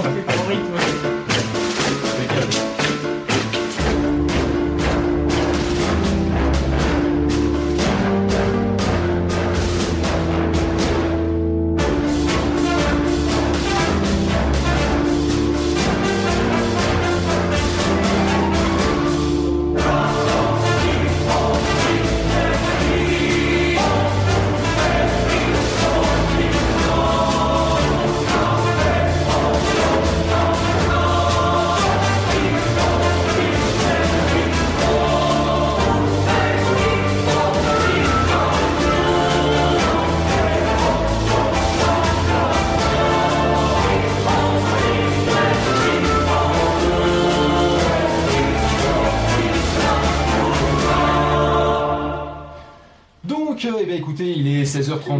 rythme.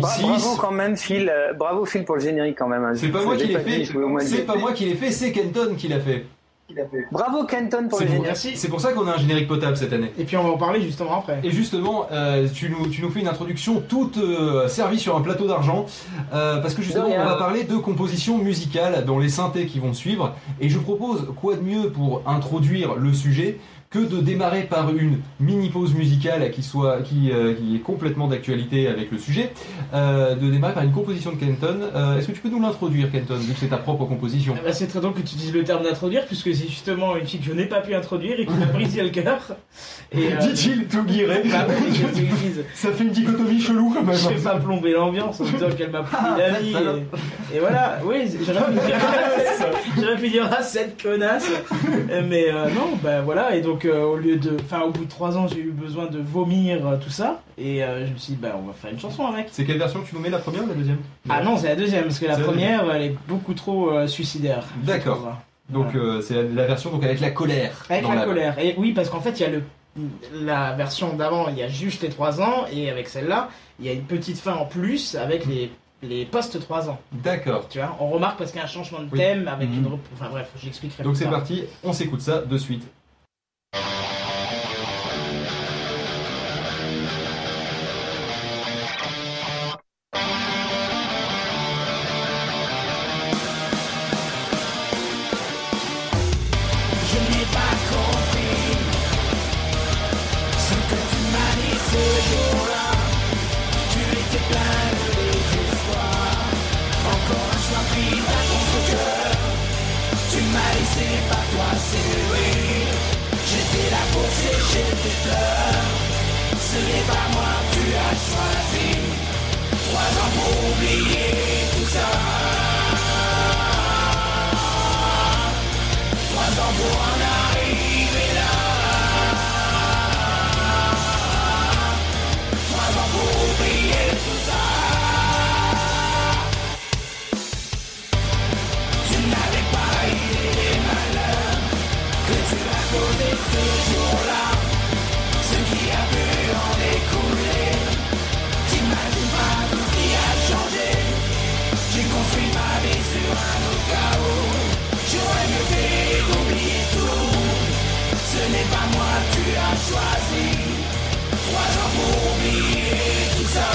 Bravo quand même Phil, euh, bravo Phil pour le générique quand même. Hein. C'est pas, moi qui l'ai fait, c'est pas moi qui l'ai fait, c'est Kenton qui l'a fait. Bravo Kenton pour le générique. C'est pour ça qu'on a un générique potable cette année. Et puis on va en parler justement après. Et justement, euh, tu, nous, tu nous fais une introduction toute euh, servie sur un plateau d'argent, parce que justement on va parler de composition musicale dans les synthés qui vont suivre. Et je propose, quoi de mieux pour introduire le sujet que de démarrer par une mini pause musicale qui, soit, qui, euh, qui est complètement d'actualité avec le sujet, euh, de démarrer par une composition de Kenton. Euh, Est-ce que tu peux nous l'introduire, Kenton, vu que c'est ta propre composition? Ah bah, c'est très drôle que tu utilises le terme d'introduire, puisque c'est justement une fille que je n'ai pas pu introduire et qui m'a brisé le cœur. Et, euh, Dit-il, tout guiré. bah. Ça fait une dichotomie chelou quand même. Je vais pas plomber l'ambiance en disant qu'elle m'a pris Ah, la cette vie. Et, et voilà, oui, j'aurais pu dire, ah, cette connasse. Mais euh, non, ben voilà, et donc euh, au lieu de. Enfin, au bout de trois ans, j'ai eu besoin de vomir euh, tout ça. Et euh, je me suis dit, bah on va faire une chanson avec. C'est quelle version que tu nous mets, la première ou la deuxième? Ah non, c'est la deuxième, parce que la C'est la première, elle est beaucoup trop suicidaire. je D'accord. trouve. Donc euh, c'est la, la version donc avec la colère. Avec dans la colère. Et oui, parce qu'en fait, il y a le la version d'avant, il y a juste les 3 ans, et avec celle-là, il y a une petite fin en plus avec les, les post 3 ans. D'accord. Tu vois, on remarque parce qu'il y a un changement de Oui. thème avec Mhm. une. rep- Enfin bref, j'expliquerai Donc plus c'est tard. parti, on s'écoute ça de suite. Je pleurs. Ce n'est pas moi tu as choisi. Trois ans pour oublier tout ça. Trois ans pour en pas moi tu as choisi. Trois ans pour oublier tout ça.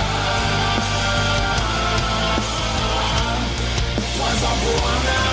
Trois ans pour arriver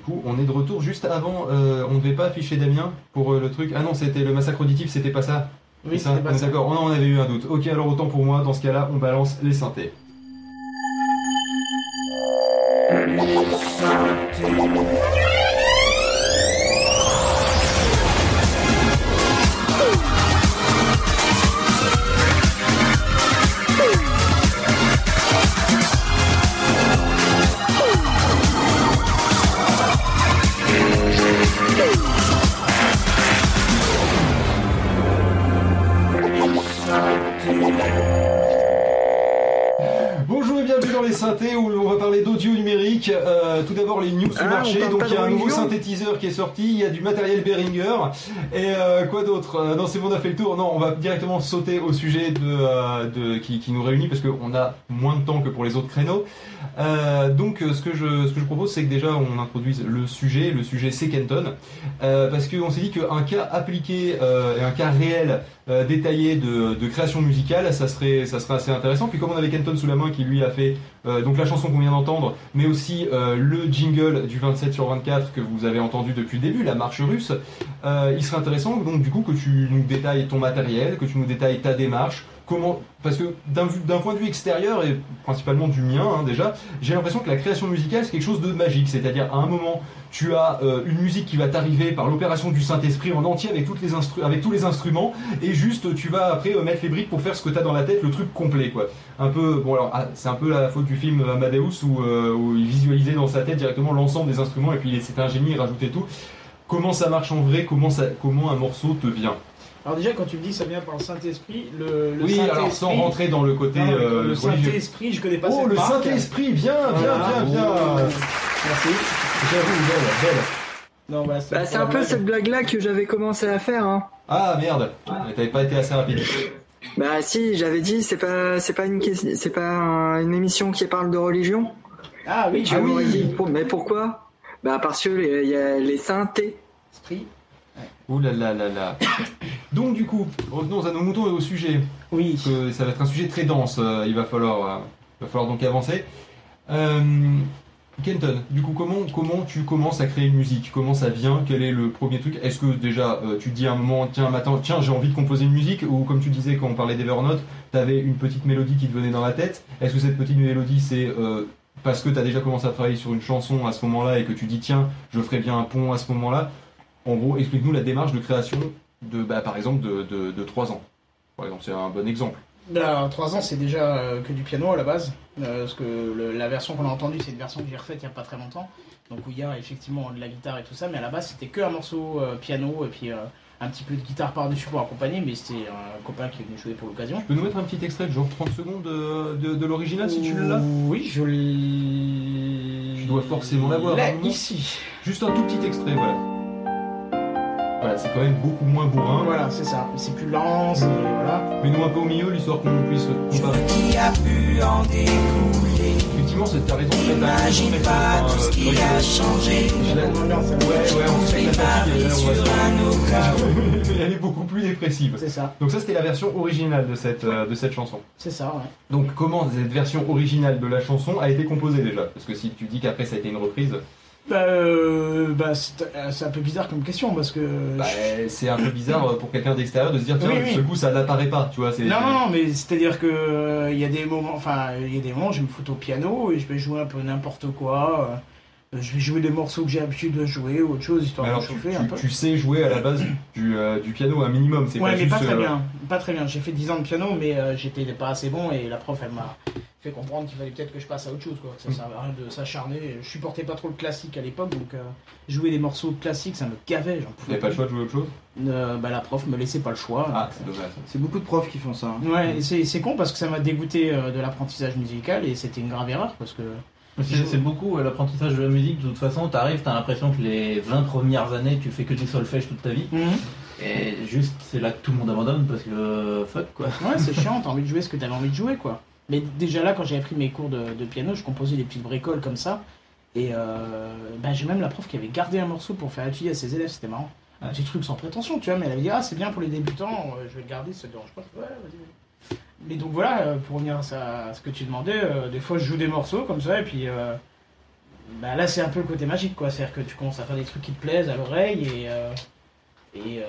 coup, on est de retour juste avant. euh, on ne devait pas afficher Damien pour euh, le truc. Ah non, c'était le massacre auditif, c'était pas ça. Oui, C'est ça c'était pas On est ça. D'accord, on, on avait eu un doute. Ok, alors autant pour moi, dans ce cas-là, on balance les synthés. Bonjour et marché. Donc il y a un nouveau synthétiseur qui est sorti, il y a du matériel Behringer et euh, quoi d'autre? Euh, Non c'est bon on a fait le tour. Non on va directement sauter au sujet de, euh, de qui, qui nous réunit parce qu'on a moins de temps que pour les autres créneaux. Euh, donc euh, ce que je propose c'est que déjà on introduise le sujet. Le sujet c'est Kenton Euh, parce qu'on s'est dit qu'un cas appliqué et un cas réel détaillé de, création musicale, ça serait, ça serait assez intéressant. Puis comme on avait Kenton sous la main qui lui a fait donc la chanson qu'on vient d'entendre, mais aussi le jingle du 27 sur 24 que vous avez entendu depuis le début, la marche russe, il serait intéressant donc du coup que tu nous détailles ton matériel, que tu nous détailles ta démarche, parce que d'un point de vue extérieur et principalement du mien hein, déjà, j'ai l'impression que la création musicale c'est quelque chose de magique, c'est-à-dire à un moment tu as euh, une musique qui va t'arriver par l'opération du Saint-Esprit en entier avec, tous les instruments et juste tu vas après euh, mettre les briques pour faire ce que tu as dans la tête, le truc complet quoi. Un peu, bon alors ah, c'est un peu la faute du film Amadeus où, euh, où il visualisait dans sa tête directement l'ensemble des instruments et puis c'était un génie, il rajoutait tout. Comment ça marche en vrai, comment un morceau te vient? Alors déjà, quand tu me dis ça vient par le Saint-Esprit, le, le Oui, Saint-Esprit... alors sans rentrer dans le côté Non, euh, le religieux. Saint-Esprit, je connais pas Oh, cette le marque. Saint-Esprit, bien, bien, Voilà. bien, bien. Merci. J'avoue, belle, belle. Non, voilà, Bah, c'est un peu cette blague-là que j'avais commencé à faire. Hein. Ah merde, mais t'avais pas été assez rapide. Bah si, j'avais dit c'est pas c'est pas une c'est pas un- une émission qui parle de religion. Ah oui, Tu Ah oui. dit mais pourquoi? Bah parce que les- il y a les. Esprit. Ouh là là là là. Donc du coup, revenons à nos moutons et au sujet. Oui. que ça va être un sujet très dense. euh, il va falloir, euh, il va falloir donc avancer. Euh, Kenton, du coup, comment, comment tu commences à créer une musique? Comment ça vient? Quel est le premier truc? Est-ce que déjà euh, tu dis à un moment, tiens, matin, tiens, j'ai envie de composer une musique? Ou comme tu disais quand on parlait d'Evernote, tu avais une petite mélodie qui te venait dans la tête Est-ce que cette petite mélodie, c'est euh, parce que tu as déjà commencé à travailler sur une chanson à ce moment-là et que tu dis, tiens, je ferai bien un pont à ce moment-là? En gros, explique-nous la démarche de création de, bah, par exemple, de, de, de 3 ans. Par exemple, c'est un bon exemple. Là, 3 ans, c'est déjà euh, que du piano à la base. euh, parce que le- la version qu'on a entendue, c'est une version que j'ai refaite il n'y a pas très longtemps. Donc où il y a effectivement de la guitare et tout ça. Mais à la base, c'était que un morceau euh, piano et puis euh, un petit peu de guitare par-dessus pour accompagner. Mais c'était un copain qui est venu jouer pour l'occasion. Tu peux nous mettre un petit extrait de genre 30 secondes de, de, de l'original si tu l'as? Oui, je l'ai. Tu dois forcément l'avoir, Là, ici. Juste un tout petit extrait, voilà. Voilà, c'est quand même beaucoup moins bourrin. Voilà, c'est ça. C'est plus lent, c'est. Voilà. Mets-nous un peu au milieu, l'histoire qu'on puisse comparer. qui a pu en découler? Effectivement, c'est ta raison. c'est ta Imagine raison, pas mais tout c'est ce pas, qui a ouais, changé. Ouais, ouais, on fait Construis la. Elle est beaucoup plus dépressive. C'est ça. Donc ça, c'était la version originale de cette, euh, de cette chanson. C'est ça, ouais. Donc comment cette version originale de la chanson a été composée déjà? Parce que si tu dis qu'après ça a été une reprise, Bah, euh, bah c'est euh, c'est un peu bizarre comme question parce que. bah, c'est un peu bizarre pour quelqu'un d'extérieur de se dire tiens, Oui, oui. ce coup ça n'apparaît pas, tu vois. c'est- Non, non, non, mais c'est-à-dire que euh, il y a des moments, enfin, il y a des moments, je me fous au piano et je vais jouer un peu n'importe quoi. Euh, je vais jouer des morceaux que j'ai l'habitude de jouer ou autre chose histoire Alors de tu, chauffer tu- un peu. tu sais jouer à la base du, euh, du piano un minimum, c'est Ouais, pas mais juste. pas très euh, bien, pas très bien. J'ai fait 10 ans de piano, mais euh, j'étais pas assez bon et la prof elle m'a fait comprendre qu'il fallait peut-être que je passe à autre chose, quoi. Ça Mm. servait à rien de s'acharner. Je supportais pas trop le classique à l'époque, donc euh, jouer des morceaux classiques, ça me gavait, j'en T'avais pouvais pas le choix de jouer autre chose? Euh, bah, la prof me laissait pas le choix. Ah, c'est dommage. C'est beaucoup de profs qui font ça. hein. Ouais, c'est c'est con parce que ça m'a dégoûté euh, de l'apprentissage musical et c'était une grave erreur parce que. C'est beaucoup euh, l'apprentissage de la musique. De toute façon, t'arrives, t'as l'impression que les 20 premières années, tu fais que du solfège toute ta vie. Et juste, c'est là que tout le monde abandonne parce que euh, fuck quoi. Ouais, c'est chiant, t'as envie de jouer ce que t'avais envie de jouer quoi. Mais déjà là, quand j'ai appris mes cours de, de piano, je composais des petites bricoles comme ça. Et euh, bah, j'ai même la prof qui avait gardé un morceau pour faire étudier à ses élèves, c'était marrant. Un petit truc sans prétention, tu vois, mais elle avait dit Ah, c'est bien pour les débutants, euh, je vais le garder, ça te dérange pas. Ouais, vas-y. Mais donc voilà, euh, pour revenir à, ça- à ce que tu demandais, euh, des fois je joue des morceaux comme ça, et puis euh, bah là c'est un peu le côté magique quoi, c'est-à-dire que tu commences à faire des trucs qui te plaisent à l'oreille et et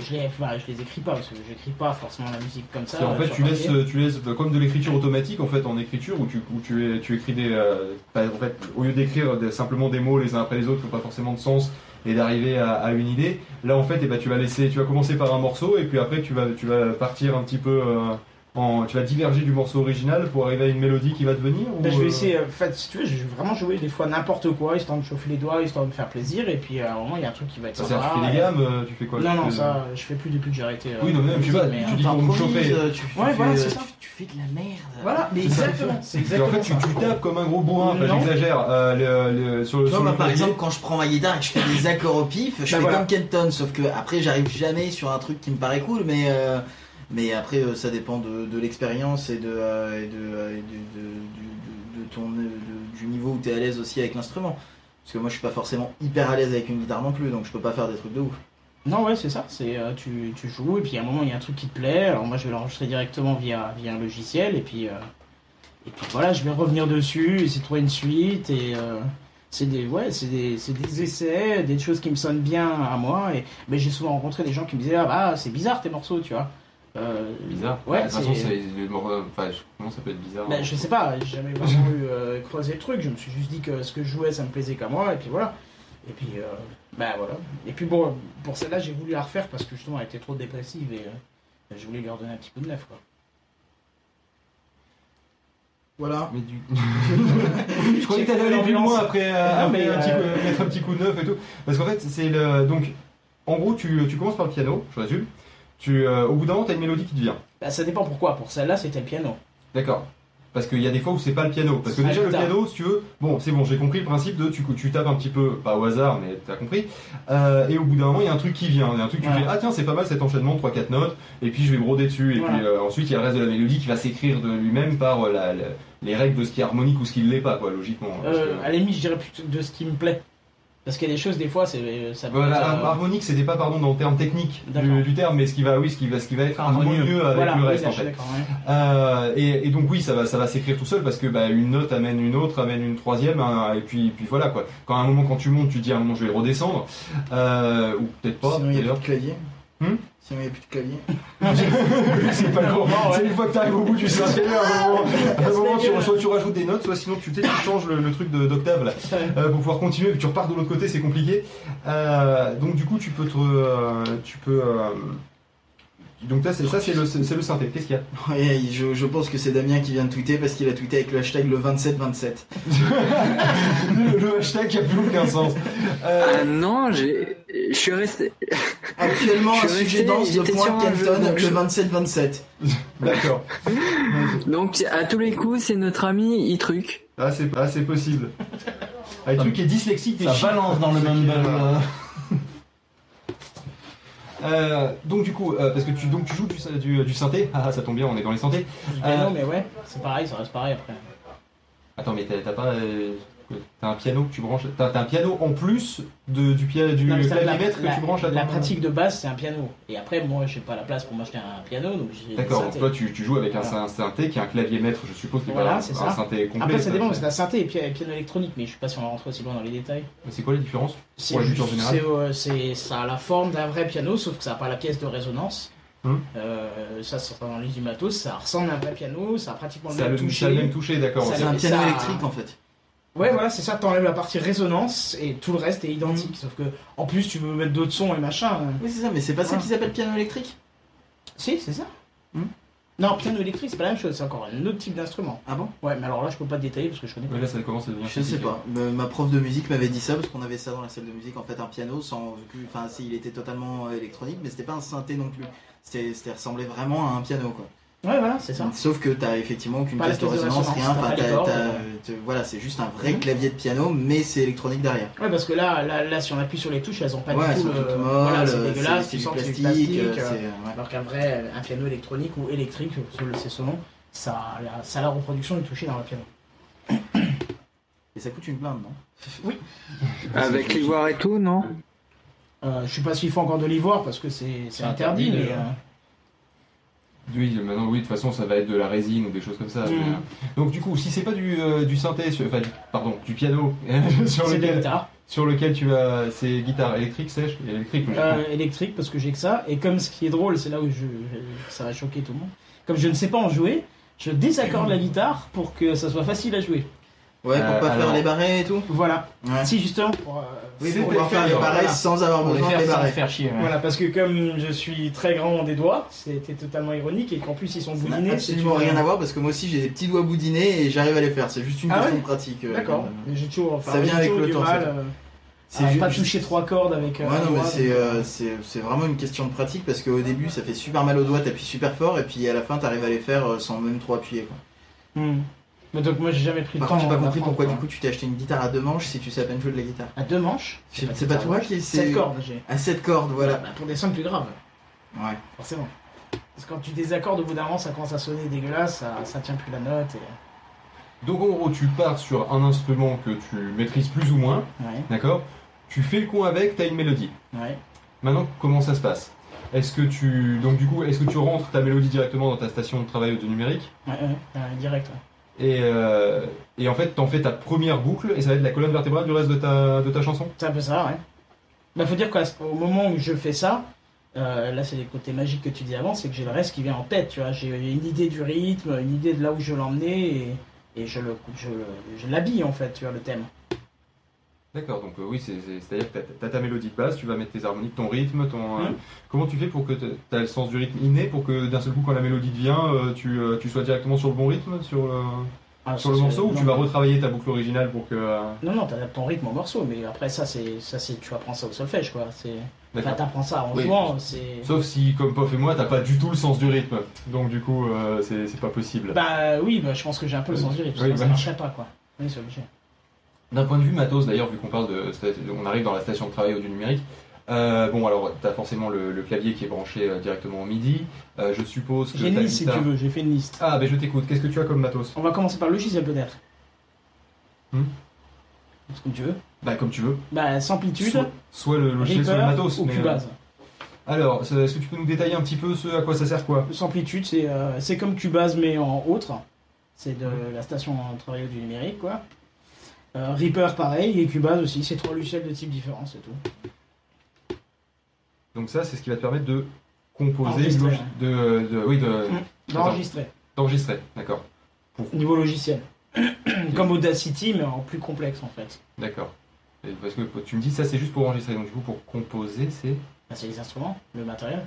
je les je les écris pas parce que j'écris pas forcément la musique comme ça. En fait, tu laisses, tu laisses comme de l'écriture automatique en fait en écriture où tu, où tu, es- tu écris des, euh, bah, en fait, au lieu d'écrire simplement des mots les uns après les autres qui n'ont pas forcément de sens et d'arriver à, une idée, là en fait, eh ben, tu vas laisser, tu vas commencer par un morceau et puis après tu vas, tu vas partir un petit peu, euh, en, tu vas diverger du morceau original pour arriver à une mélodie qui va te venir. ou, Ben, je vais euh, essayer, euh, en fait, si tu veux, je vais vraiment jouer des fois n'importe quoi, histoire de chauffer les doigts, histoire de me faire plaisir, et puis à un moment, il y a un truc qui va être ça, sympa. tu fais des gammes, euh, tu fais quoi Non, tu non, fais- ça, je fais plus depuis que j'ai arrêté. euh, Oui, non, mais même, je sais pas, mais, tu euh, dis pour me chauffer. euh, tu, tu Ouais, fais, voilà, euh, c'est ça. tu, tu fais de la merde. Voilà, mais exactement, c'est en exactement fait, tu, tu tapes comme un gros bourrin, j'exagère, euh, le- le- sur le Tu vois, sur moi, le par exemple, quand je prends ma guitare et que je fais des accords au pif, je Bah, fais voilà. comme Kenton, sauf que après, j'arrive jamais sur un truc qui me paraît cool, mais, euh, mais après, euh, ça dépend de, l'expérience et, de, et, et du- niveau où tu es à l'aise aussi avec l'instrument. Parce que moi, je suis pas forcément hyper à l'aise avec une guitare non plus, donc je peux pas faire des trucs de ouf. Non, ouais, c'est ça. C'est euh, tu, tu joues et puis à un moment il y a un truc qui te plaît. Alors moi je vais l'enregistrer directement via via un logiciel et puis euh, et puis voilà, je vais revenir dessus, essayer de trouver une suite et euh, c'est des ouais, c'est des c'est des essais, des choses qui me sonnent bien à moi et mais j'ai souvent rencontré des gens qui me disaient ah bah c'est bizarre tes morceaux, tu vois. Euh, Bizarre. Ouais, de toute façon, c'est- les enfin, je- comment ça peut être bizarre bah, hein. je sais pas, j'ai jamais vraiment eu euh, creusé le truc. Je me suis juste dit que ce que je jouais, ça me plaisait qu'à moi, et puis voilà. Et puis, euh, bah voilà. Et puis bon, pour celle-là, j'ai voulu la refaire parce que justement, elle était trop dépressive et euh, je voulais lui redonner un petit coup de neuf, quoi. Voilà. Mais du... je croyais que t'allais aller plus loin après, euh, Non, après mais, un petit euh, coup- mettre un petit coup de neuf et tout. Parce qu'en fait, c'est le. Donc, en gros, tu, tu commences par le piano, je résume. Tu, euh, au bout d'un moment, t'as une mélodie qui te vient. Bah, ça dépend pourquoi. Pour celle-là, c'était le piano. D'accord. Parce qu'il y a des fois où c'est pas le piano. Parce que déjà, le piano, si tu veux, bon, c'est bon, j'ai compris le principe de tu, tu tapes un petit peu, pas au hasard, mais t'as compris. Euh, et au bout d'un moment, il y a un truc qui vient. Il y a un truc, tu Voilà. fais, ah tiens, c'est pas mal cet enchaînement de 3-4 notes, et puis je vais broder dessus. Et Voilà. puis euh, ensuite, il y a le reste de la mélodie qui va s'écrire de lui-même par euh, la- la- les règles de ce qui est harmonique ou ce qui ne l'est pas, quoi, logiquement. Parce Euh, que- à la limite, je dirais plutôt de ce qui me plaît. Parce qu'il y a des choses, des fois, c'est ça peut Voilà, être, euh, har- harmonique, c'était pas pardon dans le terme technique du, du terme, mais ce qui va, oui, ce qui va, ce qui va être harmonieux, avec voilà, le reste en fait. ouais. Euh, et, et donc oui, ça va, ça va s'écrire tout seul parce que bah, une note amène une autre, amène une troisième, hein, et puis, puis voilà quoi. Quand à un moment quand tu montes, tu dis à un moment je vais redescendre, euh, ou peut-être pas. Sinon, il n'y a clavier. Hmm Sinon, il n'y a plus de clavier. c'est pas grand. Non, ouais. C'est une fois que tu arrives au bout du synthé, à un moment, à un moment, tu, soit tu rajoutes des notes, soit sinon tu, changes le, le truc de- d'octave là. Euh, pour pouvoir continuer, puis tu repars de l'autre côté, c'est compliqué. Euh, donc du coup, tu peux te, euh, tu peux. Donc là, c'est ça, c'est le, c'est le synthé. Qu'est-ce qu'il y a Ouais, je, je pense que c'est Damien qui vient de tweeter parce qu'il a tweeté avec le hashtag le 2727. le, le hashtag qui a plus aucun sens. Euh, Ah non, j'ai, je suis resté. Actuellement, Je un suis sujet danse de point un Kenton, donc le je- 2727. D'accord. Donc à tous les coups, c'est notre ami Itruc. Ah, c'est ah, c'est possible. Ah, le truc est dyslexique, Ça balance dans le mumble. Euh, euh. Euh, donc du coup, euh, parce que tu, donc, tu joues du, du, du synthé, ah ah, ça tombe bien, on est dans les synthés. Euh, mais ouais, c'est pareil, ça reste pareil après. Attends, mais t'as t'as pas... T'as un piano que tu branches... T'as un piano en plus de, du, pia- du la, clavimètre que la- tu branches à la ton- pratique de base, c'est un piano. Et après, moi, j'ai pas la place pour m'acheter un piano, donc j'ai. D'accord, donc toi tu, tu joues avec un, Voilà. un synthé qui est un clavier maître, je suppose, qui est Voilà, pas un, c'est un synthé complet. Après, ça dépend, parce que la synthé et pi- piano électronique, mais je suis pas si on va rentrer aussi loin dans les détails. C'est quoi la différence C'est Pour la juste- c'est, euh, c'est- ça a la forme d'un vrai piano, sauf que ça n'a pas la pièce de résonance. Hum. Euh, ça, c'est dans les matos, ça ressemble à un vrai piano, ça a pratiquement le Ça même toucher. ça a le même touché, d'accord. C'est un piano électrique en fait. Ouais, voilà, c'est ça, t'enlèves la partie résonance et tout le reste est identique. Sauf que, en plus, tu peux mettre d'autres sons et machin. Oui, c'est ça, mais c'est pas ça qui s'appelle piano électrique? Si, c'est ça. Hum. Non, piano électrique, c'est pas la même chose, c'est encore un autre type d'instrument. Ah bon? Ouais, mais alors là, je peux pas te détailler parce que je connais pas. Ouais, là ça commence à devenir Je sais pas. Ma prof de musique m'avait dit ça parce qu'on avait ça dans la salle de musique. En fait, un piano sans. Enfin, si, il était totalement euh, électronique, mais c'était pas un synthé non plus. C'était c'était ressemblait vraiment à un piano quoi. Ouais, voilà, c'est ça. Sauf que t'as effectivement aucune pièce de résonance, rien. Enfin, euh. voilà, c'est juste un vrai Mhm. clavier de piano, mais c'est électronique derrière. Ouais, parce que là, là, là, si on appuie sur les touches, elles ont pas ouais, du tout sont le. voilà, c'est euh, dégueulasse, c'est tu du sens que c'est du plastique. plastique. euh, euh, c'est- ouais. Alors qu'un vrai, un piano électronique ou électrique, c'est son nom, ça a la, ça a la reproduction du toucher dans le piano. Et ça coûte une blinde, non? Avec l'ivoire et tout, non? Euh, je sais pas s'il faut encore de l'ivoire parce que c'est c'est C'est interdit, interdit, mais. Oui, maintenant, oui, de toute façon, ça va être de la résine ou des choses comme ça. Mm. mais, euh, Donc, du coup, si c'est pas du, euh, du synthé, sur- enfin, du- pardon, du piano, sur lequel, sur lequel tu vas. C'est guitare électrique, sèche Électrique, logiquement. Euh, électrique parce que j'ai que ça. Et comme ce qui est drôle, c'est là où je, ça va choquer tout le monde. Comme je ne sais pas en jouer, je désaccorde la guitare pour que ça soit facile à jouer. Ouais, pour Euh, pas alors- faire les barrés et tout. Voilà. Ouais. Si justement pour. euh, Oui, C'est pour pouvoir faire les barrés Voilà. sans avoir Pour besoin les barrés. faire chier. ouais. Voilà, parce que comme je suis très grand des doigts, c'était totalement ironique et qu'en plus ils sont Ça boudinés. absolument rien à voir parce que moi aussi j'ai des petits doigts boudinés et j'arrive à les faire. C'est juste une Ah question ouais de pratique. euh, D'accord. euh, Mais J'ai toujours. Enfin, Ça vient avec le temps, c'est euh, ju- pas toucher trois cordes avec. euh, Ouais, non, mais c'est euh, c'est c'est vraiment une question de pratique parce qu'au début ça fait super mal aux doigts, t'appuies super fort et puis à la fin t'arrives à les faire euh, sans même trop appuyer. Quoi. Hmm. Mais donc moi j'ai jamais pris le Par temps. contre, j'ai pas compris pourquoi quoi. du coup tu t'es acheté une guitare à deux manches si tu sais à peine jouer de la guitare. À deux manches. C'est c'est pas toi qui c'est 7 cordes j'ai. À sept cordes, voilà. Bah, pour des sons plus graves, Ouais. forcément. Parce que quand tu désaccordes au bout d'un moment, ça commence à sonner dégueulasse, ça, ça tient plus la note. Et... Donc, en gros, tu pars sur un instrument que tu maîtrises plus ou moins, Ouais, d'accord? Tu fais le con avec, t'as une mélodie. ouais. Maintenant, comment ça se passe? Est-ce que tu. Donc, du coup, est-ce que tu rentres ta mélodie directement dans ta station de travail audio numérique Ouais, ouais, ouais, direct. ouais. Et, euh, et en fait, t'en fais ta première boucle et ça va être la colonne vertébrale du reste de ta, de ta chanson C'est un peu ça, ouais. Bah, faut dire qu'au moment où je fais ça, euh, là c'est le côté magique que tu dis avant, c'est que j'ai le reste qui vient en tête, tu vois. J'ai une idée du rythme, une idée de là où je veux l'emmener et, et je le, je, je l'habille en fait, tu vois, le thème. D'accord, donc euh, oui, c'est- c'est- c'est-à-dire que t'as as ta mélodie de base, tu vas mettre tes harmoniques, ton rythme, ton. euh, Mhm. comment tu fais pour que t- t'as le sens du rythme inné, pour que d'un seul coup, quand la mélodie te vient, euh, tu, tu sois directement sur le bon rythme, sur le, Ah, sur ça, le morceau, ou non, tu vas retravailler ta boucle originale pour que. Non, non, t'adaptes ton rythme au morceau, mais après ça, c'est, ça c'est, tu apprends ça au solfège, quoi. Enfin, t'apprends ça en Oui. jouant. Sauf si, comme Pof et moi, t'as pas du tout le sens du rythme. Donc, du coup, c'est pas possible. Bah oui, bah, je pense que j'ai un peu le sens du rythme, Oui, ça bah. marcherait pas, quoi. Oui, c'est obligé. D'un point de vue matos, d'ailleurs, vu qu'on parle de. On arrive dans la station de travail audio numérique. euh, bon, alors, t'as forcément le, le clavier qui est branché euh, directement au MIDI. Euh, je suppose que. J'ai une liste si tu veux, j'ai fait une liste. Ah, ben je t'écoute. Qu'est-ce que tu as comme matos? On va commencer par le logiciel peut-être. Hmm? Comme tu veux. Bah, comme tu veux. Bah, Samplitude, Soit, soit le logiciel, soit le Reaper matos. ou mais, Cubase. Alors, est-ce que tu peux nous détailler un petit peu ce à quoi ça sert quoi? Samplitude, c'est c'est comme Cubase mais en autre. C'est de la station en travail du numérique, quoi. Euh, Reaper, pareil, et Cubase aussi. C'est trois logiciels de type différents, c'est tout. Donc ça, c'est ce qui va te permettre de composer, log- de, de- oui, de Hmm. D'enregistrer. d'enregistrer, d'accord, Niveau logiciel. comme Audacity, mais en plus complexe, en fait. d'accord. Parce que tu me dis ça, c'est juste pour enregistrer. Donc du coup, pour composer, c'est Bah, c'est les instruments, le matériel.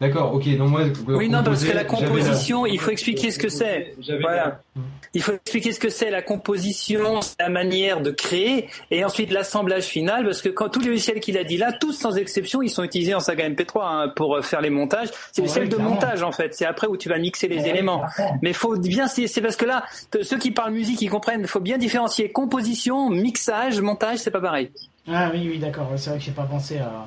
D'accord. Ok, non moi. Oui, non, parce que la composition, il faut expliquer ce que c'est. Voilà. Il faut expliquer ce que c'est la composition, la manière de créer, et ensuite l'assemblage final, parce que quand tous les logiciels qu'il a dit là, tous sans exception, ils sont utilisés en saga MP3 hein, pour euh, faire les montages. C'est le logiciel de clairement. montage en fait. C'est après où tu vas mixer les Ouais, éléments. Mais faut bien, c'est parce que là, ceux qui parlent musique, ils comprennent. Il faut bien différencier composition, mixage, montage, c'est pas pareil. Ah oui, oui, d'accord. C'est vrai que j'ai pas pensé à.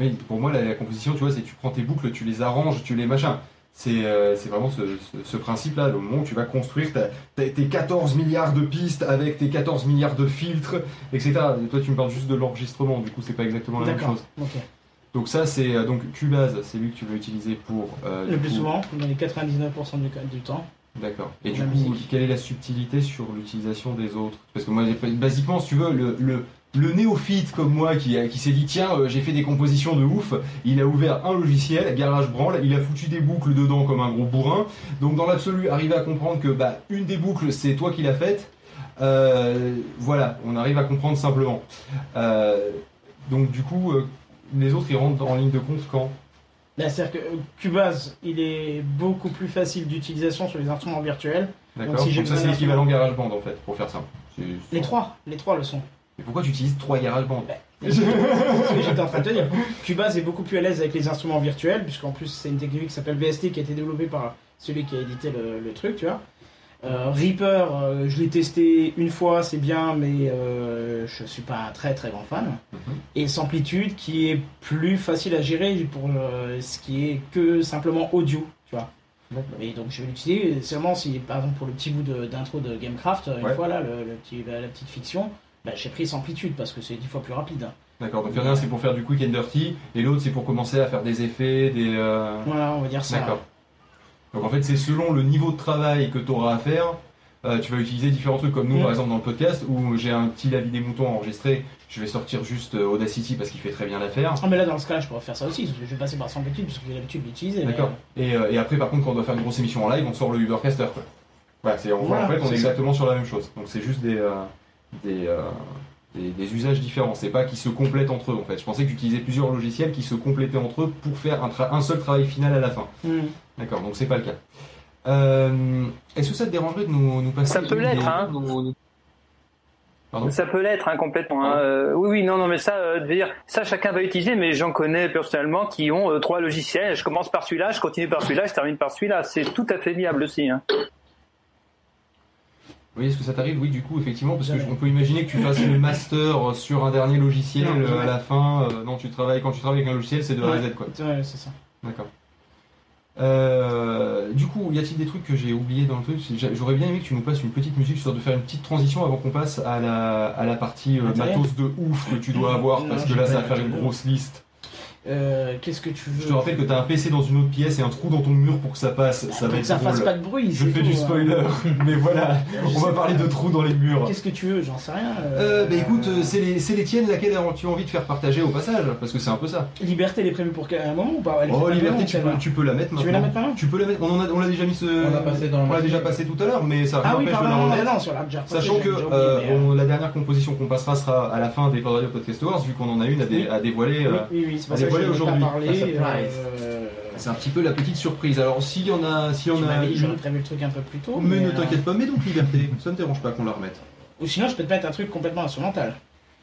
Oui, pour moi, la, la composition, tu vois, c'est que tu prends tes boucles, tu les arranges, tu les machins. C'est euh, vraiment ce, ce- ce principe-là, le moment où tu vas construire ta- ta- tes 14 milliards de pistes avec tes 14 milliards de filtres, etc. Et toi, tu me parles juste de l'enregistrement, du coup, c'est pas exactement la même chose. Ok. Donc ça, c'est euh, donc Cubase, c'est lui que tu veux utiliser pour... euh, Le plus coup- souvent, dans les 99% du, du temps. D'accord. Et du coup, musique. quelle est la subtilité sur l'utilisation des autres? Parce que moi, basiquement, si tu veux, le, le, le néophyte comme moi qui, a- qui s'est dit tiens, euh, j'ai fait des compositions de ouf, il a ouvert un logiciel, GarageBand, il a foutu des boucles dedans comme un gros bourrin. Donc dans l'absolu, arriver à comprendre que bah, une des boucles, c'est toi qui l'as faite. euh, voilà, on arrive à comprendre simplement. Euh, donc du coup, euh, les autres, ils rentrent en ligne de compte quand? Bah, C'est-à-dire que euh, Cubase, il est beaucoup plus facile d'utilisation sur les instruments virtuels. D'accord si Donc ça, c'est l'équivalent GarageBand en fait, pour faire simple. C'est- Les trois, les trois le sont. Mais pourquoi tu utilises trois GarageBand C'est ce que j'étais en train de te dire. Cubase est beaucoup plus à l'aise avec les instruments virtuels, puisqu'en plus c'est une technique qui s'appelle VST qui a été développée par celui qui a édité le, le truc, tu vois. Euh, Reaper, euh, je l'ai testé une fois, c'est bien, mais euh, je suis pas un très très grand fan. Mhm. Et Samplitude qui est plus facile à gérer pour euh, ce qui est que simplement audio, tu vois. Et donc je vais l'utiliser seulement si, par exemple, pour le petit bout de- d'intro de, Gamecraft, une Ouais. fois là, le, le petit, la, la petite fiction, bah, j'ai pris Samplitude parce que c'est dix fois plus rapide. D'accord, donc il y en a un c'est pour faire du quick and dirty, et l'autre c'est pour commencer à faire des effets, des... euh, Voilà, on va dire ça. D'accord. Donc en fait c'est selon le niveau de travail que tu auras à faire, euh, tu vas utiliser différents trucs comme nous Mm. par exemple dans le podcast où j'ai un petit avis des moutons enregistré, je vais sortir juste euh, Audacity parce qu'il fait très bien l'affaire. Ah, mais là, dans ce cas-là, je pourrais faire ça aussi. parce que Je vais passer par Samplitude parce que j'ai l'habitude de l'utiliser. mais- D'accord. Et, euh, et après par contre quand on doit faire une grosse émission en live, on sort le Ubercaster quoi. Voilà, c'est, en, Voilà, en fait on c'est est ça. exactement sur la même chose. Donc c'est juste des, euh, des, euh, des, des usages différents, c'est pas qui se complètent entre eux en fait. Je pensais que tu utilisais plusieurs logiciels qui se complétaient entre eux pour faire un, un seul travail final à la fin. Hmm. D'accord, donc c'est pas le cas. Euh, est-ce que ça te dérangerait de nous, nous passer Ça peut l'être, hein. Pardon Ça peut l'être hein, complètement. hein. Euh, oui, oui, non, non, mais ça, euh, de dire, ça chacun va utiliser, mais j'en connais personnellement qui ont euh, trois logiciels. Je commence par celui-là, je continue par celui-là, je termine par celui-là. C'est tout à fait viable aussi. Hein. Oui, est-ce que ça t'arrive Oui, du coup, effectivement, parce que on peut imaginer que tu fasses le master sur un dernier logiciel Non, euh, à la fin. euh, non, tu travailles quand tu travailles avec un logiciel, c'est de A à. Z quoi. Ouais, c'est ça. D'accord. Euh, du coup, y a-t-il des trucs que j'ai oubliés dans le truc J'a- J'aurais bien aimé que tu nous passes une petite musique, histoire de faire une petite transition avant qu'on passe à la, à la partie euh, matos de ouf que tu dois avoir, Non, parce que là, ça va faire une grosse liste. Euh, Qu'est-ce que tu veux Je te rappelle que t'as un PC dans une autre pièce et un trou dans ton mur pour que ça passe. Ça va Pour être que ça drôle. fasse pas de bruit. Je fais tout, du hein. spoiler, mais voilà, Je on va parler pas. de trous dans les murs. Qu'est-ce que tu veux J'en sais rien. Euh, bah écoute, euh, c'est les, c'est les tiennes laquelle tu as envie de faire partager au passage, parce que c'est un peu ça. Liberté, elle est prévue pour quel moment ou pas? Elle est Oh, Liberté, tu peux, celle-là tu peux la mettre maintenant. Tu veux la mettre maintenant? Tu peux la mettre, on, en a, on l'a déjà mis ce. On l'a passé dans on l'a déjà passé tout à l'heure, mais ça Ah oui, pardon, non, sur Sachant que euh, euh, la dernière composition qu'on passera sera à la fin des Podcast Awards, vu qu'on en a une à, dévoiler. euh, Oui, oui, c'est ça aujourd'hui. surprise. euh, C'est un petit peu la petite surprise. Alors s'il y en a, tu en a j'aurais prévu le truc un peu plus tôt. mais ne euh, t'inquiète pas, mais donc Liberté, ça ne dérange pas qu'on la remette. Ou sinon, je peux te mettre un truc complètement instrumental.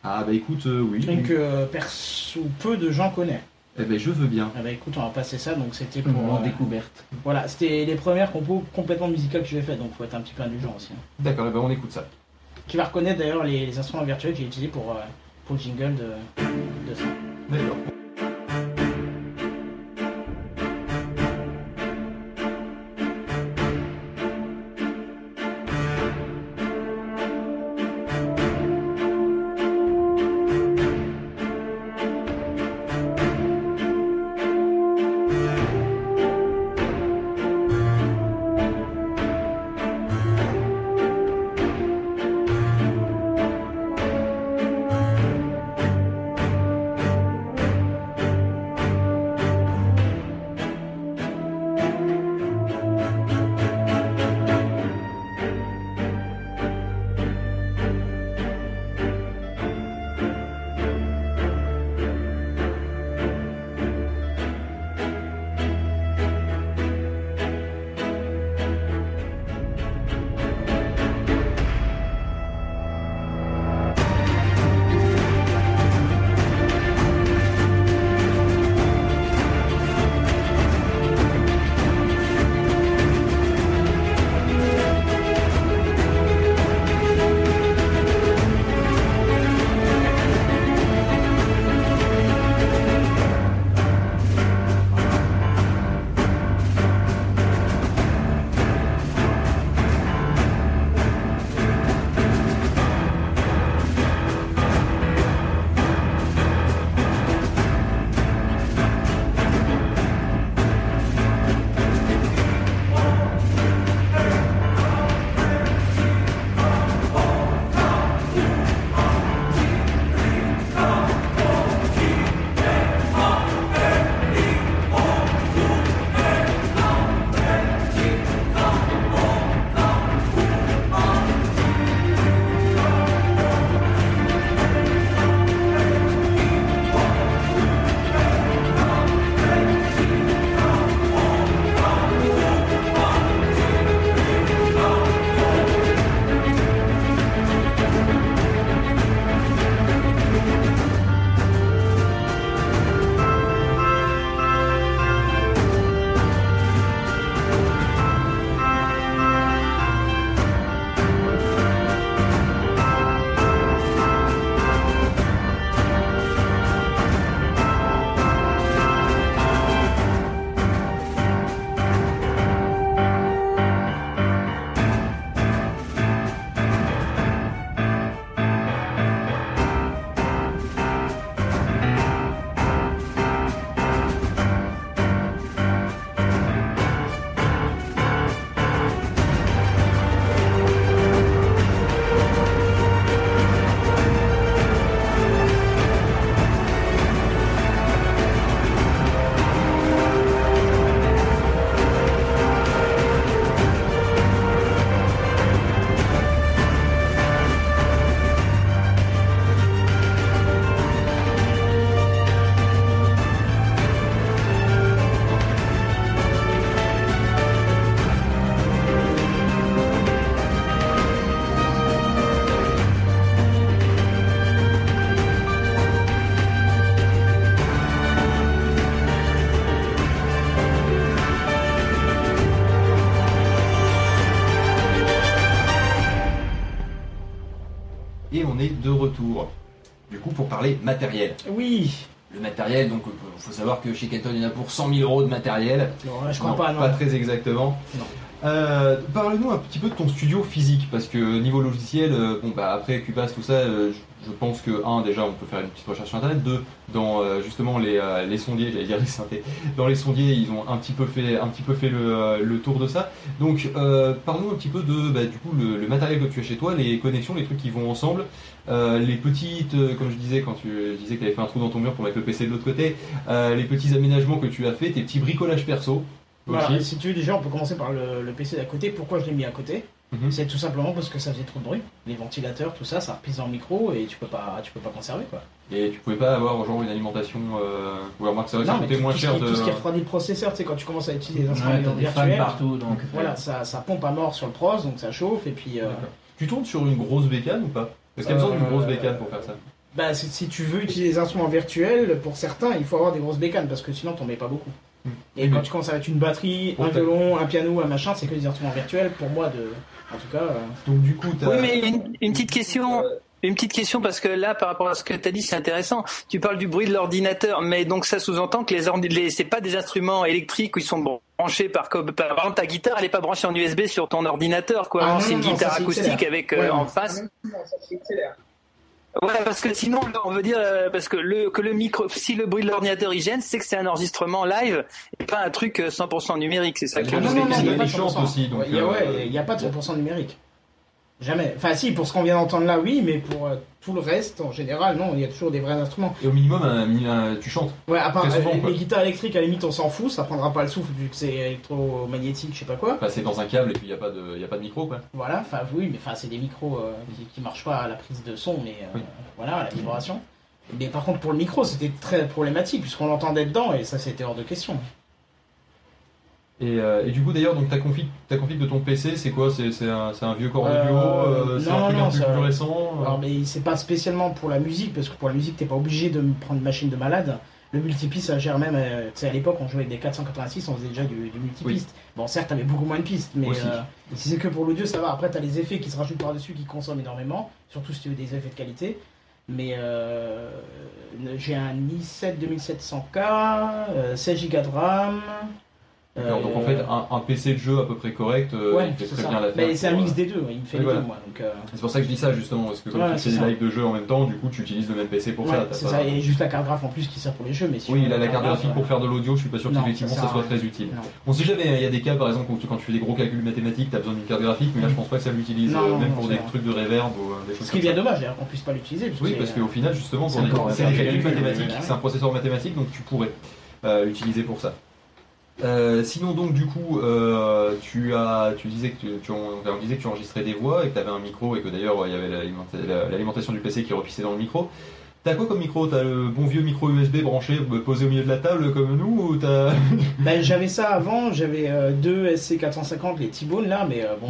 Ah bah écoute, euh, oui. Un truc que euh, perso peu de gens connaissent. Eh ben je veux bien. Ah bah écoute, on va passer ça, donc c'était Pour euh, découverte. Voilà, c'était les premières compos complètement musicales que j'ai faites, donc faut être un petit peu indulgent aussi. hein. D'accord, eh ben on écoute ça. Qui va reconnaître d'ailleurs les, les instruments virtuels que j'ai utilisés pour, euh, pour le jingle de, de ça. D'accord. De retour. Du coup, pour parler matériel. Oui. Le matériel, donc il faut savoir que chez Kenton, il y en a pour 100 000 euros de matériel. Non, là, je crois Non, pas, non. Pas très exactement. Non. Euh, Parle-nous un petit peu de ton studio physique, parce que niveau logiciel, euh, bon bah après Cubase, tout ça, euh, je, pense que un déjà on peut faire une petite recherche sur internet, deux dans justement les, sondiers, j'allais dire les synthés, dans les sondiers ils ont un petit peu fait un petit peu fait le, tour de ça. Donc parle-nous un petit peu de bah, du coup le, matériel que tu as chez toi, les connexions, les trucs qui vont ensemble, les petites, comme je disais quand tu disais que tu avais fait un trou dans ton mur pour mettre le PC de l'autre côté, les petits aménagements que tu as fait, tes petits bricolages perso. Voilà, si tu veux, déjà, on peut commencer par le, le PC d'à côté. Pourquoi je l'ai mis à côté Mhm. C'est tout simplement parce que ça faisait trop de bruit. Les ventilateurs, tout ça, ça repisse dans le micro et tu peux pas, tu peux pas conserver quoi. Et tu pouvais pas avoir genre une alimentation. Euh... Ou vrai que ça Non, mais coûtait tout, moins cher qui, de. tout ce qui refroidit le processeur, tu sais, quand tu commences à utiliser des instruments Ouais, virtuels, partout, donc. voilà, ça, ça pompe à mort sur le pros, donc ça chauffe et puis. euh, D'accord. Tu tournes sur une grosse bécane ou pas? Parce qu'il y a besoin d'une Euh, grosse bécane pour faire ça? Bah, si, si tu veux utiliser des instruments virtuels, pour certains, il faut avoir des grosses bécanes parce que sinon t'en mets pas beaucoup. Et quand tu commences avec une batterie, Pour un violon, un piano, un machin, c'est que des instruments virtuels. Pour moi, de, en tout cas, euh, Donc du coup, t'as. Oui, mais une, une petite question. Une petite question parce que là, par rapport à ce que tu as dit, c'est intéressant. Tu parles du bruit de l'ordinateur, mais donc ça sous-entend que les, les c'est pas des instruments électriques où ils sont branchés par, co- par par exemple ta guitare, elle est pas branchée en USB sur ton ordinateur, quoi. Ah, Non, non, c'est une non, non, guitare ça, acoustique avec euh, en face. Ouais, parce que sinon, on veut dire euh, parce que le que le micro, si le bruit de l'ordinateur il gêne, c'est que c'est un enregistrement live et pas un truc euh, 100% numérique. C'est ça Ah, que non, je non, non, il y a pas des de chantes 100%. aussi, donc, il y a, euh, ouais, il y a pas de 100% numérique. Jamais. Enfin, si, pour ce qu'on vient d'entendre là, oui, mais pour euh, tout le reste, en général, non, il y a toujours des vrais instruments. Et au minimum, un, un- tu chantes. Ouais, à part souvent, euh, les guitares électriques, à la limite, on s'en fout, ça prendra pas le souffle vu que c'est électromagnétique, je sais pas quoi. Passer dans un câble et puis il n'y a, pas de- y a pas de micro, quoi. Voilà, enfin, oui, mais enfin, c'est des micros euh, qui, qui marchent pas à la prise de son, mais euh, Oui. voilà, à la vibration. Mais par contre, pour le micro, c'était très problématique puisqu'on l'entendait dedans et ça, c'était hors de question. Et, euh, et du coup, d'ailleurs, donc ta config, ta config de ton PC, c'est quoi? C'est un, un vieux corps Euh, audio euh, C'est un truc non, un peu plus récent Alors, mais c'est pas spécialement pour la musique, parce que pour la musique, t'es pas obligé de prendre une machine de malade. Le multipiste, ça gère même. euh, Tu sais, à l'époque, on jouait avec des 486, on faisait déjà du, du multipiste. Bon, certes, t'avais beaucoup moins de pistes, mais si c'est que pour l'audio, ça va. Après, t'as les effets qui se rajoutent par-dessus qui consomment énormément, surtout si tu veux des effets de qualité. Mais euh, j'ai un i7 2700K, euh, 16 Go de RAM. D'accord, donc en euh, fait, un, un PC de jeu à peu près correct, euh, ouais, il fait c'est très ça. bien l'affaire. Mais c'est un mix euh, des deux, il me fait les voilà. deux, moi. Euh, C'est pour ça que je dis ça justement, parce que comme Ouais, tu fais des lives de jeux en même temps, du coup tu utilises le même PC pour ouais, ça. c'est pas- ça. Et juste la carte graphe en plus qui sert pour les jeux. Mais si Oui, là, a la carte graphique pour faire de l'audio, je suis pas sûr qu'effectivement ça ça soit très utile. Non. On sait jamais, il y a des cas par exemple où tu- quand tu fais des gros calculs mathématiques, tu as besoin d'une carte graphique, mais là je pense pas que ça l'utilise, euh, même non, pour des vrai. trucs de reverb ou euh, des choses Ce qui est bien dommage d'ailleurs qu'on puisse pas l'utiliser. Oui, parce euh, qu'au final, justement, c'est des- calculs mathématiques, un processeur mathématique, donc tu pourrais euh, l'utiliser pour ça. Euh, sinon donc du coup euh, tu as tu disais que tu, on, disait que tu enregistrais des voix et que tu avais un micro et que d'ailleurs il y avait l'alimenta- la- l'alimentation du PC qui repissait dans le micro. T'as quoi comme micro? T'as le bon vieux micro USB branché euh, posé au milieu de la table comme nous ou t'as Ben, j'avais ça avant, j'avais deux SC450, les T-Bone là, mais bon,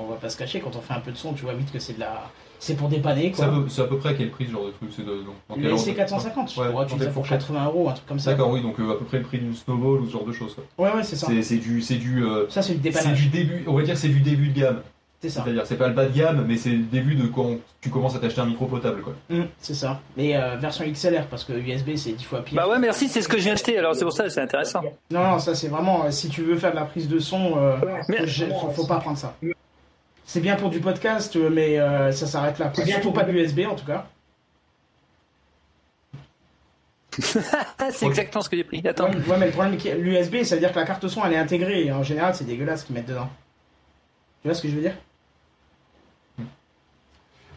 on va pas se cacher, quand on fait un peu de son, tu vois vite que c'est de la. C'est pour dépanner quoi. c'est à peu près à quel prix ce genre de truc C'est Le ordre SC450, je Ouais, crois, dans tu quelle fais pour fourchette 80 euros, un truc comme ça. D'accord, oui, donc euh, à peu près le prix d'une snowball ou ce genre de choses. quoi. Ouais, ouais, c'est ça. C'est du, c'est du, euh, Ça, c'est c'est dépannage. du début. On va dire c'est du début de gamme. C'est ça. C'est-à-dire c'est pas le bas de gamme, mais c'est le début de quand tu commences à t'acheter un micro potable quoi. Hum, c'est ça. Mais euh, version XLR, parce que USB, c'est 10 fois pire. Bah ouais, merci, c'est ce que je viens d'acheter. Alors c'est pour ça, c'est intéressant. Non, non, ça c'est vraiment, si tu veux faire de la prise de son, euh, Mais- je- faut, faut pas prendre ça. C'est bien pour du podcast, euh, mais euh, ça s'arrête là. quoi. Surtout pas de l'USB en tout cas. C'est exactement ce que j'ai pris. Attends. Ouais, ouais, mais le problème, c'est que l'USB, ça veut dire que la carte son elle est intégrée. Et en général, c'est dégueulasse ce qu'ils mettent dedans. Tu vois ce que je veux dire?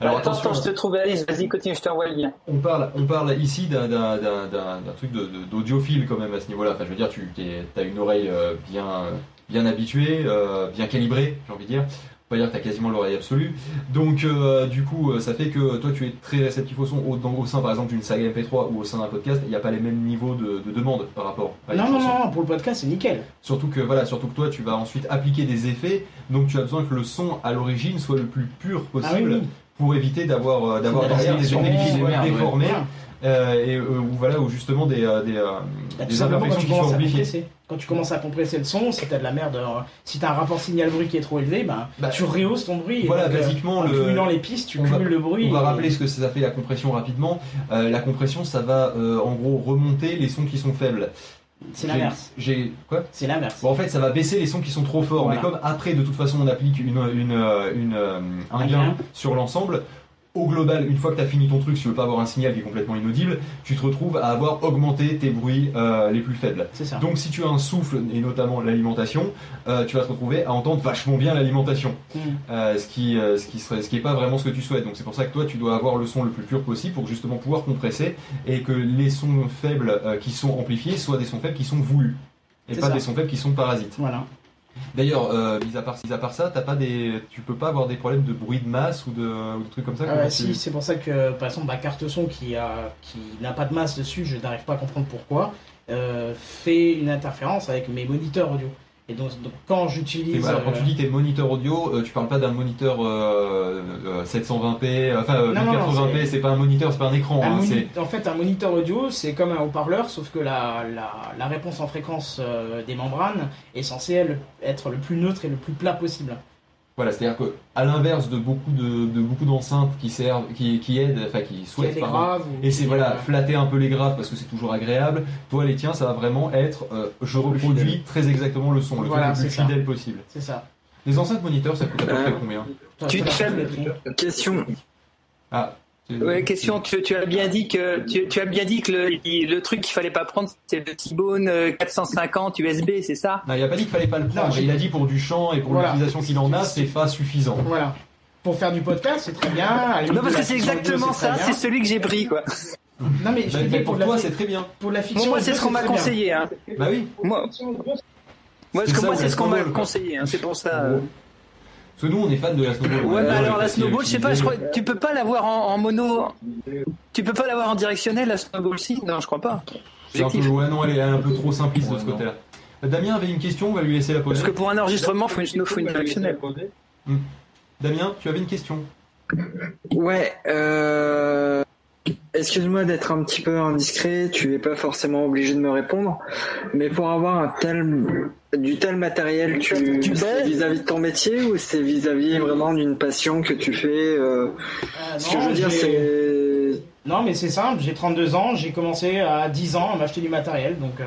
Alors attends, attention, attends, je te trouve Alice. Vas-y, continue, je t'envoie le lien. on parle, on parle ici d'un, d'un, d'un, d'un- d'un truc de, de- d'audiophile quand même à ce niveau-là. Enfin, je veux dire, tu as une oreille euh, bien, bien habituée, euh, bien calibrée, j'ai envie de dire. Pas dire que tu as quasiment l'oreille absolue. Donc, euh, du coup, euh, ça fait que toi, tu es très réceptif au son. Au, dans- au sein, par exemple, d'une saga MP3 ou au sein d'un podcast, il n'y a pas les mêmes niveaux de, de demande par rapport à Non, non, chanson. non, pour le podcast, c'est nickel. Surtout que voilà, surtout que toi tu vas ensuite appliquer des effets, donc tu as besoin que le son à l'origine soit le plus pur Ah oui, possible oui. pour éviter d'avoir euh, d'avoir derrière des effets qui sont ouais. Euh, et euh, ou voilà ou justement des euh, des, euh, Bah, des imperfections tu qui sont commences à amplifiées. Quand tu commences à compresser le son, si t'as de la merde, si t'as un rapport signal-bruit qui est trop élevé, ben, Bah, tu rehausses ton bruit. voilà, donc, basiquement, en le- cumulant les pistes, tu on va- cumules le bruit. On va et- rappeler ce que ça fait la compression rapidement. La compression, ça va en gros remonter les sons qui sont faibles. C'est l'inverse. J'ai quoi? C'est l'inverse. Bon, en fait, ça va baisser les sons qui sont trop forts. Voilà. Mais comme après, de toute façon, on applique une, une, une, un Un gain gain. sur l'ensemble. Au global, une fois que tu as fini ton truc, si tu veux pas avoir un signal qui est complètement inaudible, tu te retrouves à avoir augmenté tes bruits euh, les plus faibles. Ça. Donc si tu as un souffle, et notamment l'alimentation, euh, tu vas te retrouver à entendre vachement bien l'alimentation. Mm. Euh, ce qui ce qui serait ce qui est pas vraiment ce que tu souhaites. Donc c'est pour ça que toi tu dois avoir le son le plus pur possible pour justement pouvoir compresser et que les sons faibles qui sont amplifiés soient des sons faibles qui sont voulus et pas ça. des sons faibles qui sont parasites. Voilà. D'ailleurs, euh, mis, à part, mis à part ça, t'as pas des, tu peux pas avoir des problèmes de bruit de masse ou de, ou de trucs comme ça. Ah tu- si, c'est pour ça que, par exemple, ma carte son qui a, qui n'a pas de masse dessus, je n'arrive pas à comprendre pourquoi, euh, fait une interférence avec mes moniteurs audio. Et donc, donc quand j'utilise, alors, quand euh, tu dis tes moniteurs audio, euh, tu parles pas d'un moniteur euh, euh, 720p, euh, enfin euh, Non, non, non, 1080p, c'est- pas un moniteur, c'est pas un écran. un hein, moni- en fait, un moniteur audio, c'est comme un haut-parleur, sauf que la, la, la réponse en fréquence euh, des membranes est censée elle, être le plus neutre et le plus plat possible. Voilà, c'est-à-dire que à l'inverse de beaucoup de, de beaucoup d'enceintes qui servent, qui, qui aident, enfin qui souhaitent pardon, Et c'est voilà, euh, flatter un peu les graves parce que c'est toujours agréable. Toi, les tiens, ça va vraiment être euh, je reproduis très exactement le son, le Voilà, truc le plus ça. fidèle possible. C'est ça. Les enceintes moniteurs, ça coûte à peu Euh, près combien Tu Ça, te ça, fais- les prix. Question. Ah, Ouais, question. Tu, tu as bien dit que tu, tu as bien dit que le, le truc qu'il fallait pas prendre, c'était le T-Bone euh, 450 USB, c'est ça? Non, il a pas dit qu'il fallait pas le prendre. Non, il a dit pour du chant et pour Voilà. l'utilisation qu'il en a, c'est pas suffisant. Voilà. Pour faire du podcast, c'est très bien. Non, parce que c'est exactement ça. C'est celui que j'ai pris, quoi. Non, mais je Bah, dis, pour, pour toi, c'est très bien. pour la fiction. Bon, moi, c'est ce qu'on m'a conseillé. Hein. Bah oui. Moi, moi, C'est que moi, c'est ce qu'on m'a conseillé. Hein. C'est pour ça. Euh. Parce que nous, on est fans de la snowball. Ouais, alors la snowball, je sais pas, je utiliser. crois, tu peux pas l'avoir en, en mono. Tu peux pas l'avoir en directionnel la snowball si? Non, je crois pas. C'est un peu, ouais, non, elle est un peu trop simpliste de ce côté-là. Damien avait une question, on va lui laisser la poser. Parce que pour un enregistrement, faut une snow, faut une directionnelle. Damien, tu avais une question Ouais, euh... excuse-moi d'être un petit peu indiscret, tu es pas forcément obligé de me répondre, mais pour avoir un tel, du tel matériel, tu, Tu c'est vis-à-vis de ton métier ou c'est vis-à-vis vraiment d'une passion que tu fais euh, Ah, Ce que je non, veux dire, c'est Non, mais c'est simple, j'ai 32 ans, j'ai commencé à 10 ans à m'acheter du matériel, donc euh,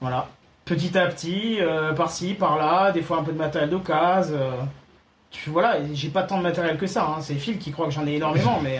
voilà. Petit à petit, euh, par-ci, par-là, des fois un peu de matériel d'occasion. euh, tu, voilà, j'ai pas tant de matériel que ça, hein. c'est Phil qui croit que j'en ai énormément, mais.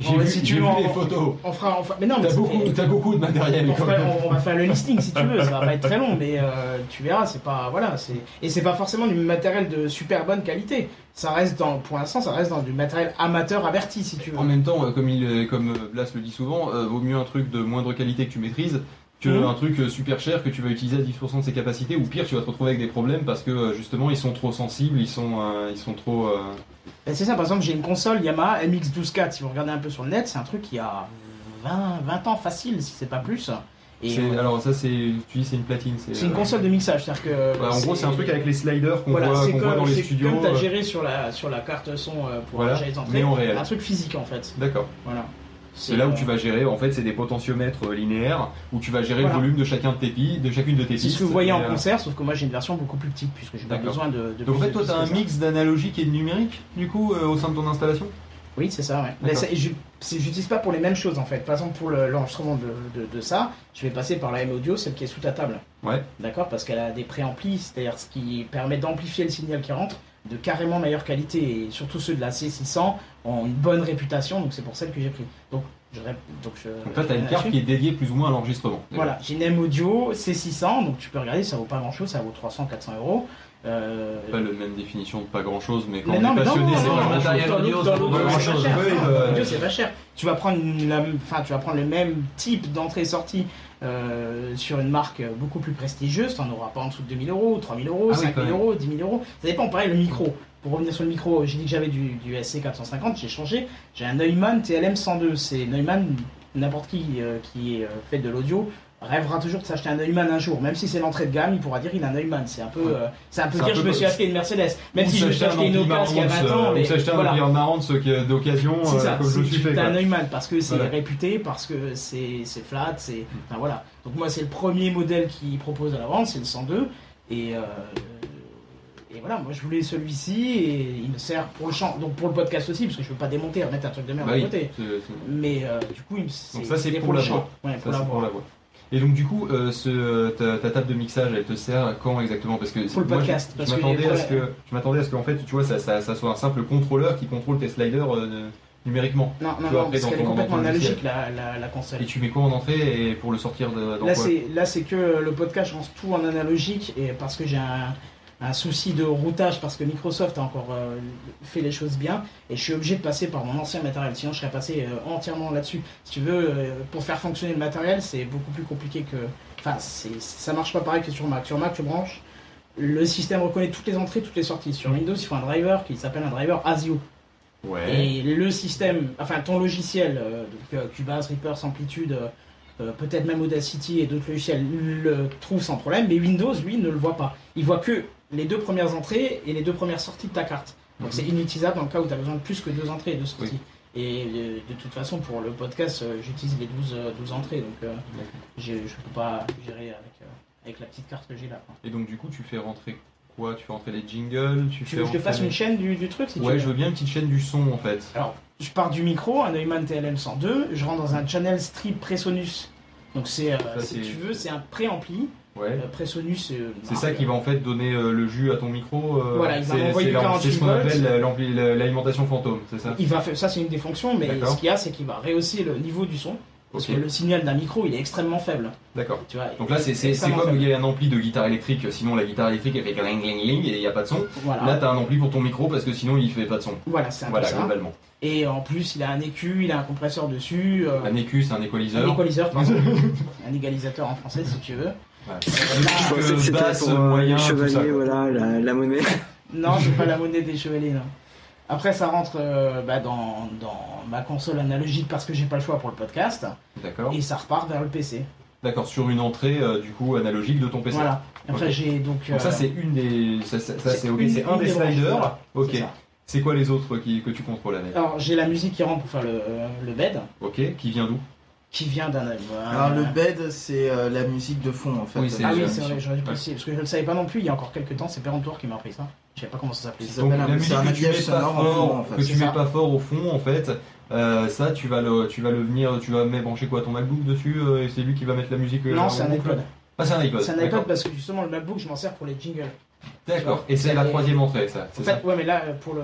J'ai vu, si tu veux, vu on- les photos. On fera, on fera- Mais non, mais T'as beaucoup, beaucoup de matériel. on, fera- va faire le listing si tu veux, ça va pas être très long, mais euh, tu verras, c'est pas voilà, c'est et c'est pas forcément du matériel de super bonne qualité. Ça reste dans, pour l'instant, ça reste dans du matériel amateur averti si tu veux. En même temps, euh, comme, il, euh, comme Blas le dit souvent, euh, vaut mieux un truc de moindre qualité que tu maîtrises que Mhm. un truc euh, super cher que tu vas utiliser à 10% de ses capacités ou pire tu vas te retrouver avec des problèmes parce que euh, justement ils sont trop sensibles, ils sont, euh, ils sont trop... euh, Ben, c'est ça, par exemple, j'ai une console Yamaha MX124. Si vous regardez un peu sur le net, c'est un truc qui a 20, 20 ans facile, si c'est pas plus. Et on- Alors ça c'est, tu dis c'est une platine. C'est une console de mixage, c'est-à-dire que. ouais, en gros c'est un truc avec les sliders qu'on Voilà, voit, voit dans les studios. comme t'as géré sur la, sur la carte son pour Voilà, gérer les entrées. mais en réel. Un truc physique en fait. D'accord. Voilà. C'est là où euh, tu vas gérer, en fait c'est des potentiomètres euh, linéaires où tu vas gérer Voilà. le volume de chacun de tes pistes, de chacune de tes C'est pistes. ce que vous voyez en euh, concert, sauf que moi j'ai une version beaucoup plus petite puisque j'ai pas besoin de. de Donc en fait toi t'as un mix d'analogique et de numérique du coup euh, au sein de ton installation? Oui, c'est ça, ouais. Mais c'est- c'est- j'utilise pas pour les mêmes choses en fait. Par exemple, pour le- l'enregistrement de, de- de ça, je vais passer par la M Audio, celle qui est sous ta table. Ouais. D'accord? Parce qu'elle a des préamplis, c'est-à-dire ce qui permet d'amplifier le signal qui rentre de carrément meilleure qualité. Et surtout ceux de la C600 ont une bonne réputation, donc c'est pour celle que j'ai pris. Donc, je, donc je, Donc toi t'as une je- carte qui est dédiée plus ou moins à l'enregistrement. Voilà, j'ai une M Audio C600, donc tu peux regarder, ça vaut pas grand-chose, ça vaut 300-400 euros. Euh, Pas la même définition de pas grand chose, mais quand mais on non, est passionné, c'est pas grand matériel chose. audio, c'est pas bah, l'audio, c'est pas cher. Tu vas prendre une- la- enfin, tu vas prendre le même type d'entrée-sortie euh, sur une marque beaucoup plus prestigieuse. T'en auras pas en dessous de 2000 euros, 3000 euros, Ah oui, 5000 quand même. euros, 10 000 euros. Ça dépend. Pareil, le micro. Pour revenir sur le micro, j'ai dit que j'avais du, du SC450, j'ai changé. J'ai un Neumann TLM 102. C'est Neumann, n'importe qui euh, qui est, euh, fait de l'audio rêvera toujours de s'acheter un Neumann un jour, même si c'est l'entrée de gamme, il pourra dire il a un Neumann. C'est un peu, Ouais. euh, c'est un peu C'est un dire peu je me suis acheté une Mercedes, même si je me suis acheté une Ocas il y a Marantz, 20 ans, euh, Ou s'acheter un voilà. Marantz d'occasion, C'est euh, ça, comme je le suis c'est fait. quoi. un Neumann parce que c'est Voilà. réputé, parce que c'est c'est flat, c'est. Enfin voilà. Donc moi c'est le premier modèle qui propose à la vente, c'est le 102. Et, euh, et voilà, moi je voulais celui-ci et il me sert pour le champ, donc pour le podcast aussi, parce que je veux pas démonter, remettre un truc de merde Bah à oui, côté. c'est- c'est- Mais euh, du coup, il me Donc ça, c'est pour la voix. Ouais, Ça, pour la c'est pour voix. la voix. Et donc du coup, euh, ce, ta, ta table de mixage, elle te sert quand exactement? Parce que Pour le moi, podcast, je, m'attendais à ce que je m'attendais à ce qu'en fait, tu vois, ça, ça, ça soit un simple contrôleur qui contrôle tes sliders euh, numériquement. Non, non, vois, non, après, parce dans qu'elle est complètement analogique la, la, la console. Et tu mets quoi en entrée et pour le sortir de, dans Là c'est là c'est que le podcast je lance tout en analogique et parce que j'ai un, un souci de routage parce que Microsoft a encore euh, fait les choses bien et je suis obligé de passer par mon ancien matériel sinon je serais passé euh, entièrement là-dessus. Si tu veux euh, pour faire fonctionner le matériel c'est beaucoup plus compliqué que enfin ça marche pas pareil que sur Mac. Sur Mac tu branches le système reconnaît toutes les entrées, toutes les sorties. Sur Windows, il faut un driver qui s'appelle un driver ASIO. Ouais. Et le système, enfin ton logiciel, donc, Cubase, Reaper, Amplitude, euh, peut-être même Audacity et d'autres logiciels le trouvent sans problème, mais Windows, lui, ne le voit pas. Il voit que les deux premières entrées et les deux premières sorties de ta carte. Donc Mhm. c'est inutilisable dans le cas où tu as besoin de plus que deux entrées et deux sorties. Et euh, de toute façon, pour le podcast, euh, j'utilise les 12, euh, 12 entrées, donc euh, je peux pas gérer avec, euh, avec la petite carte que j'ai là. quoi. Et donc du coup, tu fais rentrer quoi? Tu fais rentrer les jingles? Tu, veux que je te fasse les- une chaîne du, du truc si tu Ouais, veux? je veux bien une petite chaîne du son en fait. Alors, je pars du micro, un Neumann TLM 102, je rentre dans un channel strip Presonus. Donc c'est, euh, si tu veux, c'est un préampli. Ouais. Euh, euh, C'est ça qui va en fait donner euh, le jus à ton micro. euh, Voilà, il va m'envoyer c'est du la- 48 C'est ce qu'on appelle l'alimentation fantôme, c'est ça Il va faire, ça c'est une des fonctions, mais D'accord. ce qu'il y a, c'est qu'il va rehausser le niveau du son. Parce que le signal d'un micro, il est extrêmement faible. d'accord. Tu vois, Donc là, c'est- comme il y a un ampli de guitare électrique, sinon la guitare électrique elle fait ling ling ling et il n'y a pas de son. Voilà, Là, t'as un ampli pour ton micro parce que sinon il fait pas de son. voilà c'est un Voilà, peu ça. globalement. Et en plus, il a un EQ, il a un compresseur dessus. euh, Un écu, c'est un un équaliseur. équaliseur, pardon. un égalisateur en français si tu veux. Voilà. Je pensais que c'était pour moyen, les chevaliers, ça, quoi. voilà, la, la monnaie. Non, c'est pas la monnaie des chevaliers, non. Après, ça rentre euh, bah, dans, dans ma console analogique parce que j'ai pas le choix pour le podcast. D'accord. Et ça repart vers le PC. D'accord, sur une entrée euh, du coup analogique de ton PC. Voilà. Après, j'ai donc. Donc ça euh, c'est une des, ça, c'est c'est ok, une- c'est un des sliders. voilà. Ok. C'est quoi les autres qui, que tu contrôles avec Alors, j'ai la musique qui rentre pour faire le, le bed, Ok. Qui vient d'où? Qui vient d'un. Alors le bed, c'est euh, la musique de fond en fait. Oui, c'est- Ah oui, c'est vrai, j'aurais préciser. Parce que je ne le savais pas non plus, il y a encore quelques temps, c'est Péremptoire qui m'a appris ça. Je savais pas comment ça s'appelait. Donc la musique c'est un que tu mets habillage pas fort, fond, en fait. que tu mets ça. pas fort au fond en fait, euh, ça tu vas le, tu vas le venir, tu vas mettre brancher quoi ton MacBook dessus euh, et c'est lui qui va mettre la musique. Non, c'est un iPod. Ah c'est un iPod. C'est un iPod parce que justement, le MacBook, je m'en sers pour les jingles. D'accord. Et c'est la troisième entrée ça. En fait, ouais, mais là, pour, le,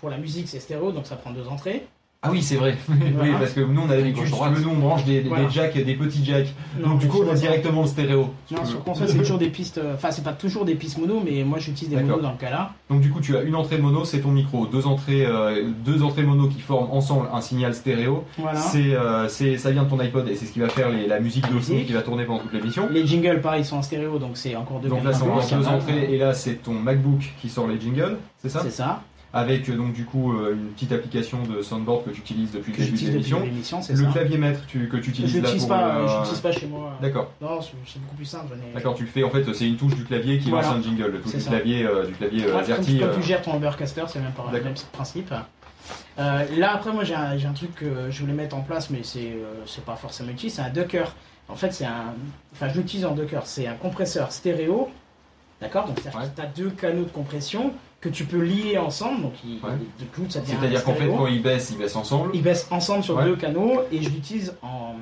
pour la musique, c'est stéréo, donc ça prend deux entrées. Ah oui c'est vrai. oui parce que nous on a l'habitude, nous on branche des, des- Voilà. des jacks, des petits jacks. Non, Donc du coup on a directement le stéréo. Non, sur console, c'est toujours des pistes. euh, Enfin, c'est pas toujours des pistes mono, mais moi j'utilise des monos dans le cas là. Donc du coup, tu as une entrée mono, c'est ton micro. Deux entrées, euh, deux entrées mono qui forment ensemble un signal stéréo. Voilà. C'est, euh, c'est, ça vient de ton iPod et c'est ce qui va faire les- la musique de fond qui va tourner pendant toute l'émission. Les jingles, pareil, sont en stéréo, donc c'est encore deux Donc là, c'est deux entrées et là, c'est ton MacBook qui sort les jingles, c'est ça? C'est ça. Avec euh, donc du coup euh, une petite application de soundboard que tu utilises depuis Que le début de l'émission. Le clavier maître tu- que tu Je utilises là l'utilise pour pas, euh, je l'utilise pas chez moi. D'accord. Non, c'est beaucoup plus simple. ai- D'accord, tu le fais en fait, c'est une touche du clavier qui Voilà. lance un jingle, C'est du ça. clavier, euh, du clavier Ouais, AZERTY. euh, tu gères ton Ubercaster, c'est même le même principe. Euh, là, après, moi j'ai un, truc que je voulais mettre en place, mais c'est c'est pas forcément utile. C'est un Docker. En fait, c'est un. Enfin, je l'utilise en Docker. C'est un compresseur stéréo. D'accord? Donc, c'est-à-dire Ouais. que tu as deux canaux de compression que tu peux lier ensemble. Donc, il, Ouais. ça devient C'est-à-dire qu'en fait, quand ils baissent, ils baissent ensemble. Ils baissent ensemble sur Ouais. deux canaux et je l'utilise en,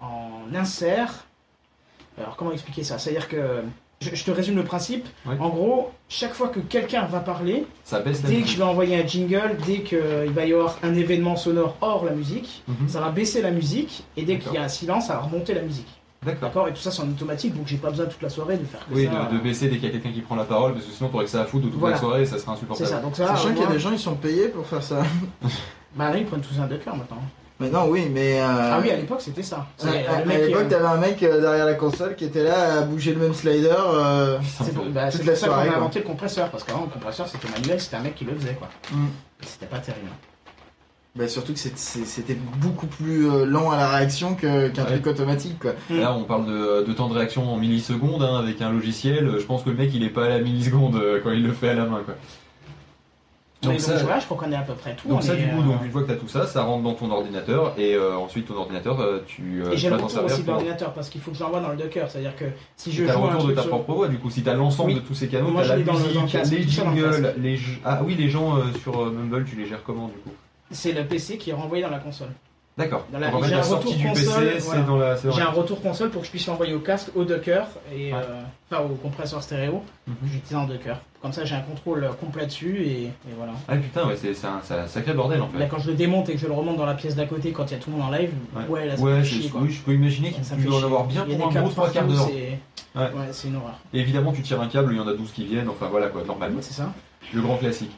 en insert. Alors comment expliquer ça? C'est-à-dire que je, je te résume le principe. Ouais. En gros, chaque fois que quelqu'un va parler, Ça baisse la dès que musique. je vais envoyer un jingle, dès qu'il va y avoir un événement sonore hors la musique, Mhm. ça va baisser la musique et dès qu'il y a un silence, ça va remonter la musique. D'accord. D'accord Et tout ça c'est en automatique, donc j'ai pas besoin toute la soirée de faire que Oui, ça. de, de baisser dès qu'il y a quelqu'un qui prend la parole, parce que sinon t'aurais que ça à foutre de toute Voilà. la soirée et ça serait C'est insupportable. ça. Donc ça, Sachant au qu'il y a moins- des gens ils sont payés pour faire ça. Bah oui, ils prennent tous un Docker maintenant. Mais non, oui, mais. euh, Ah oui, à l'époque c'était ça. À- euh, à, le à mec qui, l'époque, euh, t'avais un mec euh, derrière la console qui était là à bouger le même slider. euh, C'est pour, bah, Toute la pour ça qu'on soirée, a quoi. inventé le compresseur, parce qu'avant le compresseur c'était manuel, c'était un mec qui le faisait quoi. Mm. Et C'était pas terrible. Bah, surtout que c'était beaucoup plus euh, lent à la réaction que- qu'un Ouais. truc automatique quoi. Là, on parle de, de temps de réaction en millisecondes hein, avec un logiciel. Je pense que le mec, il est pas à la milliseconde euh, quand il le fait à la main. Quoi. Donc, Donc, ça, je crois qu'on est à peu près tout. donc on ça, du coup, euh, donc, une fois que tu as tout ça, ça rentre dans ton ordinateur et euh, ensuite ton ordinateur, tu euh, Et j'ai tu le retour aussi de l'ordinateur parce qu'il faut que je l'envoie dans le Docker. C'est-à-dire que si je T'as le joue un retour de ta sur- propre voix, du coup, si t'as l'ensemble Oui. de tous ces canaux, Moi, t'as je la le- le musique, les le jingles, les ah oui, les gens euh, sur Mumble, tu les gères comment du coup? C'est le PC qui est renvoyé dans la console. D'accord. Dans la- Donc en fait, j'ai un retour du console, PC, c'est voilà. dans la. J'ai un retour console pour que je puisse l'envoyer au casque, au Docker et Ouais. euh, enfin au compresseur stéréo. Mhm. J'utilise un Docker. Comme ça, j'ai un contrôle euh, complet dessus et, et voilà. Ah putain, ouais, c'est un, sacré bordel en fait. Là, quand je le démonte et que je le remonte dans la pièce d'à côté quand il y a tout le monde en live, Ouais. ouais, là, ça Ouais, me fait c'est- chier, quoi. oui, je peux imaginer qu'il peut en avoir bien Il y a pour un gros 3 quarts d'heure. c'est- Ouais. Ouais, c'est une horreur. Et évidemment, tu tires un câble, il y en a 12 qui viennent, enfin voilà quoi, normal. C'est ça. Le grand classique.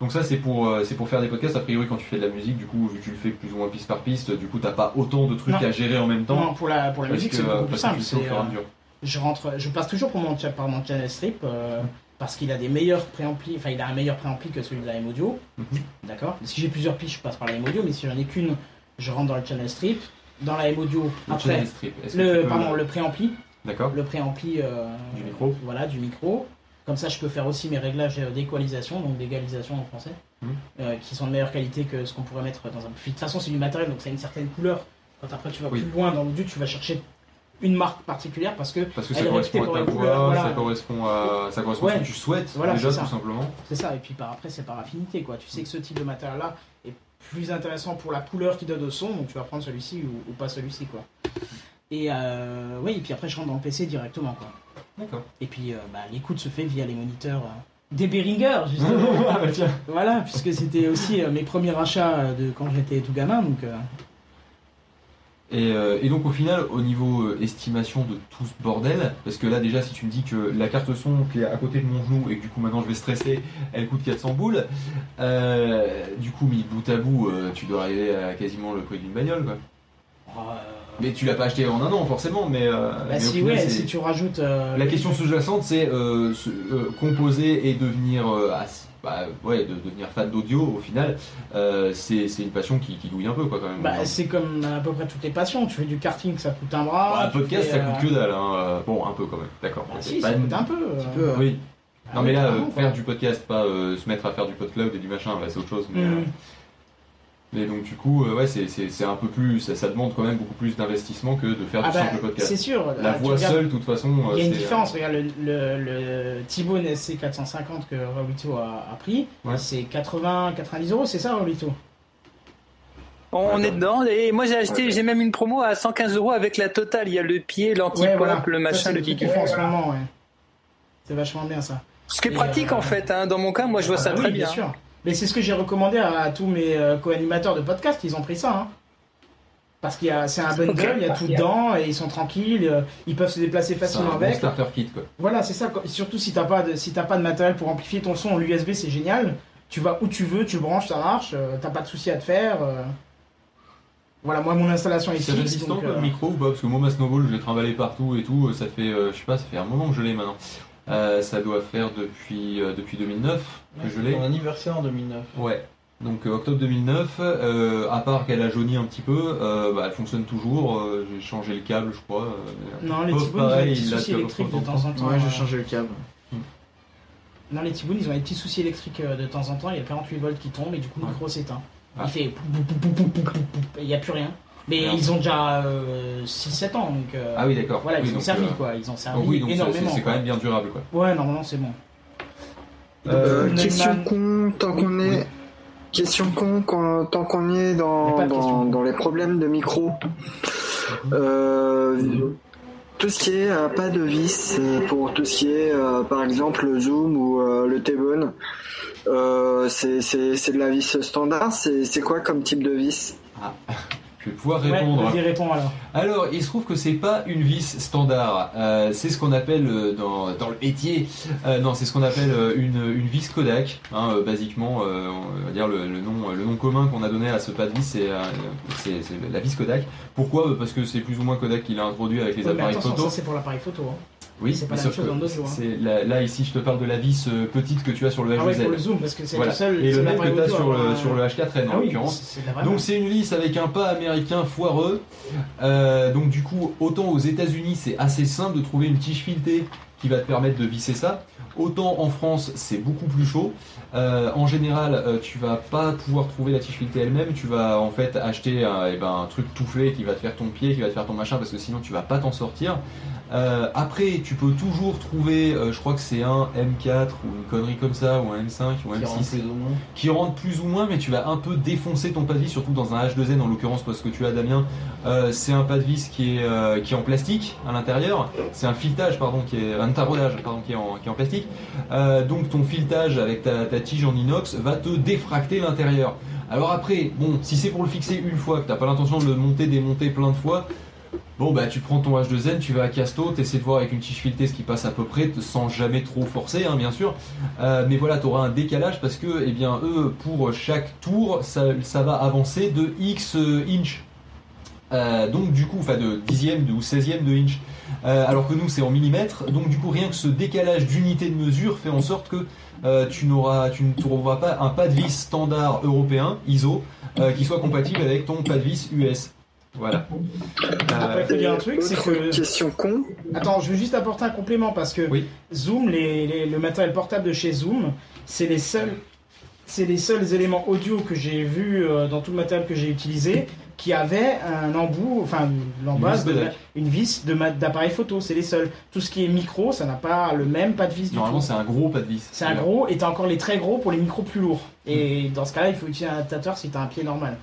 Donc ça c'est pour euh, c'est pour faire des podcasts. A priori quand tu fais de la musique, du coup vu que tu le fais plus ou moins piste par piste, du coup t'as pas autant de trucs Non. à gérer en même temps. Non, pour la, pour la musique, que, c'est beaucoup euh, plus simple. euh, je rentre, je passe toujours pour mon, par mon channel strip euh, parce qu'il a des meilleurs préamplis, enfin il a un meilleur préampli que celui de la M-Audio. Mhm. D'accord? Si j'ai plusieurs pistes, je passe par la M-Audio, mais si j'en ai qu'une, je rentre dans le channel strip. Dans la M-Audio, Le après, channel strip. Le, peux- pardon, le préampli, D'accord. le préampli euh, Du micro. Voilà, du micro. Comme ça, je peux faire aussi mes réglages euh, d'équalisation, donc d'égalisation en français, Mhm. euh, qui sont de meilleure qualité que ce qu'on pourrait mettre dans un. Puis, de toute façon, c'est du matériel, donc ça a une certaine couleur. Quand après tu vas Oui. plus loin dans l'audio, tu vas chercher une marque particulière parce que Parce que ça correspond à ta voix, voilà. ça correspond à ça correspond à ce Ouais. que tu souhaites Voilà, déjà tout simplement. c'est ça. Et puis par après, c'est par affinité, quoi. Tu sais que ce type de matériel-là est plus intéressant pour la couleur qu'il donne au son, donc tu vas prendre celui-ci ou, ou pas celui-ci, quoi. Et euh, oui, et puis après, je rentre dans le PC directement, quoi. D'accord. Et puis euh, bah, l'écoute se fait via les moniteurs euh, des Behringer, justement. ah bah tiens. Voilà, puisque c'était aussi euh, mes premiers achats de quand j'étais tout gamin, donc euh, Et, euh, et donc au final, au niveau estimation de tout ce bordel, parce que là déjà si tu me dis que la carte son qui est à côté de mon genou et que du coup maintenant je vais stresser, elle coûte 400 boules, euh, du coup mis bout à bout, tu dois arriver à quasiment le prix d'une bagnole quoi. Mais tu l'as pas acheté en un an forcément, mais, euh, bah, mais si, final, ouais, si tu rajoutes. euh, La question sous-jacente, c'est euh, se- euh, composer et devenir, euh, bah, ouais, de devenir fan d'audio au final. euh, c'est c'est une passion qui, qui douille un peu quoi quand même. Bah, c'est comme à peu près toutes les passions. Tu fais du karting, ça coûte un bras. Bah, un podcast, fais, ça euh, coûte que dalle. Hein. Bon, un peu quand même. D'accord. Bah, C'est si, pas ça une- coûte un peu. peu, euh, Oui. Ah Non oui, mais là, euh, faire du podcast, pas euh, se mettre à faire du podcloud et du machin, bah, c'est autre chose. Mais, euh, mais donc du coup, euh, ouais, c'est- c'est c'est un peu plus, ça, ça demande quand même beaucoup plus d'investissement que de faire Ah du bah, simple c'est podcast. sûr. La voix regardes- seule, de toute façon. euh, Il y a une c'est, euh, différence. Regarde le, le, le T-Bone SC450 que Raulito a, a pris. Ouais. C'est 80-90 euros, c'est ça, Raulito? On est dedans et moi j'ai acheté, j'ai même une promo à 115 euros avec la totale. Il y a le pied, l'anti-pop, Ouais, voilà. le machin, c'est le font en ce moment, ouais. C'est vachement bien ça. Ce qui est Et, pratique euh, en fait. Hein. Dans mon cas, moi je vois Ah ça bah très oui, bien. sûr. Mais c'est ce que j'ai recommandé à, à tous mes euh, co-animateurs de podcast, ils ont pris ça. Hein. Parce qu'il y a, c'est un bundle, Ok. il y a tout dedans, et ils sont tranquilles, euh, ils peuvent se déplacer c'est facilement un bon avec. starter kit quoi. Voilà, c'est ça. quoi. Surtout si t'as pas de, si t'as pas de matériel pour amplifier ton son, l'USB c'est génial. Tu vas où tu veux, tu branches, ça marche. euh, t'as pas de souci à te faire. euh. Voilà, moi mon installation est Ça fixe. résistant euh, le micro ou pas? Parce que moi ma snowball je l'ai trimballé partout et tout, ça fait, euh, je sais pas, ça fait un moment que je l'ai maintenant. Euh, ça doit faire depuis, euh, depuis 2009 que je l'ai. Ton anniversaire en 2009. Ouais. Donc euh, octobre 2009, euh, à part qu'elle a jauni un petit peu, euh, bah, elle fonctionne toujours. euh, J'ai changé le câble, je crois. euh, Non, les Pof, T-Bone, ils ont des petits soucis électriques de temps en temps. Ouais, euh. j'ai changé le câble. Non, les T-Bone, ils ont des petits soucis électriques euh, de temps en temps. Il y a 48 volts qui tombent et du coup le micro s'éteint. Ah. Il fait il n'y a plus rien. Mais Merde. ils ont déjà 6-7 ans donc. euh, Ah oui, d'accord. Voilà, Oui, ils ont donc, servi euh, quoi. Ils ont servi donc oui, donc c'est- énormément. c'est c'est quand même bien durable quoi. Ouais, normalement c'est bon. Euh, question con, tant qu'on est. oui. Question con, quand- tant qu'on y est dans, dans, les problèmes de micro. Euh, tout ce qui est euh, pas de vis euh, pour tout ce qui est euh, par exemple le zoom ou euh, le T-bone, euh, c'est c'est- c'est de la vis standard. C'est c'est quoi comme type de vis? Je vais pouvoir répondre. réponds alors. Alors, il se trouve que c'est pas une vis standard. Euh, c'est ce qu'on appelle euh, dans, dans le métier, euh, non, c'est ce qu'on appelle une, une vis Kodak. Hein, basiquement, on va dire le, le nom, le nom commun qu'on a donné à ce pas de vis, c'est la vis Kodak. Pourquoi? Parce que c'est plus ou moins Kodak qui l'a introduit avec les Ouais, appareils photo. ça c'est pour l'appareil photo. hein. Oui, C'est pas la même chose dans jours, hein. Là, là, ici, je te parle de la vis euh, petite que tu as sur le Ah ouais, H2Z. pour le zoom, parce que c'est Voilà. le seul. Et le même que tu as sur le, avoir sur un- le H4N Ah en oui, l'occurrence. Donc c'est une vis avec un pas américain foireux. Euh, donc du coup, autant aux États-Unis c'est assez simple de trouver une tige filetée qui va te permettre de visser ça. Autant en France c'est beaucoup plus chaud. Euh, en général, euh, tu vas pas pouvoir trouver la tige filetée elle-même. Tu vas en fait acheter un, eh ben, un truc tout fait qui va te faire ton pied, qui va te faire ton machin parce que sinon tu vas pas t'en sortir. Euh, après, tu peux toujours trouver, euh, je crois que c'est un M4 ou une connerie comme ça, ou un M5 ou un Qui rentre M6 plus ou moins. qui rentre plus ou moins, mais tu vas un peu défoncer ton pas de vis, surtout dans un H2N en l'occurrence, parce que tu as Damien, euh, c'est un pas de vis qui est, qui est en plastique à l'intérieur, c'est un filetage, pardon, qui est un taraudage, pardon, qui est en, qui est en plastique. Donc ton filetage avec ta, ta tige en inox va te défracter l'intérieur. Alors après, bon, si c'est pour le fixer une fois, que t'as pas l'intention de le monter, démonter plein de fois, Bon bah tu prends ton H2N, tu vas à Casto, t'essaies de voir avec une tige filetée ce qui passe à peu près, sans jamais trop forcer hein, bien sûr. Euh, mais voilà, tu auras un décalage parce que eh bien eux pour chaque tour ça, va avancer de X euh, inch. Euh, donc du coup, enfin de dixième ou 16e de inch. Alors que nous c'est en millimètres. Donc du coup rien que ce décalage d'unité de mesure fait en sorte que tu n'auras, tu ne trouveras pas un pas de vis standard européen ISO qui soit compatible avec ton pas de vis US. Voilà. Après, Euh, faut dire un truc, c'est que. question con. Attends, je veux juste apporter un complément parce que Oui. Zoom, les, les- le matériel portable de chez Zoom, c'est les seuls, c'est les seuls éléments audio que j'ai vus euh, dans tout le matériel que j'ai utilisé qui avaient un embout, enfin l'embase, Une vis de- Kodak. une vis de ma- d'appareil photo. C'est les seuls. Tout ce qui est micro, ça n'a pas le même pas de vis du Normalement c'est un gros pas de vis. C'est un gros et t'as encore les très gros pour les micros plus lourds. Et dans ce cas-là, il faut utiliser un adaptateur si t'as un pied normal.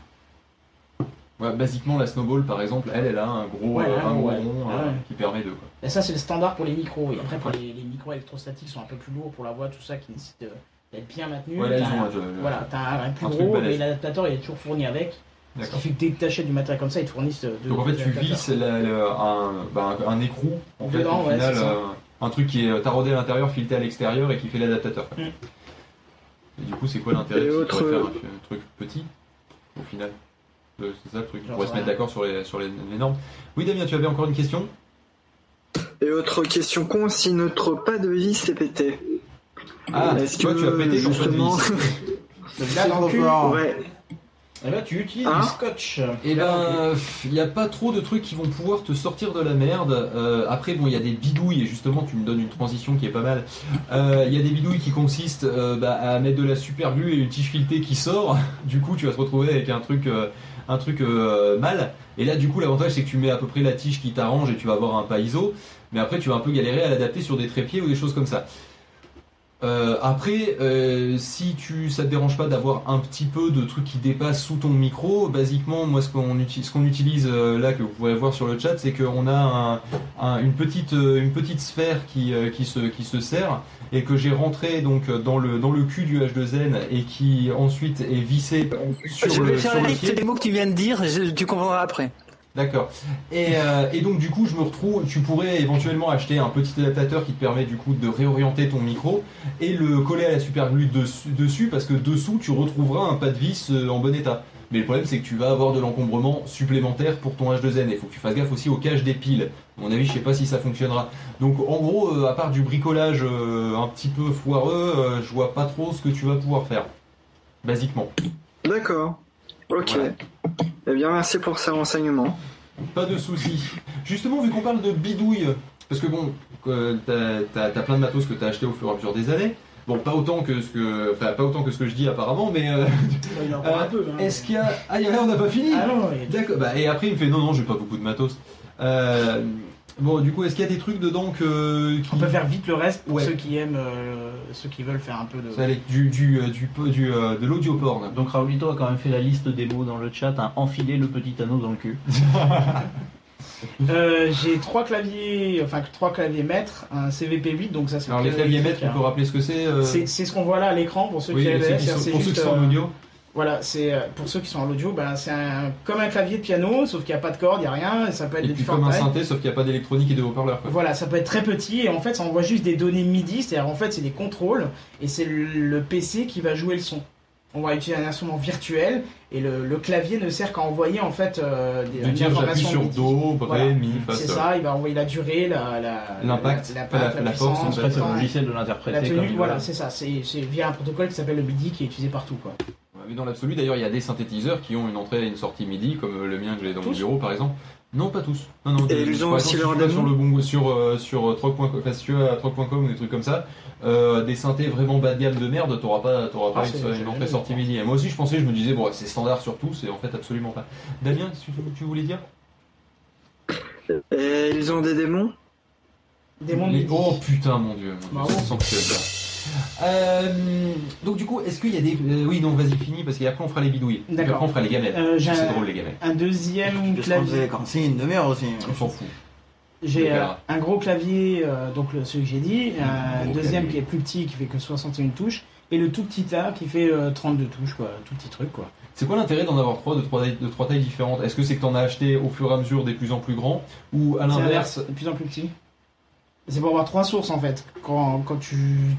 Ouais, basiquement, la Snowball, par exemple, elle, elle a un gros, Ouais, euh, un un gros, gros ouais. rond euh, ouais. qui permet de. Quoi. Et ça, c'est le standard pour les micros. Et après, pour les, les micros électrostatiques, sont un peu plus lourds pour la voix, tout ça, qui nécessitent euh, d'être bien maintenus. Ouais, là, ils T'as ont un- un, euh, Voilà, t'as un, un plus gros, mais l'adaptateur il est toujours fourni avec. Ce qui fait que dès que t'achètes du matériel comme ça, ils te fournissent deux Donc en fait, tu un, bah, un, écrou, en fait, Dedans, au final, euh, un truc qui est taraudé à l'intérieur, fileté à l'extérieur et qui fait l'adaptateur. Mm. Et du coup, c'est quoi l'intérêt pourrais faire un, un truc petit, au final? C'est ça le truc, on pourrait se mettre d'accord sur les, sur les, les normes. Oui, Damien, tu avais encore une question? Et autre question con, si notre pas de vis est pété. Ah, Est-ce toi, que, tu as pété ton pas de justement-. Là, dans le cul. Ouais. Et là, tu utilises Hein du scotch. Et ben, il n'y a pas trop de trucs qui vont pouvoir te sortir de la merde. Euh, après, bon, il y a des bidouilles, et justement, tu me donnes une transition qui est pas mal. Euh, Il y a des bidouilles qui consistent euh, bah, à mettre de la super glue et une tige filetée qui sort. Du coup, tu vas te retrouver avec un truc, euh, un truc euh, mal. Et là, du coup, l'avantage, c'est que tu mets à peu près la tige qui t'arrange et tu vas avoir un pas ISO. Mais après, tu vas un peu galérer à l'adapter sur des trépieds ou des choses comme ça. Euh, après, euh, si tu, ça te dérange pas d'avoir un petit peu de trucs qui dépassent sous ton micro, basiquement, moi, ce qu'on utilise, ce qu'on utilise euh, là, que vous pourrez voir sur le chat, c'est qu'on a un- un- une petite, euh, une petite sphère qui, euh, qui se, qui se serre et que j'ai rentré donc dans le, dans le cul du H2N et qui ensuite est vissé sur Je vais le, faire sur la liste pied. des mots que tu viens de dire, je- tu comprendras après. D'accord. Et, euh, et donc du coup, je me retrouve. Tu pourrais éventuellement acheter un petit adaptateur qui te permet du coup de réorienter ton micro et le coller à la super glue dessus, parce que dessous tu retrouveras un pas de vis euh, en bon état. Mais le problème c'est que tu vas avoir de l'encombrement supplémentaire pour ton H2N. Il faut que tu fasses gaffe aussi au cache des piles. À mon avis, je sais pas si ça fonctionnera. Donc en gros, euh, à part du bricolage un petit peu foireux, je vois pas trop ce que tu vas pouvoir faire. Basiquement. D'accord. Ok. Voilà. Eh bien, merci pour ces renseignements. Pas de soucis. Justement, vu qu'on parle de bidouille, parce que bon, euh, t'as plein de matos que t'as acheté au fur et à mesure des années. Bon, pas autant que ce que, enfin, pas autant que ce que je dis apparemment, mais euh, Il en prend euh, un peu. hein. est-ce qu'il y a, ah, il y a- on n'a pas fini. Ah non, il y a- D'accord. Bah, et après, il me fait non, non, j'ai pas beaucoup de matos. Bon, du coup, est-ce qu'il y a des trucs dedans que qui- On peut faire vite le reste pour Ouais. ceux qui aiment, euh, ceux qui veulent faire un peu de. Ça allait, du du euh, du, du, du, euh, de l'audio porn. Donc Raoulito a quand même fait la liste des mots dans le chat, hein, enfiler le petit anneau dans le cul. Euh, J'ai trois claviers, enfin trois claviers maîtres, un CVP8, donc ça c'est. Alors le les clavier claviers maîtres, on peut rappeler ce que c'est. C'est c'est ce qu'on voit là à l'écran pour ceux oui, qui avaient. qui pour ceux qui juste, sont en euh, audio. Voilà, c'est euh, pour ceux qui sont en audio, ben, c'est un, comme un clavier de piano, sauf qu'il n'y a pas de corde, il n'y a rien, et ça peut être Et puis comme un synthé, sauf qu'il n'y a pas d'électronique et de haut-parleurs. quoi. Voilà, ça peut être très petit et en fait ça envoie juste des données MIDI, c'est-à-dire en fait c'est des contrôles et c'est le, le PC qui va jouer le son. on va utiliser un instrument virtuel et le, le clavier ne sert qu'à envoyer en fait euh, des, De une dire j'appuie information sur MIDI. do, bré, Voilà. mi, fa, C'est ça, il va envoyer la durée, la, la- L'impact, la, la- la, la force, en Après, c'est le logiciel de la l'interpréter comme tenue, il voilà, c'est ça. C'est c'est via un protocole qui s'appelle le MIDI qui est utilisé partout quoi. Mais dans l'absolu, d'ailleurs, il y a des synthétiseurs qui ont une entrée et une sortie MIDI, comme euh, le mien que j'ai dans mon Tous bureau par exemple. Non, pas tous. Non, non, Et ils ont aussi leur sur le bon sur euh, sur euh, troc.com, ou des trucs comme ça, euh, des synthés vraiment bas de gamme de merde, t'auras pas t'auras Ah, pas c'est- une, entrée sortie. MIDI. Et moi aussi, je pensais, je me disais bon, c'est standard sur tout, c'est en fait absolument pas. Damien, qu'est-ce que tu, voulais dire? Et ils ont des démons Des mondes Les-. Oh putain, mon dieu, mon Euh, donc du coup, est-ce qu'il y a des... euh, oui, non, vas-y, fini, parce qu'après on fera les bidouilles. Et D'accord. Après on fera les gamelles. Euh, j'ai c'est un- drôle les gamelles. Un deuxième qu'on faisait clavier. quand C'est une demi-heure aussi. On s'en fout. J'ai euh, verra. un gros clavier, euh, donc le, celui que j'ai dit, un Gros deuxième clavier. qui est plus petit qui fait que 61 touches, et le tout petit là qui fait euh, 32 touches, quoi, tout petit truc quoi. C'est quoi l'intérêt d'en avoir trois de trois, tailles, de trois tailles différentes? Est-ce que c'est que t'en as acheté au fur et à mesure des plus en plus grands? Ou à C'est l'inverse de plus en plus petit. C'est pour avoir trois sources en fait. Quand, quand tu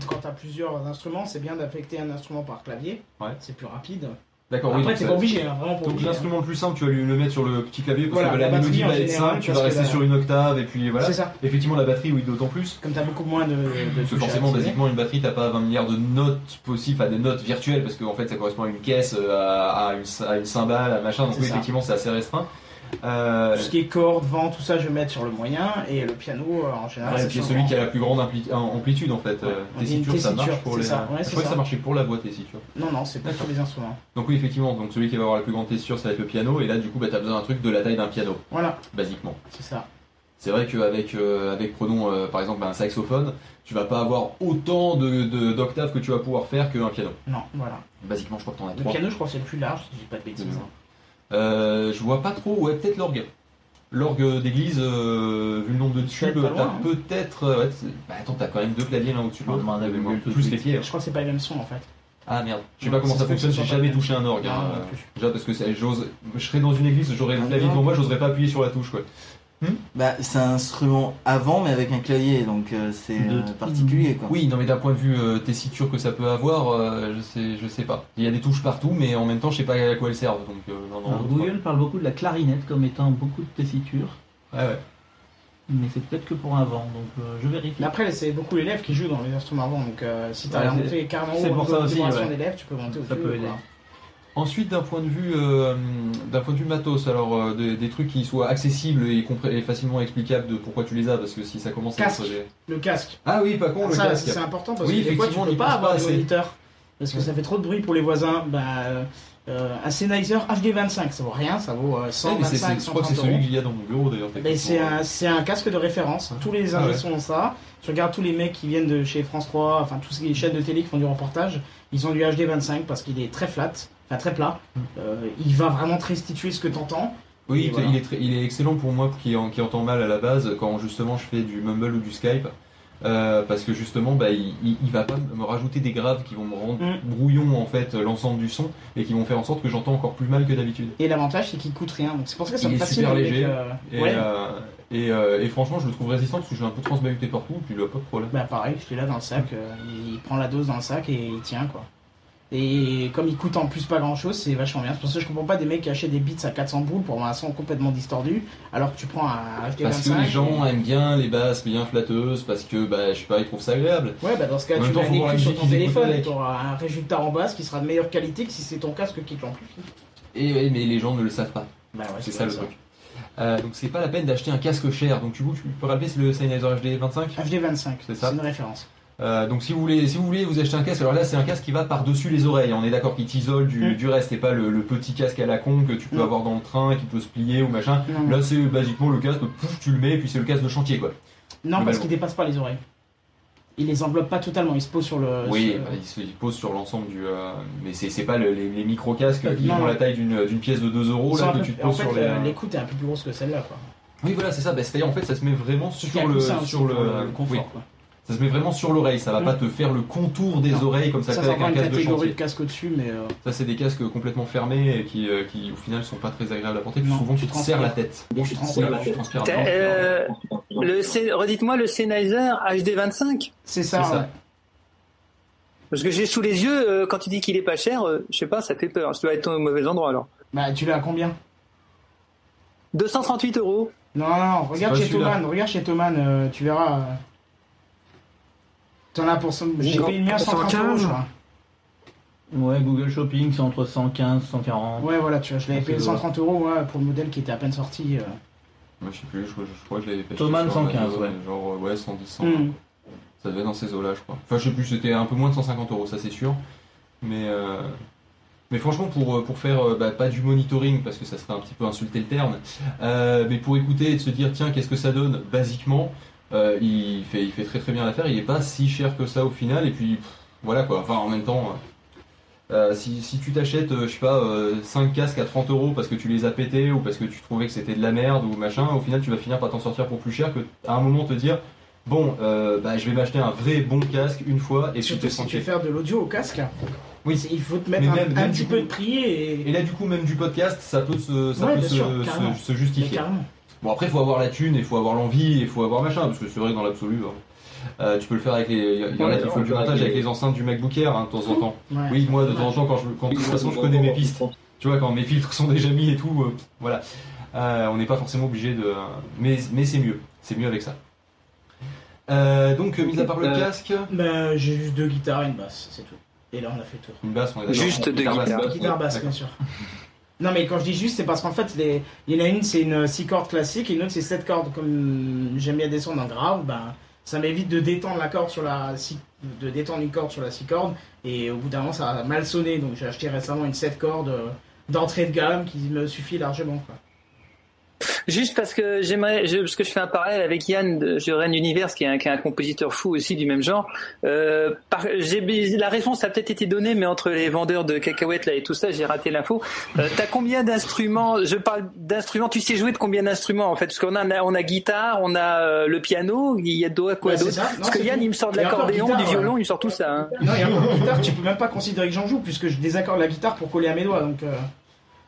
quand as plusieurs instruments, c'est bien d'affecter un instrument par clavier. Ouais. C'est plus rapide. D'accord, oui. Après, ça- pas obligé, hein, vraiment pas Donc obligé. hein. l'instrument le plus simple, tu vas lui le mettre sur le petit clavier parce Voilà, que la la mélodie en va être simple, tu vas que rester la- sur une octave et puis voilà. C'est ça. Effectivement, la batterie, oui, d'autant plus. Comme t'as beaucoup moins de, de Parce que forcément, basiquement, une batterie, t'as pas 20 milliards de notes possibles, à des notes virtuelles, parce qu'en fait, ça correspond à une caisse, euh, à, à une, à une cymbale, à machin, donc C'est oui, effectivement, c'est assez restreint. Euh, Tout ce qui est cordes, vent, tout ça, je vais mettre sur le moyen, et le piano euh, en général. ouais, c'est celui qui a la plus grande ampli- amplitude en fait. Euh, dit une tessiture, ça marche pour les. ça, ouais, je crois que ça. marchait pour la voix tessiture. Non, non, c'est pas tous les instruments. Donc oui, effectivement, donc celui qui va avoir la plus grande tessiture, ça va être le piano, et là, du coup, bah, t'as besoin d'un truc de la taille d'un piano, Voilà, basiquement. c'est ça. C'est vrai qu'avec, euh, avec, prenons euh, par exemple un saxophone, tu vas pas avoir autant de, d'octaves que tu vas pouvoir faire qu'un piano. Non, voilà. Basiquement, je crois que t'en as Le trois. piano, je crois que c'est le plus large, si je dis pas de bêtises. Hein. Euh, je vois pas trop, ouais, peut-être l'orgue. L'orgue d'église, euh, vu le nombre de tubes, t'as hein. peut-être. euh, ouais, bah attends, t'as quand même deux claviers l'un au-dessus de l'autre. Plus les pieds. Je crois que c'est pas les mêmes sons en fait. Ah merde, je sais Ouais, pas comment ça fonctionne, j'ai jamais touché un orgue. Hein. Déjà parce que j'ose, je serais dans une église, j'aurais le Un clavier devant moi, j'oserais pas appuyer sur la touche quoi. Bah, c'est un instrument avant, mais avec un clavier, donc euh, c'est De- euh, particulier quoi. Oui, non mais d'un point de vue euh, tessiture que ça peut avoir, euh, je sais, je sais pas. Il y a des touches partout, mais en même temps, je sais pas à quoi elles servent. Donc euh, non, non. Alors, non, Google parle beaucoup de la clarinette comme étant beaucoup de tessiture, Ouais, ouais. mais c'est peut-être que pour un vent, donc euh, je vérifie. Mais après, c'est beaucoup l'élève qui joue dans les instruments avant, donc euh, si t'as Ouais, monté carrément c'est haut pour ça aussi, ouais. d'élève, tu peux monter au Ça peut aider. Ensuite, d'un point de vue, euh, d'un point de vue matos, alors euh, des, des trucs qui soient accessibles et, facilement explicables de pourquoi tu les as, parce que si ça commence Casque. à être des... Le casque. Ah oui, pas con, le ça, casque. c'est important parce Oui, que des fois, tu on peux pas avoir de moniteur. Parce que ça fait trop de bruit pour les voisins. Bah, euh, un Sennheiser HD25, ça vaut rien, ça vaut euh, Ouais, mais 125, c'est- c'est- je crois que c'est 130 celui qu'il y a dans mon bureau d'ailleurs. C'est un, casque de référence. Tous les Ah ouais. ingénieurs ont ça. Tu regardes tous les mecs qui viennent de chez France 3, enfin tous les chaînes de télé qui font du reportage, ils ont du HD25 parce qu'il est très flat, enfin très plat. Euh, il va vraiment te restituer ce que t'entends. Oui, il- voilà. il, est très- il est excellent pour moi qui, en- qui entend mal à la base quand justement je fais du Mumble ou du Skype. euh, parce que justement, bah, il, il, il va pas me rajouter des graves qui vont me rendre Mm. brouillon en fait l'ensemble du son et qui vont faire en sorte que j'entends encore plus mal que d'habitude. Et l'avantage, c'est qu'il coûte rien. Donc c'est pour ça que ça Il me est fascine. super léger. euh, Et, ouais. euh, et, et franchement, je le trouve résistant parce que je suis un peu transbahuté partout, puis il a pas de problème. Bah pareil, je l'ai là dans le sac, il prend la dose dans le sac et il tient quoi. Et comme il coûte en plus pas grand chose, c'est vachement bien. C'est pour ça que je comprends pas des mecs qui achètent des beats à 400 boules pour avoir un son complètement distordu, alors que tu prends un HD25. Parce que les gens et- aiment bien les basses bien flatteuses, parce que bah, je sais pas, ils trouvent ça agréable. Ouais, bah dans ce cas, En tu la écran sur ton téléphone et tu auras un résultat en basse qui sera de meilleure qualité que si c'est ton casque qui te l'amplifie. Et, ouais, mais les gens ne le savent pas. Bah ouais, c'est ça le truc. Euh, donc c'est pas la peine d'acheter un casque cher. Donc du coup, tu peux rappeler c'est le Sennheiser HD 25 HD25, C'est ça. c'est une référence. Euh, donc si vous voulez, si vous voulez vous acheter un casque, alors là c'est un casque qui va par dessus les oreilles. On est d'accord qu'il t'isole du, Mm. du reste et pas le, le petit casque à la con que tu peux Non. avoir dans le train qui peut se plier ou machin. Là c'est basiquement le casque, pouf, tu le mets et puis c'est le casque de chantier quoi. non parce qu'il dépasse pas les oreilles. Il les enveloppe pas totalement, il se pose sur le. Oui, sur- bah, il, se, il pose sur l'ensemble du. euh, mais c'est pas le- les, les micro casques qui font non. la taille d'une pièce de 2 euros là que peu- tu te en poses fait, sur les. euh, l'écoute est un peu plus grosse que celle-là quoi. Oui voilà c'est ça. Bah, C'est-à-dire en fait ça se met vraiment sur le aussi sur le confort. Ça se met vraiment sur l'oreille. Ça va Mm. pas te faire le contour des Non. oreilles comme ça, Ça, fait avec un une casque de catégorie chantier. de casque au-dessus, mais. euh, Ça, c'est des casques complètement fermés et qui, euh, qui au final, sont pas très agréables à porter. Puis Non, souvent, tu tu te transpires. serres la tête. tu Oui, transpires. tu transpires. T'as, euh, le, C- redites-moi le Sennheiser HD25. C'est ça, C'est ça. ouais. Parce que j'ai sous les yeux, euh, quand tu dis qu'il est pas cher, euh, je sais pas, ça fait peur. Je dois être au mauvais endroit alors. Bah, tu l'as à combien? 238 euros. Non, non, regarde chez. Thoman, regarde chez Thoman, euh, tu verras. Euh. T'en as pour. son- J'ai payé le mien 130 euros, 115. je crois. Ouais, Google Shopping, c'est entre 115 140. Ouais, voilà, tu vois, je l'avais payé c'est 130 euros ouais, pour le modèle qui était à peine sorti. euh. Moi, je sais plus, je, crois- je crois que je l'avais payé. Thomann sur 115, Amazon, ouais. Genre, euh, ouais, 110, 100. Hmm. Ça devait être dans ces eaux-là, je crois. Enfin, je sais plus, c'était un peu moins de 150 euros, ça c'est sûr. Mais, euh, mais franchement, pour, euh, pour faire euh, bah, pas du monitoring, parce que ça serait un petit peu insulter le terme, euh, mais pour écouter et de se dire, tiens, qu'est-ce que ça donne basiquement, euh, il, fait, il fait très très bien l'affaire. Il est pas si cher que ça au final. Et puis, pff, voilà quoi. Enfin, en même temps. euh, si, si tu t'achètes, euh, je sais pas, 5 casques à 30 euros parce que tu les as pétés ou parce que tu trouvais que c'était de la merde ou machin, au final tu vas finir par t'en sortir pour plus cher que à un moment te dire bon, euh, bah, je vais m'acheter un vrai bon casque une fois et puis Surtout te si tu veux faire de l'audio au casque, Oui. c'est- il faut te mettre un, même- un même petit peu de prix et. Et là, du coup, même du podcast, ça peut se, ça Ouais, peut bien se, sûr, se- carrément. se Mais justifier. carrément. Bon, après, il faut avoir la thune, il faut avoir l'envie, il faut avoir machin, parce que c'est vrai que dans l'absolu, hein, euh, tu peux le faire avec les. Il y en a Ouais, qui font du montage avec les enceintes du MacBook Air hein, de temps en temps. Ouais. Oui, moi, de temps en temps, quand je, quand, de toute façon, je connais mes pistes. Tu vois, quand mes filtres sont déjà mis et tout, euh, voilà. Euh, on n'est pas forcément obligé de. Mais, mais c'est mieux. C'est mieux avec ça. Euh, donc, euh, mis à part le Euh, casque, Ben, j'ai juste deux guitares et une basse, c'est tout. Et là, on a fait le tour. une basse, on est d'accord. Juste deux Guitare basse. guitares. Guitare basse, bien sûr. Non, mais quand je dis juste, c'est parce qu'en fait, les... il y en a une, c'est une 6 cordes classique, et une autre, c'est 7 cordes. Comme j'aime bien descendre en grave, ben, ça m'évite de détendre la corde sur la six- de détendre une corde sur la 6 cordes, et au bout d'un moment, ça a mal sonné. Donc, j'ai acheté récemment une 7 cordes euh, d'entrée de gamme qui me suffit largement. Juste parce que j'aimerais, je, parce que je fais un parallèle avec Yann de Je Règne Univers, qui est, un, qui est un compositeur fou aussi du même genre. Euh, par, la réponse a peut-être été donnée, mais entre les vendeurs de cacahuètes là et tout ça, j'ai raté l'info. Euh, t'as combien d'instruments Je parle d'instruments. Tu sais jouer de combien d'instruments en fait? Parce qu'on a, on a guitare, on a euh, le piano, il y a quoi, quoi Ouais, d'autre Parce que Yann, tout. il me sort de l'accordéon, du violon, ouais. il me sort tout ça. hein. Non, et encore, guitare, tu peux même pas considérer que j'en joue, puisque je désaccorde la guitare pour coller à mes doigts. Donc,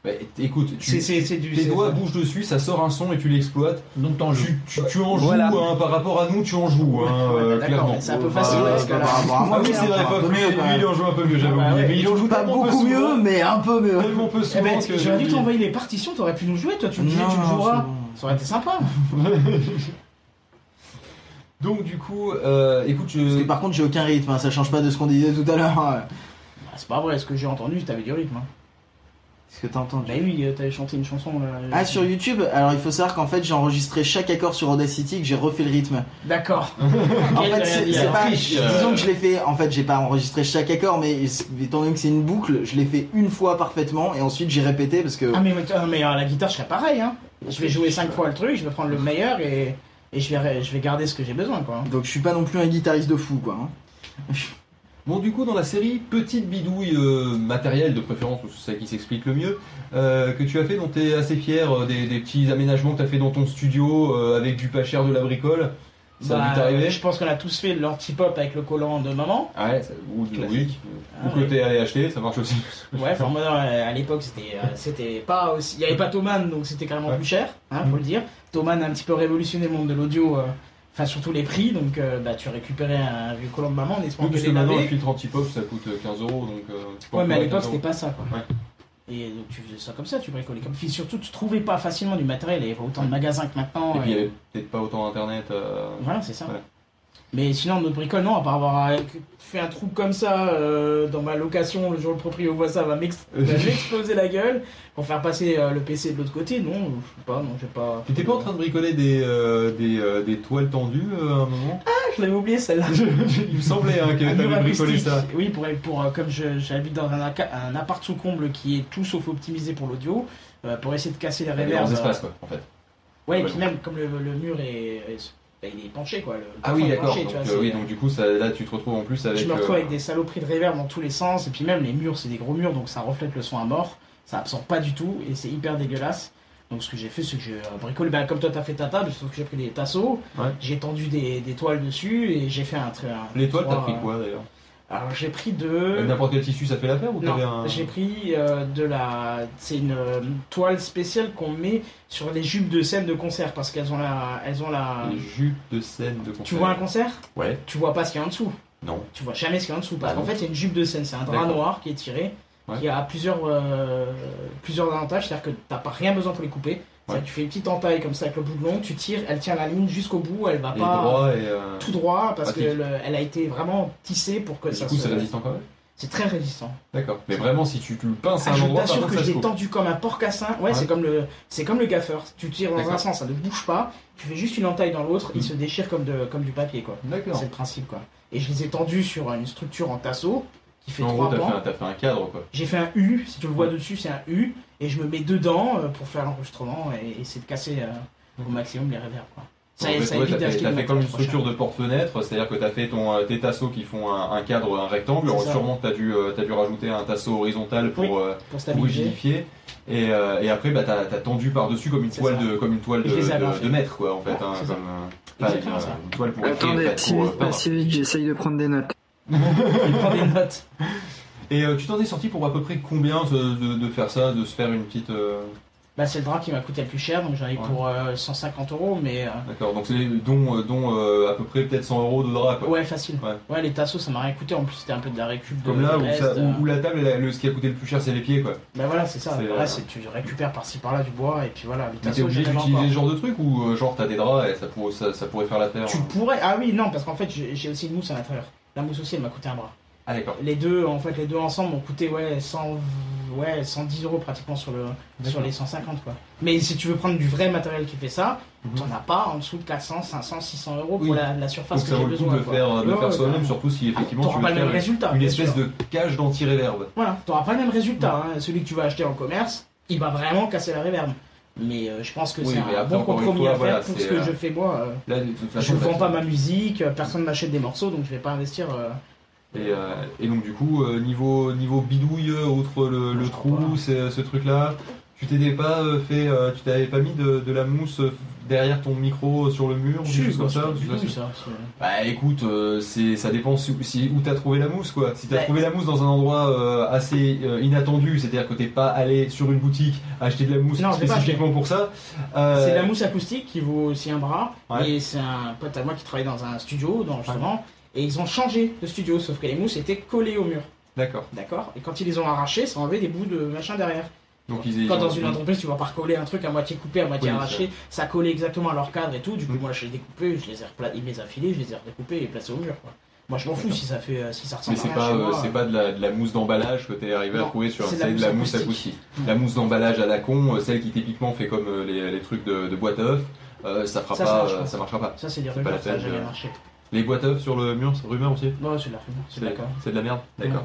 Bah, écoute, tu, c'est, c'est, c'est du. tes c'est- doigts bougent dessus, ça sort un son et tu l'exploites. Donc t'en joues. Tu, tu, tu en joues Voilà. hein, par rapport à nous, tu en joues, hein, Ouais, euh, clairement. c'est un peu Euh, facile, bah, parce que bah, là- par rapport à moi, Ah oui, c'est vrai, pas mieux, lui, il en joue un peu mieux, j'avais Ah bah oublié. ouais, Mais il en joue Pas beaucoup mieux, mais un peu mieux. Tellement peu Eh souvent ben, que j'aurais dû t'envoyer les partitions, t'aurais pu nous jouer, toi tu me disais tu non, joueras. Ça aurait été sympa. Donc du coup, euh, écoute, Parce que par contre, j'ai aucun rythme, hein, ça change pas de ce qu'on disait tout à l'heure. hein. C'est pas vrai, ce que j'ai entendu, t'avais du rythme. Hein. Qu'est-ce que t'as entendu Bah oui, euh, t'avais chanté une chanson là. Ah, sur YouTube Alors, il faut savoir qu'en fait, j'ai enregistré chaque accord sur Audacity que j'ai refait le rythme. D'accord. En fait, c'est pas. Disons que je l'ai fait. En fait, j'ai pas enregistré chaque accord, mais étant donné que c'est une boucle, je l'ai fait une fois parfaitement et ensuite j'ai répété parce que. Ah mais, mais, mais, euh, la guitare, je serais pareil. Hein. Je vais jouer 5 fois le truc, je vais prendre le meilleur et, et je, vais, je vais garder ce que j'ai besoin. quoi. Donc, je suis pas non plus un guitariste de fou, quoi. Bon, du coup, dans la série Petite bidouille euh, matérielle de préférence, parce que c'est ça qui s'explique le mieux, euh, que tu as fait, dont tu es assez fier, euh, des, des petits aménagements que tu as fait dans ton studio euh, avec du pas cher de la bricole. Ça a Bah, dû t'arriver Je pense qu'on a tous fait l'anti-pop avec le collant de maman. Ah ouais, ça, ou, Classique. oui, Ah ou que ouais. t'es allé acheter, ça marche aussi. Ouais, enfin moi à l'époque c'était c'était pas aussi, il y avait pas Thomann donc c'était carrément Ouais. plus cher, hein, faut le dire. Thomann a un petit peu révolutionné le monde de l'audio, enfin surtout les prix, donc euh, bah tu récupérais un vieux collant de maman en espérant Oui, que parce les que maintenant, le filtre anti-pop, ça coûte euh, 15 euros, donc... euh, tu Ouais, mais à l'époque 15 c'était pas ça quoi. Ouais. Et donc tu faisais ça comme ça, tu bricolais comme. Puis surtout tu trouvais pas facilement du matériel, il y avait pas autant de magasins que maintenant. Et puis, il y avait peut-être pas autant internet. euh, Voilà, c'est ça. Voilà. Mais sinon, notre bricole, non, à part avoir fait un trou comme ça euh, dans ma location, le jour où le proprio voit ça, va m'ex- va m'exploser la gueule pour faire passer euh, le PC de l'autre côté. Non, je sais pas, non, j'ai pas. T'étais pas en train de bricoler des, euh, des, euh, des toiles tendues euh, à un moment? Ah, je l'avais oublié celle-là. Il me semblait hein, que t'avais bricolé ça. Oui, pour, pour, euh, comme je- j'habite dans un, appart sous comble qui est tout sauf optimisé pour l'audio, euh, pour essayer de casser les grands euh, espaces, quoi, en fait. Ouais, et Ouais. puis même comme le, le mur est, est- bah, il est penché quoi. Le, le Ah oui, d'accord. Donc, vois, euh, oui, donc du coup, ça, là, tu te retrouves en plus avec. je me retrouve euh, avec des saloperies de réverb dans tous les sens, et puis même les murs, c'est des gros murs, donc ça reflète le son à mort, ça absorbe pas du tout, et c'est hyper dégueulasse. Donc ce que j'ai fait, c'est que j'ai euh, bricolé, bah, comme toi t'as fait ta table, sauf que j'ai pris des tasseaux, Ouais. j'ai tendu des, des toiles dessus, et j'ai fait un très. Les toiles, t'as pris quoi d'ailleurs? Alors j'ai pris de. Avec N'importe quel tissu, ça fait l'affaire ou Non, un. j'ai pris euh, de la. C'est une euh, toile spéciale qu'on met sur les jupes de scène de concert, parce qu'elles ont la. Elles ont la. Des jupes de scène de concert. Tu vois un concert Ouais. Tu vois pas ce qu'il y a en dessous? Non. Tu vois jamais ce qu'il y a en dessous. Parce Ah qu'en fait, il y a une jupe de scène. C'est un drap noir qui est tiré, Ouais. qui a plusieurs, euh, plusieurs avantages. C'est-à-dire que t'as pas rien besoin pour les couper. Tu fais une petite entaille comme ça avec le bout de long, tu tires, elle tient la ligne jusqu'au bout, elle va Et pas droit et. euh, tout droit parce qu'elle a été vraiment tissée pour que du ça coup, se. c'est résistant quand même. C'est très résistant. D'accord. Mais vraiment, si tu, tu le pinces à Ah, un je endroit, par t'assure que je coupe. tendu comme un porcassin. Ouais, Ouais. c'est comme le, c'est comme le gaffeur. Tu tires dans un sens, ça ne bouge pas. Tu fais juste une entaille dans l'autre, il Mm. se déchire comme de, comme du papier quoi. D'accord. C'est le principe quoi. Et je les ai tendus sur une structure en tasseau qui fait En trois gros, t'as pans. fait, un- t'as fait un cadre, quoi. J'ai fait un U, si tu le vois dessus, c'est un U, et je me mets dedans euh, pour faire l'enregistrement et essayer de casser euh, au maximum les reverbs. Quoi. Ça, En fait, ça ouais, évite t'as fait, d'acheter t'as le fait comme une matériel structure de porte-fenêtre, c'est-à-dire que t'as fait ton, euh, tes tasseaux qui font un, un cadre, un rectangle, C'est alors ça. sûrement que t'as dû, euh, t'as dû rajouter un tasseau horizontal pour, Oui. euh, pour pour stabiliser. rigidifier, et, euh, et après bah, t'as as tendu par-dessus comme une C'est toile, ça. de, comme une toile Et de, je les avais de- fait. de mètre, quoi, en fait, Ouais, hein, c'est ça. comme, euh, pas Exactement une, ça. une toile pour écrire, Attendez, faite si pour, euh, vite, pas peindre. si vite, j'essaye de prendre des notes. Il prend des notes. Et euh, tu t'en es sorti pour à peu près combien de, de- de faire ça, de se faire une petite... euh, Bah, c'est le drap qui m'a coûté le plus cher, donc j'en ai Ouais. pour euh, 150 euros, mais euh, D'accord, donc c'est dont, euh, dont euh, à peu près peut-être 100 euros de drap, quoi. ouais, facile. Ouais. Ouais. les tasseaux, ça m'a rien coûté. En plus, c'était un peu de la récup. de Comme là où, reste, ça- où- euh. où la table, elle a- le, ce qui a coûté le plus cher, c'est les pieds, quoi. Bah voilà, c'est ça. C'est, Là, c'est tu récupères par-ci par-là du bois, et puis voilà, les Mais t'es tasseaux, obligé j'en ai d'utiliser encore. ce genre de truc ou euh, genre t'as des draps et ça, pour- ça, ça pourrait faire l'affaire Tu hein pourrais. Ah oui, non, parce qu'en fait, j'ai j'ai aussi une mousse à l'intérieur. La mousse aussi, elle m'a coûté un bras. Ah d'accord. Les deux, en fait, les deux ensemble m'ont coûté ouais, 100, ouais, 110 euros pratiquement sur, le, sur les 150 quoi. Mais si tu veux prendre du vrai matériel qui fait ça, Mhm. t'en as pas en dessous de 400, 500, 600 euros pour Oui. la, la surface Donc que j'ai le besoin. de quoi. faire, de Ouais, faire ouais, soi-même, carrément. surtout si effectivement tu pas veux le même faire résultat. une espèce sûr. de cage d'anti-réverb. Voilà, t'auras pas le même résultat. hein. Celui que tu vas acheter en commerce, il va vraiment casser la réverb. Mais euh, je pense que Oui, c'est un bon compromis à faire pour ce que euh, je fais moi. euh, Là, de toute je façon, vends pas ma musique, personne m'achète des morceaux, donc je vais pas investir. Et, et donc du coup, niveau, niveau bidouille, outre le, trou, ce truc-là, tu t'étais pas fait, euh, tu t'avais pas mis de, de la mousse derrière ton micro sur le mur ou choses quoi, comme ça du tout, Bah écoute, euh, c'est ça dépend si, si- où t'as trouvé la mousse quoi. Si t'as Ouais. trouvé la mousse dans un endroit euh, assez euh, inattendu, c'est-à-dire que t'es pas allé sur une boutique acheter de la mousse Non, pas spécifiquement pour ça. euh, C'est la mousse acoustique qui vaut aussi un bras. Ouais. Et c'est un pote à moi qui travaille dans un studio d'enregistrement. Et ils ont changé de studio, sauf que les mousses étaient collées au mur. D'accord. D'accord Et quand ils les ont arrachées, ça enlevait des bouts de machin derrière. Donc ils Quand ils dans une entreprise, tu vas pas recoller un truc à moitié coupé, à moitié Oui, arraché, ça collait exactement à leur cadre et tout. Du coup, Mm. moi, je les ai découpés, je les ai repla- il me les a filés, je les ai redécoupés et placés au mur. Quoi. Moi, je m'en fous si ça fait, euh, si ça Mais ressemble c'est à rien pas, euh, c'est pas de la, de la mousse d'emballage que t'es arrivé à trouver sur c'est c'est de la mousse acoustique. acoustique. La mousse d'emballage à la con, euh, celle qui typiquement fait comme euh, les, les trucs de, de boîte à œufs, euh, ça fera Ça, ça pas, euh, ça marchera pas. Ça, c'est des c'est rumeurs, ça jamais de- marché. Les boîtes à œufs sur le mur, c'est rumeur aussi? Non, c'est de la rumeur, c'est de la com. C'est de la merde. D'accord.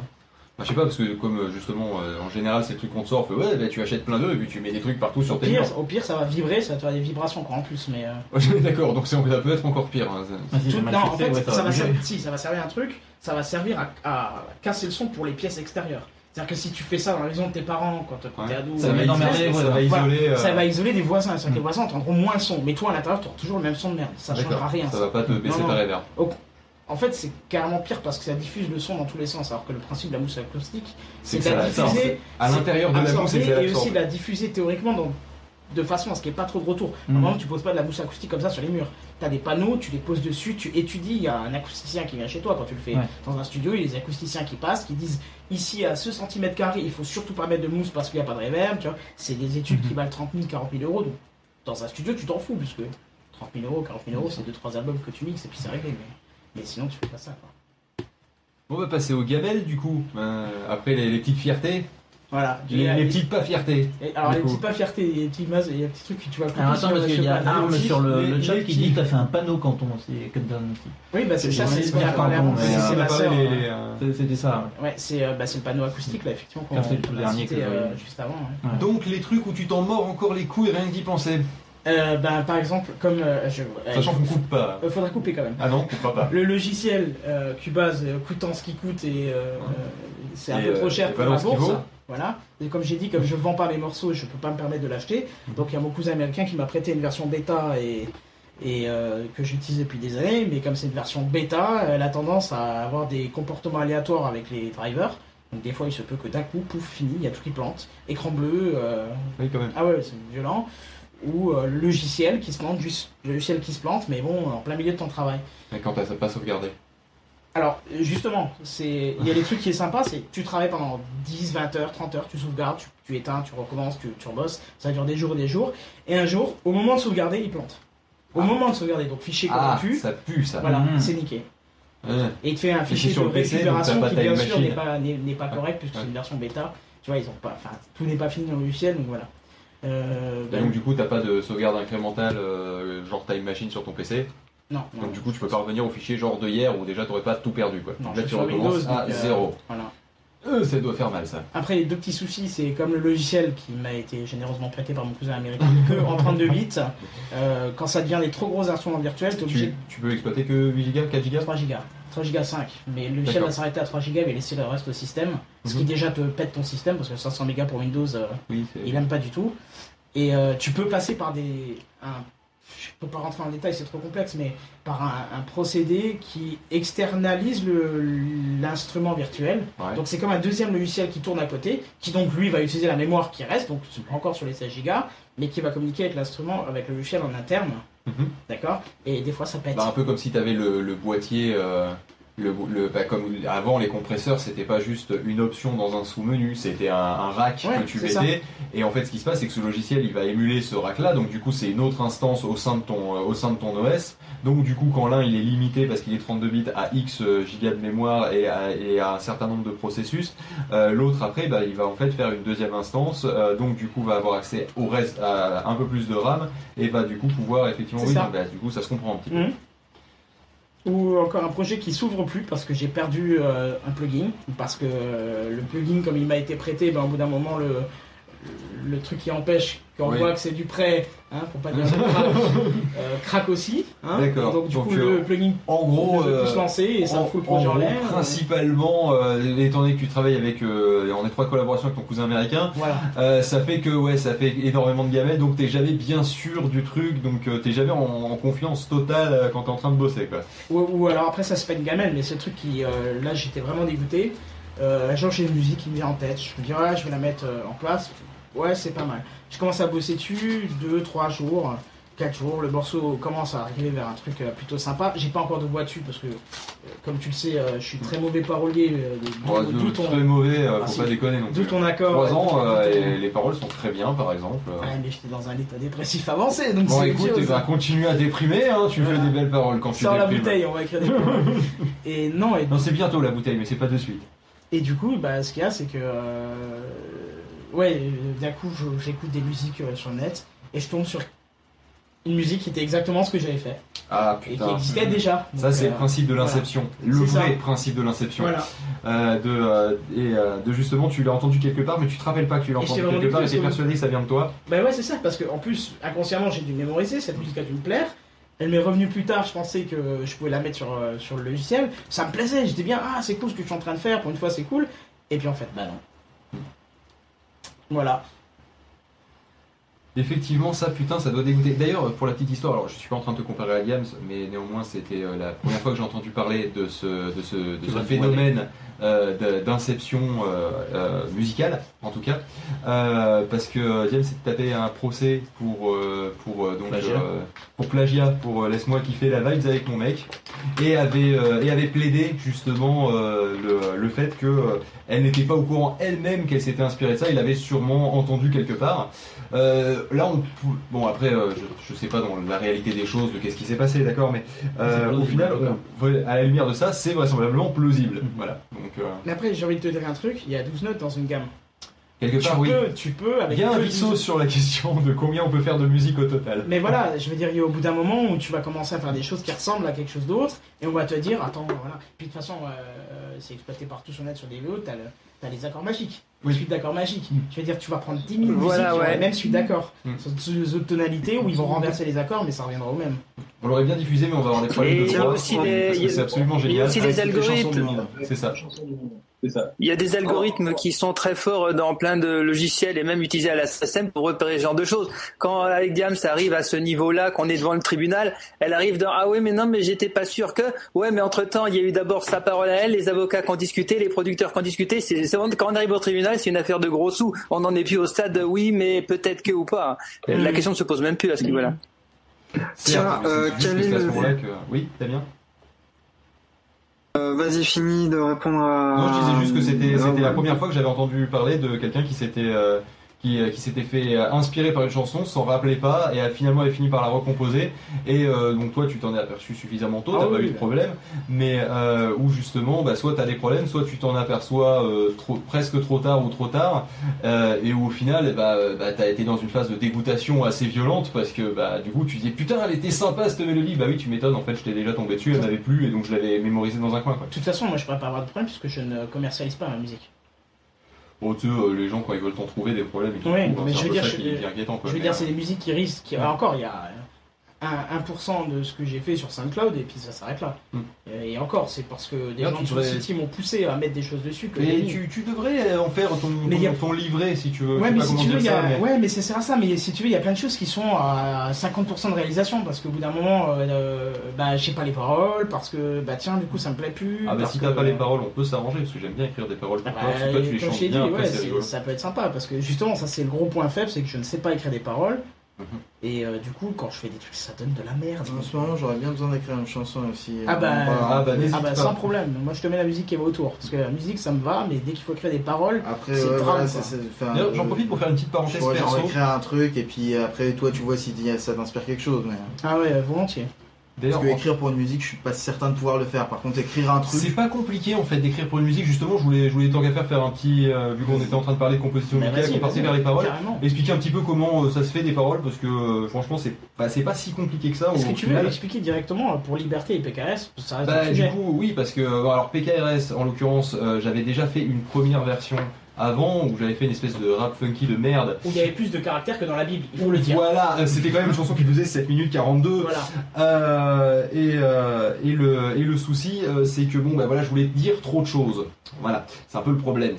Bah, je sais pas parce que comme euh, justement euh, en général c'est le truc qu'on te sort, fait, ouais bah, tu achètes plein d'œufs et puis tu mets des trucs partout sur tes murs. pire, au pire, ça va vibrer, ça va te faire des vibrations encore en plus, mais. euh, Ouais, D'accord, donc c'est- ça peut être encore pire. hein, ça- Ah, si Tout- j'ai mal non, en fixé, fait, ouais, ça, va va bouger. servir, si, ça va servir à un truc, ça va servir à, à casser le son pour les pièces extérieures. C'est-à-dire que si tu fais ça dans la maison de tes parents quand, quand Ouais. t'es ado, Ça va emmerder, isoler, ouais, ça va voilà. isoler. euh, ça va isoler des voisins. C'est-à-dire que les voisins entendront moins le son, mais toi à l'intérieur, tu auras toujours le même son de merde. Ça D'accord, changera rien. Ça ça. va pas te baisser Non, ta non. réverb. En fait, c'est carrément pire parce que ça diffuse le son dans tous les sens, alors que le principe de la mousse acoustique, C'est de la diffuser À l'intérieur de la mousse, et aussi de la diffuser théoriquement dans- de façon à ce qu'il n'y ait pas trop de retour. Mhm. Normalement, tu poses pas de la mousse acoustique comme ça sur les murs. Tu as des panneaux, tu les poses dessus, tu étudies. Il y a un acousticien qui vient chez toi quand tu le fais Ouais. dans un studio. Il y a des acousticiens qui passent, qui disent ici à ce centimètre carré, il faut surtout pas mettre de mousse parce qu'il n'y a pas de réverb. Tu vois, c'est des études Mhm. qui valent 30 000, 40 000 euros. Donc, dans un studio, tu t'en fous puisque 30 000 euros, 40 000 euros, c'est 2-3 albums que tu mixes et puis c'est réglé. Mais, mais sinon, tu fais pas ça. Quoi. On va passer aux gamelles du coup. Euh, après les, les petites fiertés, Voilà. les, les petites pas fiertés. et- alors, les coup. petites pas fiertés, les petits mas- il y a des petits trucs que tu vas couper Alors attends, parce qu'il y a la- Arme petits, sur le, le chat qui petits. dit que t'as fait un panneau canton, c'est comme dans Oui, bah c'est ça, c'est avant. mais, C'est euh, c'est on a ma parlé sœur. les- euh, euh, C'était ça. Ouais, c'est euh, bah, c'est le panneau acoustique là, effectivement, c'est le tout dernier que- euh, juste avant. Ouais. Donc les trucs où tu t'en mords encore les couilles rien que d'y penser. Euh, bah, par exemple, comme euh, je, euh, Sachant qu'on coupe pas. euh, faudrait couper quand même. Ah non, on coupe pas. Le logiciel Cubase coûtant ce qu'il coûte et c'est un peu trop cher pour la bourse. Voilà. Et comme j'ai dit, comme je vends pas mes morceaux, je peux pas me permettre de l'acheter. Mhm. Donc il y a mon cousin américain qui m'a prêté une version bêta et, et que j'utilise depuis des années. Mais comme c'est une version bêta, elle a tendance à avoir des comportements aléatoires avec les drivers. Donc des fois, il se peut que d'un coup, pouf, fini, il y a tout qui plante. Écran bleu. Oui quand même. ah ouais, c'est violent. Ou euh, le logiciel qui se plante, juste le logiciel qui se plante, mais bon, en plein milieu de ton travail. Mais quand t'as ça pas sauvegardé. Alors, justement, c'est il y a des trucs qui est sympa, c'est tu travailles pendant 10, 20 heures, 30 heures, tu sauvegardes, tu, tu éteins, tu recommences, tu, tu rebosses, ça dure des jours et des jours. Et un jour, au moment de sauvegarder, il plante. Au Ah. moment de sauvegarder, donc fichier Ah, corrompu, ça pue ça. voilà, Mhm. c'est niqué. Ouais. Et il te fait un fichier sur de PC, récupération pas qui bien sûr n'est pas, n'est, n'est pas correct puisque c'est une version bêta. Tu vois, ils ont pas, enfin, tout n'est pas fini dans le logiciel, donc voilà. Euh, Et ben, donc du coup, t'as pas de sauvegarde incrémentale euh, genre Time Machine sur ton PC. non, non. Donc du coup, tu peux pas revenir au fichier genre de hier où déjà t'aurais pas tout perdu quoi. Non, là, tu recommences à euh, zéro. Voilà. Euh, ça doit faire mal ça. Après, les deux petits soucis, c'est comme le logiciel qui m'a été généreusement prêté par mon cousin américain, que en 32 bits, euh, quand ça devient des trop gros instruments virtuels, t'es obligé Tu, tu peux exploiter que 8 Go, 4 de Go 3 Go, 3 Go 5. Mais le logiciel va s'arrêter à 3 Go et laisser le reste au système, ce qui Mhm. déjà te pète ton système parce que 500 mégas pour Windows, euh, Oui, il aime pas du tout. Et euh, tu peux passer par des. Un, je peux pas rentrer en détail, c'est trop complexe, mais par un, un procédé qui externalise l'instrument virtuel. Ouais. Donc c'est comme un deuxième logiciel qui tourne à côté, qui donc lui va utiliser la mémoire qui reste, donc encore sur les 16 Go, mais qui va communiquer avec l'instrument, avec le logiciel en interne. Mhm. D'accord? Et des fois ça pète. Bah, un peu comme si tu avais le, le boîtier, euh, le, le- bah, comme avant les compresseurs, c'était pas juste une option dans un sous-menu, c'était un, un rack Ouais, que tu ça. mettais. Et en fait, ce qui se passe, c'est que ce logiciel, il va émuler ce rack-là, donc du coup, c'est une autre instance au sein de ton, euh, au sein de ton OS. Donc du coup, quand l'un il est limité parce qu'il est 32 bits à X euh, gigas de mémoire et à, et à un certain nombre de processus, euh, l'autre après, bah, il va en fait faire une deuxième instance, euh, donc du coup va avoir accès au reste, à un peu plus de RAM et va du coup pouvoir effectivement, oui, bah, du coup, ça se comprend un petit peu. Mhm. Ou encore un projet qui s'ouvre plus parce que j'ai perdu euh, un plugin. Parce que euh, le plugin, comme il m'a été prêté, ben, au bout d'un moment, le, le truc qui empêche qu'on Oui. voit que c'est du prêt, hein, pour pas dire craque, euh, craque aussi. Hein, D'accord. Donc, du Donc, coup, euh, le plugin En gros, ne veut plus euh, se lancer et ça en, fout le projet en, l'air. principalement, euh, étant donné que tu travailles avec euh, en étroite collaboration avec ton cousin américain, Voilà. euh, ça fait que ouais, ça fait énormément de gamelles, donc t'es jamais bien sûr du truc, donc euh, t'es jamais en, en confiance totale euh, quand t'es en train de bosser quoi. Ou, ou alors après, ça c'est pas une gamelle, mais c'est le truc qui. euh, là, j'étais vraiment dégoûté. Euh, jour, j'ai une musique qui me vient en tête. Je me dis, ouais, je vais la mettre euh, en place. Ouais, c'est pas mal. Je commence à bosser dessus, 2, 3 jours, 4 jours. Le morceau commence à arriver vers un truc euh, plutôt sympa. J'ai pas encore de voix dessus parce que, euh, comme tu le sais, euh, je suis très mauvais parolier. d'où- Bon, d'où ton, très mauvais, Ah, faut si. pas déconner non d'où plus. ton accord. 3 ouais, ans, d'où- euh, d'où- et les paroles sont très bien par exemple. Ouais, mais j'étais dans un état dépressif avancé, donc Bon c'est écoute, autre tu chose. vas continuer à déprimer, hein, tu Voilà. fais des belles paroles quand tu Sors la déprimes. bouteille, on va écrire des poèmes. Et non, et Non, c'est bientôt la bouteille, mais c'est pas de suite. Et du coup, bah, ce qu'il y a, c'est que. euh, ouais, euh, d'un coup, j'écoute des musiques euh, sur le net et je tombe sur une musique qui était exactement ce que j'avais fait Ah et qui existait déjà. Ça, c'est euh, le principe de l'inception. Le vrai ça. principe de l'inception. Voilà. Euh, de, euh, et euh, de justement, tu l'as entendu quelque part, mais tu te rappelles pas que tu l'as entendu quelque part et t'es persuadé que ça vient de toi. Bah ouais, c'est ça, parce que en plus, inconsciemment, j'ai dû mémoriser, cette musique a dû me plaire. Elle m'est revenue plus tard, je pensais que je pouvais la mettre sur, euh, sur le logiciel. Ça me plaisait, j'étais bien, ah c'est cool ce que je suis en train de faire, pour une fois c'est cool. Et puis en fait, bah non. Voilà. Effectivement, ça, putain, ça doit dégoûter. D'ailleurs, pour la petite histoire, alors je suis pas en train de te comparer à Diams, mais néanmoins, c'était euh, la première fois que j'ai entendu parler de ce, de ce, de Tu ce vas te phénomène euh, d'inception euh, euh, musicale, en tout cas. Euh, parce que euh, Diams s'est tapé un procès pour, euh, pour, euh, donc, Plagiat. euh, pour plagiat, pour euh, Laisse-moi kiffer la vibes avec mon mec, et avait, euh, et avait plaidé justement euh, le, le fait que euh, elle n'était pas au courant elle-même qu'elle s'était inspirée de ça, il l'avait sûrement entendu quelque part. Là, on bon après, euh, je, je sais pas dans la réalité des choses de qu'est-ce qui s'est passé, d'accord, mais euh, plausible, au final, on- à la lumière de ça, c'est vraisemblablement plausible. Mhm. Voilà. Donc euh, Mais après, j'ai envie de te dire un truc, il y a 12 notes dans une gamme. quelque Tu part, oui. peux, tu peux, avec Il y a un peu de visso sur la question de combien on peut faire de musique au total. Mais voilà, je veux dire, il y a au bout d'un moment où tu vas commencer à faire des choses qui ressemblent à quelque chose d'autre, et on va te dire, attends, voilà. Puis de toute façon, euh, c'est exploité partout sur net, sur des vidéos, t'as le- t'as les accords magiques, Oui. les suites d'accords magiques. Mm. Je veux dire, tu vas prendre 10 000 Voilà, musiques ouais. les mêmes suites d'accords, Mm. sur deux autres tonalités où ils vont renverser les accords, mais ça reviendra au même. On l'aurait bien diffusé, mais on va avoir des problèmes Et de droit. c'est absolument il y a génial. aussi des c'est les chansons du algorithmes. monde. C'est ça. Ça. Il y a des algorithmes qui sont très forts dans plein de logiciels et même utilisés à la SSM pour repérer ce genre de choses. Quand avec Diam ça arrive à ce niveau-là, qu'on est devant le tribunal, elle arrive dans ah oui mais non mais j'étais pas sûr que ouais mais entre temps il y a eu d'abord sa parole à elle, les avocats qui ont discuté, les producteurs qui ont discuté. C'est quand on arrive au tribunal c'est une affaire de gros sous. On n'en est plus au stade de oui mais peut-être que ou pas. La question ne se pose même plus à ce niveau-là. Mais euh, c'est juste quel que est c'est à ce le- moment-là que. Oui, Damien? Euh, Vas-y, finis de répondre à. Non, je disais juste que c'était Ah, la première fois que j'avais entendu parler de quelqu'un qui s'était euh, qui, euh, qui s'était fait euh, inspirer par une chanson, s'en rappelait pas et a finalement avait fini par la recomposer. Et euh, donc toi, tu t'en es aperçu suffisamment tôt, Ah t'as oui, pas eu de problème. Mais euh, où justement, bah, soit t'as des problèmes, soit tu t'en aperçois euh, trop, presque trop tard ou trop tard, et où au final, bah, bah, t'as été dans une phase de dégoûtation assez violente parce que bah, du coup, tu disais putain, elle était sympa cette mélodie. Bah oui, tu m'étonnes. En fait, je t'ai déjà tombé dessus, elle m'avait plu et donc je l'avais mémorisé dans un coin. Quoi. De toute façon, moi je pourrais pas avoir de problème puisque je ne commercialise pas ma musique. Euh, les gens, quand ils veulent t'en trouver des problèmes, ils Ouais, trouvent, hein, mais je veux dire, je- veux dire, euh, c'est des musiques qui risquent. qui- Encore, il y a 1% de ce que j'ai fait sur SoundCloud et puis ça s'arrête là. Hmm. Et, encore, c'est parce que des Là, gens de devrais- City m'ont poussé à mettre des choses dessus que Mais tu, tu devrais en faire ton, ton, y a- ton livret si tu veux. Ouais mais, si tu veux, y a... ça, mais- ouais, mais c'est ça, mais si tu veux, il y a plein de choses qui sont à 50% de réalisation parce qu'au bout d'un moment, euh, euh, bah, je sais pas les paroles, parce que bah tiens, du coup, ça me plaît plus. Ah bah si que- t'as pas les paroles, on peut s'arranger parce que j'aime bien écrire des paroles pour Ah toi, bah, parce que toi tu les chantes dit, bien, après ouais, ça peut être sympa parce que justement, ça c'est le gros point faible, c'est que je ne sais pas écrire des paroles. Mhm. Et euh, du coup, quand je fais des trucs, ça donne de la merde. En ce moment, j'aurais bien besoin d'écrire une chanson aussi. Ah bah, Euh, Ah bah Ah bah sans problème, moi je te mets la musique qui va autour. Parce que la musique ça me va, mais dès qu'il faut écrire des paroles, Après, C'est ouais, le voilà, drame, c'est- quoi. c'est- enfin, D'ailleurs, j'en euh, profite pour faire une petite Je parenthèse pourrais genre perso. écrire un truc et puis après toi tu vois si ça t'inspire quelque chose. Mais... ah ouais, volontiers. D'ailleurs, Parce que écrire pour une musique, je suis pas certain de pouvoir le faire. Par contre, écrire un c'est truc. pas compliqué en fait d'écrire pour une musique. Justement, je voulais, je voulais tant qu'à faire faire un petit, euh, vu qu'on était en train de parler de composition Bah, musicale, qu'on partait vers les paroles. Carrément. Expliquer un petit peu comment euh, ça se fait des paroles parce que euh, franchement c'est pas, c'est pas si compliqué que ça Est-ce que tu veux final. expliquer directement pour Liberté et PKS Ça reste Bah, du coup, oui, parce que alors PKRS, en l'occurrence, euh, j'avais déjà fait une première version avant où j'avais fait une espèce de rap funky de merde. Où il y avait plus de caractère que dans la Bible, il faut le dire. Voilà, euh, c'était quand même une chanson qui faisait 7 minutes 42. Voilà. Euh, et, euh, et, le, et le souci, c'est que bon, bah voilà, je voulais dire trop de choses. Voilà, c'est un peu le problème.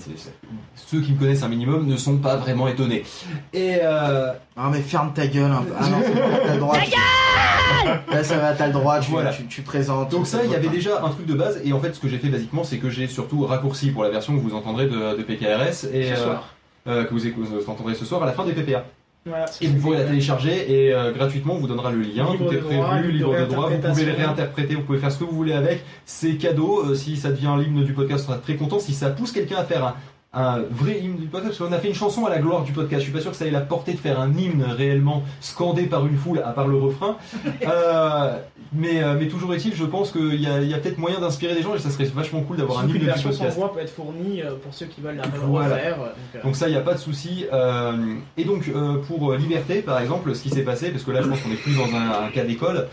Ceux qui me connaissent un minimum ne sont pas vraiment étonnés. Et euh, Ah mais ferme ta gueule un peu. Ah non, t'as le droit. tu- Là ça va, t'as le droit, tu, Voilà. tu, tu présentes. Donc ça, il y avait déjà un truc de base, et en fait, ce que j'ai fait basiquement, c'est que j'ai surtout raccourci pour la version que vous entendrez de, de PKRS et Ce euh, soir. euh, que vous, entendrez ce soir à la fin des PPA. Voilà, Et vous pourrez la télécharger et euh, gratuitement on vous donnera le lien. Libre Tout est droit, prévu, libre de droit. Vous pouvez les d'interprétation. réinterpréter, vous pouvez faire ce que vous voulez avec. C'est cadeau. Euh, si ça devient l'hymne du podcast, on sera très content. Si ça pousse quelqu'un à faire un, vrai hymne du podcast, parce qu'on a fait une chanson à la gloire du podcast. Je suis pas sûr que ça ait la portée de faire un hymne réellement scandé par une foule, à part le refrain. Euh, mais, euh, mais toujours est-il, je pense qu'il y a, il y a peut-être moyen d'inspirer des gens et ça serait vachement cool d'avoir un hymne du podcast. voix peut être fournie euh, pour ceux qui veulent la Voilà. refaire. donc, euh, Donc ça, il n'y a pas de souci. Euh, et donc pour Liberté, par exemple, ce qui s'est passé, parce que là, je pense qu'on est plus dans un, un cas d'école,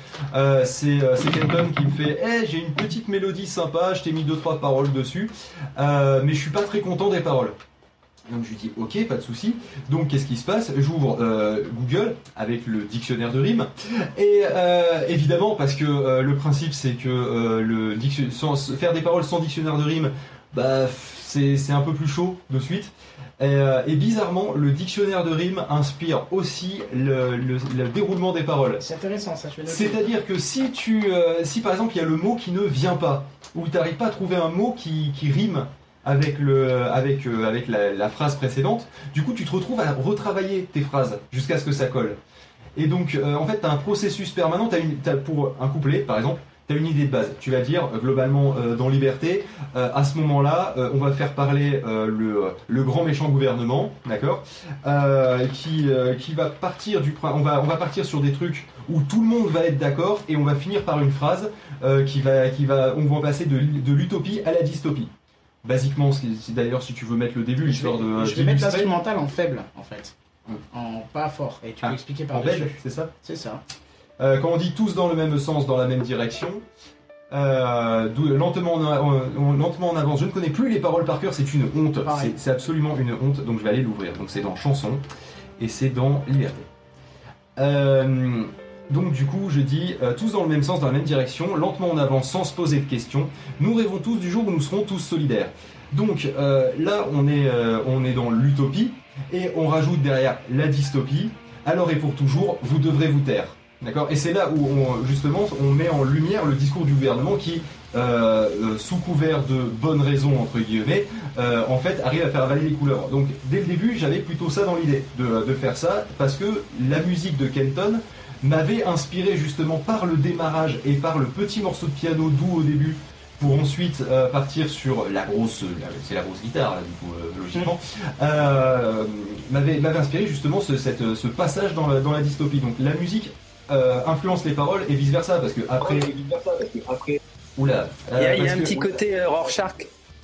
c'est Kenton qui me fait Eh, j'ai une petite mélodie sympa, je t'ai mis deux trois paroles dessus, mais je suis pas très content des paroles. Donc je lui dis ok, pas de souci. Donc qu'est-ce qui se passe? J'ouvre euh, Google avec le dictionnaire de rimes et euh, évidemment parce que euh, le principe c'est que le sans- faire des paroles sans dictionnaire de rimes, bah c'est un peu plus chaud de suite. Et, et bizarrement, le dictionnaire de rimes inspire aussi le, le- le déroulement des paroles. C'est intéressant ça, je vais noter. C'est-à-dire que si tu, si par exemple il y a le mot qui ne vient pas, ou tu n'arrives pas à trouver un mot qui, qui rime avec, le, avec, euh, avec la, phrase précédente, du coup tu te retrouves à retravailler tes phrases jusqu'à ce que ça colle. Et donc euh, en fait tu as un processus permanent, t'as une, t'as pour un couplet par exemple, tu as une idée de base. Tu vas dire euh, globalement dans Liberté, à ce moment-là, on va faire parler le, le grand méchant gouvernement, d'accord qui, qui va partir du on va, on va partir sur des trucs où tout le monde va être d'accord et on va finir par une phrase qui va, qui va, on va passer de, de l'utopie à la dystopie. Basiquement, c'est d'ailleurs si tu veux mettre le début, l'histoire de. je vais mettre l'instrumental en faible en fait. Hmm. En pas fort. Et tu Ah, peux expliquer en par dessus. c'est ça C'est ça. Euh, quand on dit tous dans le même sens, dans la même direction, euh, lentement, en, en- lentement en avance. Je ne connais plus les paroles par cœur, c'est une honte. C'est absolument une honte, donc je vais aller l'ouvrir. Donc c'est dans chanson et c'est dans liberté. Euh, donc du coup, je dis euh, tous dans le même sens, dans la même direction, lentement en avance, sans se poser de questions. Nous rêvons tous du jour où nous serons tous solidaires. Donc euh, là, on est, euh, on est dans l'utopie et on rajoute derrière la dystopie. Alors et pour toujours, vous devrez vous taire. D'accord? Et c'est là où on, justement on met en lumière le discours du gouvernement qui, sous couvert de bonnes raisons entre guillemets, en fait arrive à faire avaler les couleurs. Donc dès le début, j'avais plutôt ça dans l'idée de faire ça parce que la musique de Kenton m'avait inspiré justement par le démarrage et par le petit morceau de piano doux au début pour ensuite euh, partir sur la grosse, c'est la grosse guitare là, du coup euh, logiquement, euh, m'avait m'avait inspiré justement ce, cette- ce passage dans la, dans la dystopie. Donc la musique euh, influence les paroles et vice versa parce que après, oula, Il y a, il y a parce un que- petit côté Rorschach.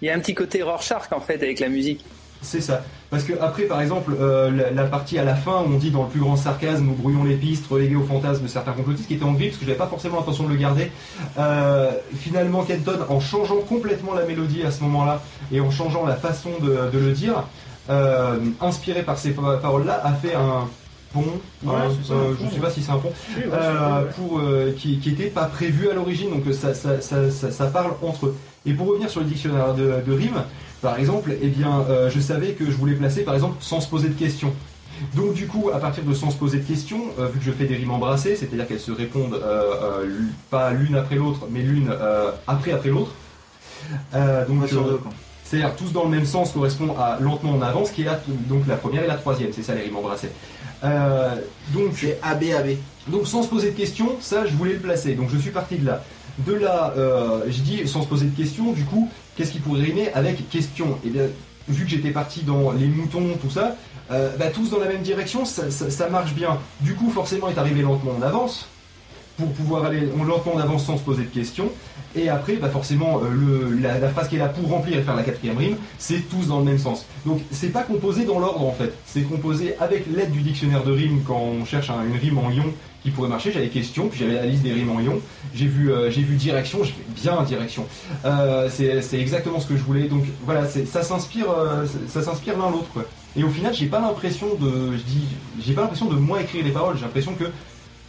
Il y a un petit côté Rorschach en fait avec la musique. C'est ça. Parce que après, par exemple, euh, la, la partie à la fin où on dit dans le plus grand sarcasme, nous brouillons les pistes, relégués au fantasme de certains complotistes, qui était en gris parce que j'avais pas forcément l'intention de le garder. Euh, finalement, Kenton, en changeant complètement la mélodie à ce moment-là et en changeant la façon de, de le dire, euh, inspiré par ces pa- paroles-là, a fait un pont. Ouais, un- c'est ça, euh, un je pont, sais pas si c'est un pont. Oui, ouais, pour, qui, qui était pas prévu à l'origine, donc ça parle entre eux. Et pour revenir sur le dictionnaire de, de rimes, par exemple, eh bien, euh, je savais que je voulais placer, par exemple, sans se poser de questions. Donc du coup, à partir de sans se poser de questions, euh, vu que je fais des rimes embrassées, c'est-à-dire qu'elles se répondent euh, pas l'une après l'autre, mais l'une après après l'autre. Donc c'est-à-dire tous dans le même sens correspond à lentement en avance, qui est la, donc la première et la troisième, c'est ça les rimes embrassées. Donc C'est ABAB. donc sans se poser de questions, ça je voulais le placer. Donc je suis parti de là. De là, j'ai dit sans se poser de questions, du coup, qu'est-ce qui pourrait rimer avec question Et bien, vu que j'étais parti dans les moutons, tout ça, euh, bah, tous dans la même direction, ça, marche bien. Du coup, forcément, est arrivé lentement en avance, pour pouvoir aller lentement en avance sans se poser de questions. Et après, bah forcément, euh, la, phrase qui est là pour remplir et faire la quatrième rime, c'est tous dans le même sens. Donc, c'est pas composé dans l'ordre en fait. C'est composé avec l'aide du dictionnaire de rimes quand on cherche un- une rime en ion qui pourrait marcher. J'avais question, puis j'avais la liste des rimes en ion. J'ai vu, euh, j'ai vu direction, j'ai fait bien direction. Euh, c'est exactement ce que je voulais. Donc voilà, c'est- ça s'inspire, euh, ça s'inspire l'un l'autre. quoi. Et au final, j'ai pas l'impression de, je dis, j'ai pas l'impression de moi écrire les paroles. J'ai l'impression que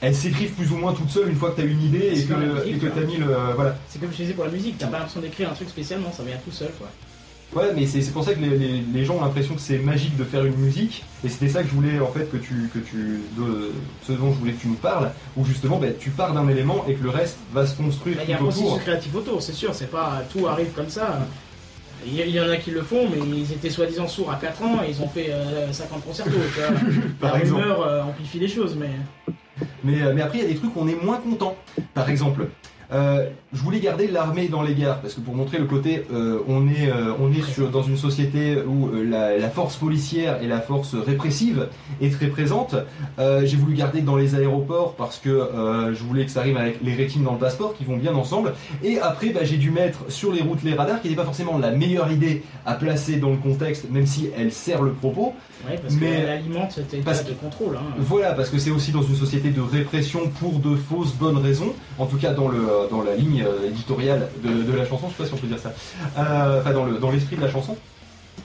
elles s'écrivent plus ou moins toutes seules une fois que tu as une idée et que, et que hein. tu as mis le, voilà. C'est comme je disais pour la musique, t'as pas l'impression d'écrire un truc spécialement, ça vient tout seul quoi. Ouais, mais c'est pour ça que les, les- les gens ont l'impression que c'est magique de faire une musique, et c'était ça que je voulais en fait que tu, que tu, de ce dont je voulais que tu nous parles, où justement ben, tu pars d'un élément et que le reste va se construire Bah, Il y a un processus créatif autour, c'est sûr, c'est pas tout arrive comme ça. Il y, en a qui le font, mais ils étaient soi-disant sourds à 4 ans et ils ont fait euh, 50 concertos. tu vois. Par La exemple. rumeur euh, amplifie les choses, mais. Mais, euh, mais après, il y a des trucs où on est moins content. Par exemple, euh, je voulais garder l'armée dans les gares parce que pour montrer le côté, euh, on est, euh, on est sur, dans une société où la, force policière et la force répressive est très présente. J'ai voulu garder dans les aéroports parce que je voulais que ça arrive avec les rétines dans le passeport qui vont bien ensemble. Et après, bah, j'ai dû mettre sur les routes les radars qui n'était pas forcément la meilleure idée à placer dans le contexte, même si elle sert le propos. Parce Mais- qu'elle alimente cet état parce de contrôle. Hein. Voilà, parce que c'est aussi dans une société de répression pour de fausses bonnes raisons, en tout cas dans, le, dans la ligne euh, éditoriale de, de la chanson, je sais pas si on peut dire ça, Euh, enfin dans le- dans l'esprit de la chanson.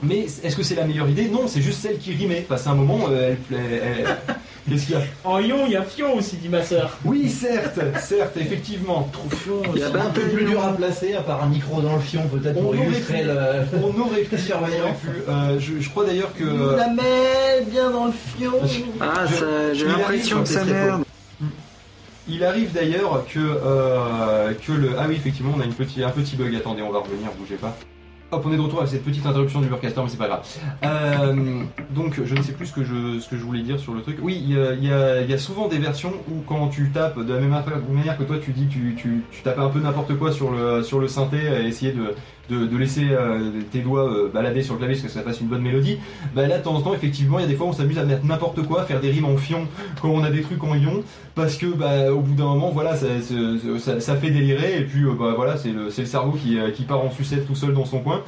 Mais est-ce que c'est la meilleure idée? Non, c'est juste celle qui rimait. Parce à un moment, euh, elle, elle- elle- Qu'est-ce qu'il y a? En ion, il y a Fion aussi, dit ma sœur. Oui, certes, certes, effectivement. Troufion, Il y a un peu plus dur à placer, à part un micro dans le fion, peut-être On pour aurait illustrer pu. le. On aurait pu. Euh, je, je crois d'ailleurs que. La met bien dans le fion. Ah, ça- j'ai il l'impression arrive, que ça c'est merde. Il arrive d'ailleurs que, euh, que le. Ah oui, effectivement, on a une petit, un petit bug. Attendez, on va revenir, bougez pas. Hop, on est de retour avec cette petite interruption du Burcaster, mais c'est pas grave. Euh, donc, je ne sais plus ce que je, ce que je voulais dire sur le truc. Oui, il y a, y a- souvent des versions où, quand tu tapes, de la même manière que toi, tu dis, tu, tu, tu tapais un peu n'importe quoi sur le, sur le synthé, et essayer de, de, laisser euh, tes doigts euh, balader sur le clavier parce que ça fasse une bonne mélodie. Bah là, de temps en temps, effectivement, il y a des fois où on s'amuse à mettre n'importe quoi, faire des rimes en fion quand on a des trucs en ion, parce que bah, au bout d'un moment, voilà, ça, ça, fait délirer, et puis euh, bah, voilà, c'est le, cerveau qui, qui part en sucette tout seul dans son coin.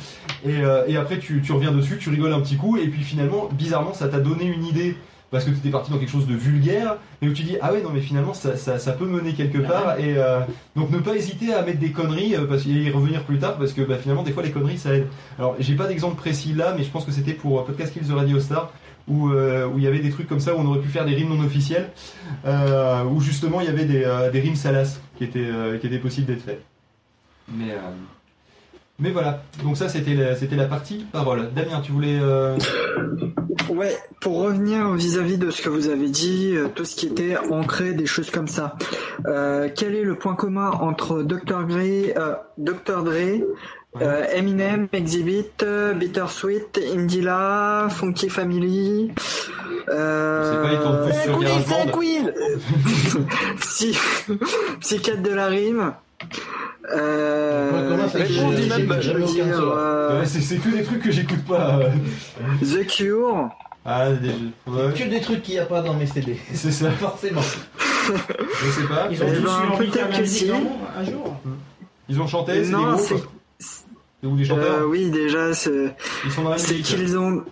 Et, et après, tu, tu reviens dessus, tu rigoles un petit coup, et puis finalement, bizarrement, ça t'a donné une idée. Parce que tu étais parti dans quelque chose de vulgaire, mais où tu dis ah ouais non mais finalement ça, ça, ça peut mener quelque part et euh, donc ne pas hésiter à mettre des conneries euh, parce, et y revenir plus tard parce que bah, finalement des fois les conneries ça aide. Alors j'ai pas d'exemple précis là mais je pense que c'était pour euh, Podcast Kills the Radio Star où euh, où il y avait des trucs comme ça où on aurait pu faire des rimes non officielles euh, où justement il y avait des, des rimes salaces qui étaient qui étaient possibles d'être faites. Mais euh, mais voilà donc ça c'était la, c'était la partie parole. Damien tu voulais euh, Ouais, pour revenir vis-à-vis de ce que vous avez dit, euh, tout ce qui était ancré, des choses comme ça. Euh, quel est le point commun entre Dr. Dre, euh, Dr. Dre, euh, Eminem, Exhibit, Bittersweet, Indila, Funky Family, euh, C'est pas, GarageBand. Queen Psy- Psychiatre de la rime, Euh, Ouais, seul. euh, Ouais, c'est que des trucs que j'écoute pas. The Cure, Ah, des... ouais, Que des trucs qu'il n'y a pas dans mes CD. c'est ça. Forcément. Je sais pas. Ils ont Eh tous ben, peut-être que si. un jour. Ils ont chanté, non, c'est ou des chanteurs euh, oui déjà c'est Ils sont dans la c'est qu'ils ont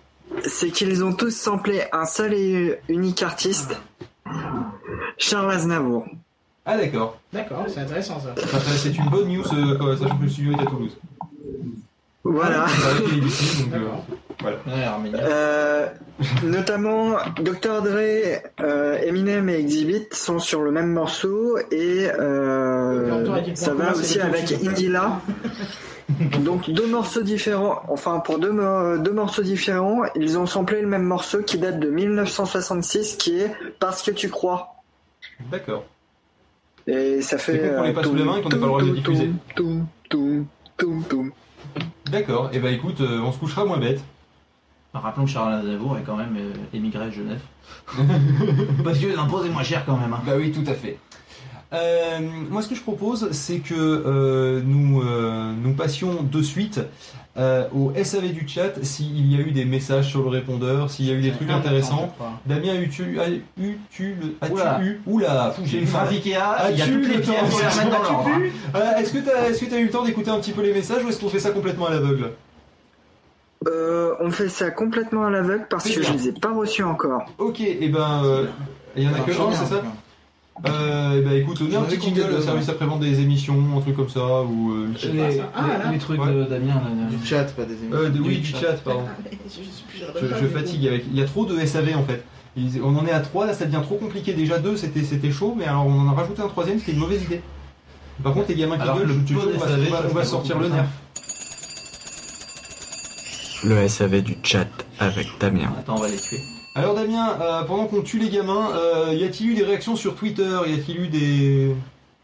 c'est qu'ils ont tous samplé un seul et unique artiste, Charles Aznavour. Ah d'accord. D'accord, c'est intéressant ça. C'est une bonne news, euh, sachant que le studio est à Toulouse. Voilà. Donc, euh. Ouais. Euh, notamment Dr Dre, euh, Eminem et Exhibit sont sur le même morceau et euh, ça va aussi avec Indila. Donc deux morceaux différents, enfin pour deux, deux morceaux différents, ils ont samplé le même morceau qui date de 1966 qui est Parce que tu crois. D'accord. Et ça fait... con qu'on l'ait pas sous la main et qu'on n'ait pas le droit de le diffuser. Toum, toum, toum, toum. D'accord. Et bah écoute, euh, on se couchera moins bête. Rappelons que Charles Aznavour est quand même euh, émigré à Genève. Parce que l'impôt est moins cher quand même. hein. Bah oui, tout à fait. Euh, moi, ce que je propose, c'est que euh, nous, euh, nous passions de suite euh, au SAV du chat, s'il y a eu des messages sur le répondeur, s'il y a eu des trucs intéressants. Damien, as-tu as eu, tu Oula. eu? Oula, J'ai une phrase Ikea, il y a toutes les hein. Euh, Est-ce que tu as, est-ce que t'as eu le temps d'écouter un petit peu les messages ou est-ce qu'on fait ça complètement à l'aveugle? Euh, on fait ça complètement à l'aveugle parce que je les ai pas reçus encore. Ok, et ben, euh, il y en a que un, c'est ça? Euh, bah écoute, on a un petit jingle, le service après-vente des émissions, un truc comme ça, ou euh. Les, Ah, là. les- trucs Ouais. de Damien, là, Du chat, pas des émissions. Euh, de- oui, Du du chat. chat, pardon. Je, je fatigue avec. Il y a trop de SAV en fait. Ils- on en est à 3, là ça devient trop compliqué. Déjà 2 c'était c'était chaud, mais alors on en a rajouté un troisième, c'était une mauvaise idée. Par contre, les gamins qui Alors gueulent, que le je te pot jure, on va, SAV, on va- ça on va serait sortir le nerf. Le SAV du chat avec Damien. Attends, on va les tuer. Alors Damien, euh, pendant qu'on tue les gamins, euh, y a-t-il eu des réactions sur Twitter? Y a-t-il eu des,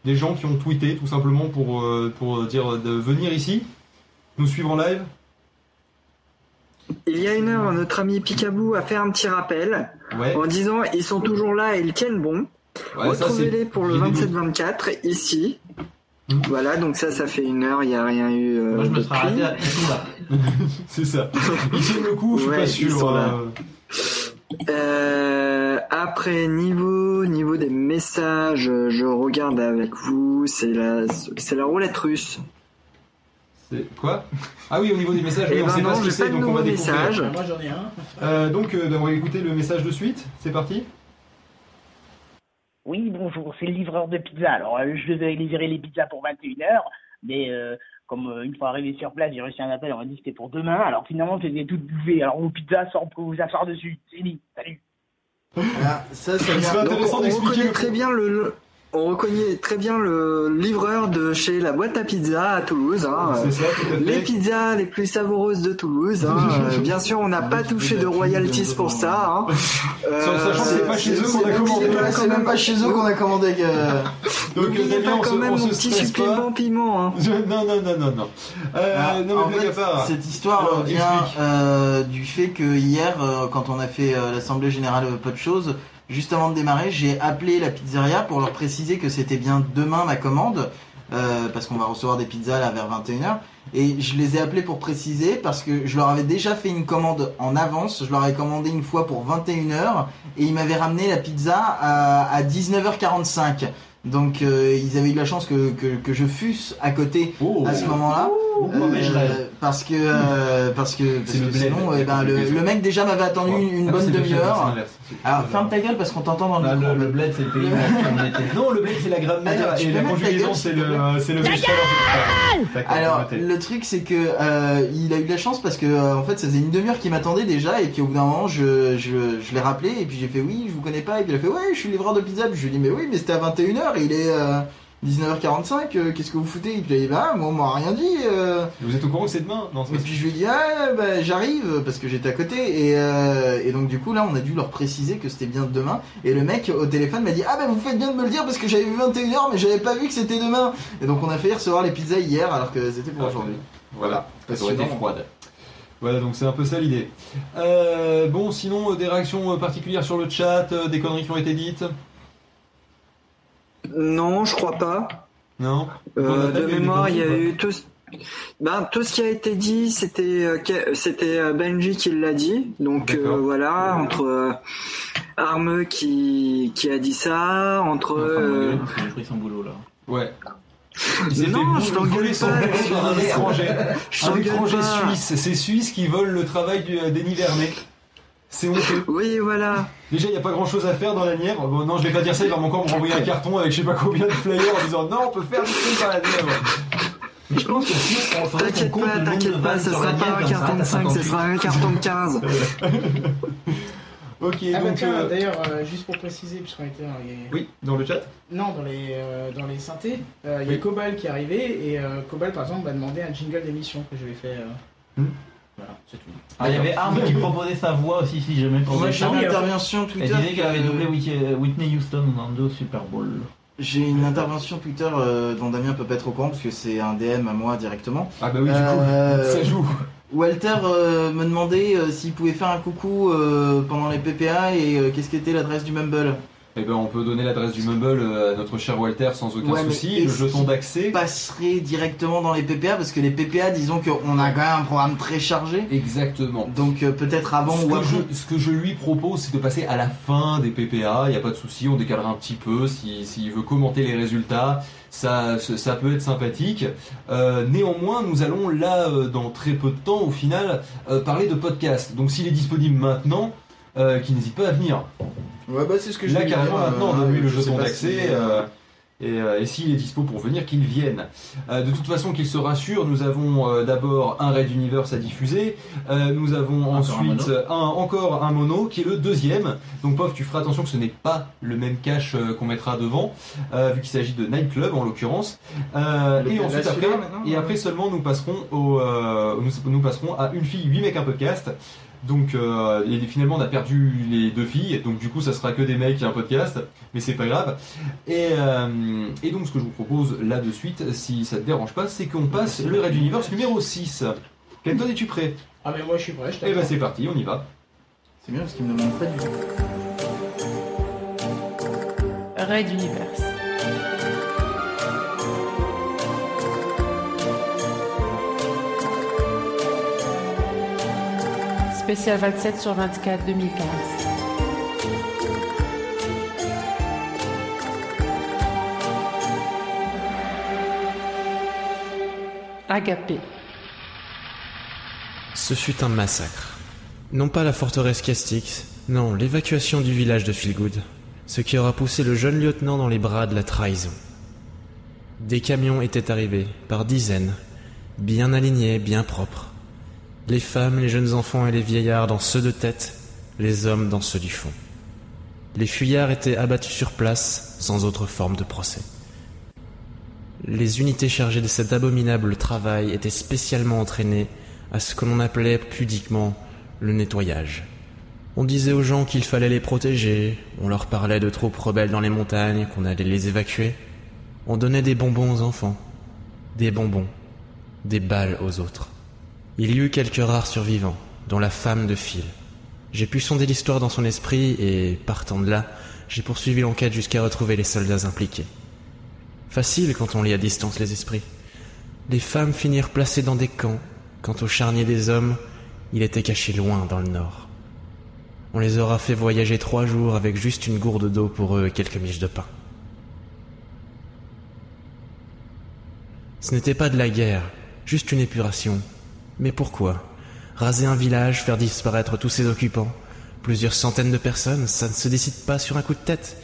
des gens qui ont tweeté tout simplement pour, euh, pour dire de venir ici, nous suivre en live? Il y a une heure, notre ami Picaboo a fait un petit rappel Ouais. en disant ils sont toujours là et ils tiennent bon. Ouais, Retrouvez-les pour le j'ai des doutes. 27-24 ici. Hmm. Voilà, donc ça, ça fait une heure, il n'y a rien eu. euh, Moi, je me serais arrêté à. C'est ça. Ils tiennent le coup, je suis Ouais, pas ils sûr. Euh, après, niveau, niveau des messages, je regarde avec vous, c'est la, c'est la roulette russe. c'est- Quoi? Ah oui, au niveau des messages, oui, Eh on ben pas ce que c'est, donc on va découvrir. Moi j'en ai un. Euh, donc, euh, on va écouter le message de suite. C'est parti. Oui, bonjour, c'est le livreur de pizza. Alors, euh, je devais livrer les pizzas pour 21h, mais euh, comme euh, une fois arrivé sur place, j'ai reçu un appel, on m'a dit que c'était pour demain. Alors, finalement, c'était toutes bouffées. Alors, vos pizzas pour vous asseoir dessus. C'est dit, salut. Ah, ça, Donc, intéressant on d'expliquer très bien le- on reconnaît très bien le livreur de chez la boîte à pizza à Toulouse. hein. Ça. Les pizzas les plus savoureuses de Toulouse. hein. Bien sûr, on n'a pas touché de royalties pour ça. hein. Euh, Sachant que c'est pas chez eux qu'on a commandé. C'est même pas chez eux qu'on a commandé. Donc, N'oubliez pas quand même on mon petit supplément piment. hein. Non, non, non, non, non. Euh, Ah, non, mais cette histoire vient euh, du fait que hier, euh, quand on a fait l'assemblée générale Pas de choses, juste avant de démarrer, j'ai appelé la pizzeria pour leur préciser que c'était bien demain ma commande, euh, parce qu'on va recevoir des pizzas là vers 21h. Et je les ai appelés pour préciser parce que je leur avais déjà fait une commande en avance. Je leur avais commandé une fois pour 21h et ils m'avaient ramené la pizza à, à 19h45. Donc euh, ils avaient eu la chance que, que, que je fusse à côté Oh. à ce moment-là. Oh, Euh. Parce que euh, parce que, parce C'est le que sinon eh ben, le, mec déjà m'avait attendu une, une Ah, bonne demi-heure. Alors ferme ta gueule parce qu'on t'entend dans le Ah, micro. le, le bled, c'est le pays où on était. Non, le bled c'est la grammaire Attends, et la conjugaison c'est le c'est le Alors le truc c'est que euh, il a eu de la chance parce que euh, en fait ça faisait une demi-heure qu'il m'attendait déjà et puis au bout d'un moment je, je, je l'ai rappelé et puis j'ai fait oui je vous connais pas. Et puis il a fait ouais je suis livreur de pizza. Puis je lui ai dit mais oui mais c'était à 21h et il est euh, 19h45 euh, qu'est-ce que vous foutez? Il a dit bah moi on m'a rien dit euh. Vous êtes au courant que c'est demain? Non, c'est Et puis je lui ai dit ah bah j'arrive parce que j'étais à côté et, euh, et donc du coup là on a dû leur préciser que c'était bien demain et le mec au téléphone m'a dit ah bah vous faites bien de me le dire parce que j'avais vu 21h mais j'avais pas vu que c'était demain. Et donc on a failli recevoir les pizzas hier alors que c'était pour Ah, aujourd'hui. Voilà, Parce que été froide. Voilà, donc c'est un peu ça l'idée. Euh, bon, sinon, euh, des réactions euh, particulières sur le chat, euh, des conneries qui ont été dites? Non, je crois pas. Non Euh, de mémoire, des il y a eu tout. ce- Ben, tout ce qui a été dit, c'était euh, c'était euh, Benji qui l'a dit. Donc euh, voilà, entre euh, Armeux qui qui a dit ça, entre euh, J'ai pris son boulot là. Ouais. Non, je t'engueule pas, un étranger. Un étranger suisse. C'est Suisse qui vole le travail du- euh, d'Eddie Vernet. C'est honteux. Oui, voilà. Déjà, il n'y a pas grand chose à faire dans la Nièvre. Bon, non, je vais pas dire ça, il va encore me renvoyer un carton avec je sais pas combien de flyers en disant non, on peut faire du truc dans la Nièvre. Mais je pense que si on qu'on T'inquiète pas, t'inquiète pas, ce sera la pas Nièvre, un carton de t'as 5, ce 58. sera un carton de 15. Ok, Ah bah donc. tiens, euh, d'ailleurs, euh, juste pour préciser, puisqu'on était dans les... Oui, dans le chat. Non, dans les, euh, dans les synthés, euh, il y Oui. a Cobal qui est arrivé, et euh, Cobal, par exemple, m'a demandé un jingle d'émission que je lui ai fait. euh, Hmm. Voilà, c'est tout. Ah, il y avait Arme qui proposait sa voix aussi, si jamais pour Moi des j'ai une intervention Elle Twitter. disait qu'elle avait que- doublé Whitney Whitney Houston dans deux Super Bowl. J'ai une intervention Twitter euh, dont Damien peut pas être au courant parce que c'est un DM à moi directement. Ah bah oui, du coup, Euh, ça joue. Walter euh, me demandait euh, s'il pouvait faire un coucou euh, pendant les PPA et euh, qu'est-ce qu'était l'adresse du Mumble. Eh ben, on peut donner l'adresse du Mumble euh, à notre cher Walter sans aucun Ouais, souci. Le jeton d'accès. Passerait directement dans les PPA parce que les PPA, disons qu'on a quand même un programme très chargé. Exactement. Donc euh, peut-être avant ce, ou que après. je, ce que je lui propose, c'est de passer à la fin des PPA. Il n'y a pas de souci, on décalera un petit peu si- s'il veut commenter les résultats. Ça, ça peut être sympathique. Euh, néanmoins, nous allons là, euh, dans très peu de temps, au final, euh, parler de podcast. Donc, s'il est disponible maintenant, euh, qu'il n'hésite pas à venir. Ouais, bah c'est ce que je Là, carrément, dire, maintenant, euh, donne-lui le je sais jeton d'accès. euh, euh, et, euh, et s'il est dispo pour venir, qu'il vienne. Euh, de toute façon, qu'il se rassure, nous avons euh, d'abord un Red Universe à diffuser. Nous avons Encore ensuite un, encore un mono qui est le deuxième. Donc, Pof, tu feras attention que ce n'est pas le même cache qu'on mettra devant, vu qu'il s'agit de Nightclub en l'occurrence. Le- et ensuite, après, et après seulement, nous passerons au, nous, nous passerons à une fille, 8 mecs, un podcast. Donc euh, et finalement on a perdu les deux filles, donc du coup ça sera que des mecs et un podcast, mais c'est pas grave. Et, euh, et donc ce que je vous propose là de suite, si ça te dérange pas, c'est qu'on passe le Red Universe numéro 6. Kenton, es-tu prêt? Ah, mais moi je suis prêt, je Eh ben t'attends. c'est parti, on y va. C'est bien parce qu'il me demande pas du tout. Raid Universe. Spécial 27 sur 24 2015. Agapé. Ce fut un massacre. Non pas la forteresse Castix, non, l'évacuation du village de Feelgood. Ce qui aura poussé le jeune lieutenant dans les bras de la trahison. Des camions étaient arrivés, par dizaines, bien alignés, bien propres. Les femmes, les jeunes enfants et les vieillards dans ceux de tête, les hommes dans ceux du fond. Les fuyards étaient abattus sur place, sans autre forme de procès. Les unités chargées de cet abominable travail étaient spécialement entraînées à ce que l'on appelait pudiquement le nettoyage. On disait aux gens qu'il fallait les protéger, on leur parlait de troupes rebelles dans les montagnes, qu'on allait les évacuer. On donnait des bonbons aux enfants, des bonbons, des balles aux autres. Il y eut quelques rares survivants, dont la femme de Phil. J'ai pu sonder l'histoire dans son esprit et, partant de là, j'ai poursuivi l'enquête jusqu'à retrouver les soldats impliqués. Facile quand on lit à distance les esprits. Les femmes finirent placées dans des camps, quant au charnier des hommes, il était caché loin dans le nord. On les aura fait voyager trois jours avec juste une gourde d'eau pour eux et quelques miches de pain. Ce n'était pas de la guerre, juste une épuration. Mais pourquoi Raser un village, faire disparaître tous ses occupants? Plusieurs centaines de personnes, ça ne se décide pas sur un coup de tête.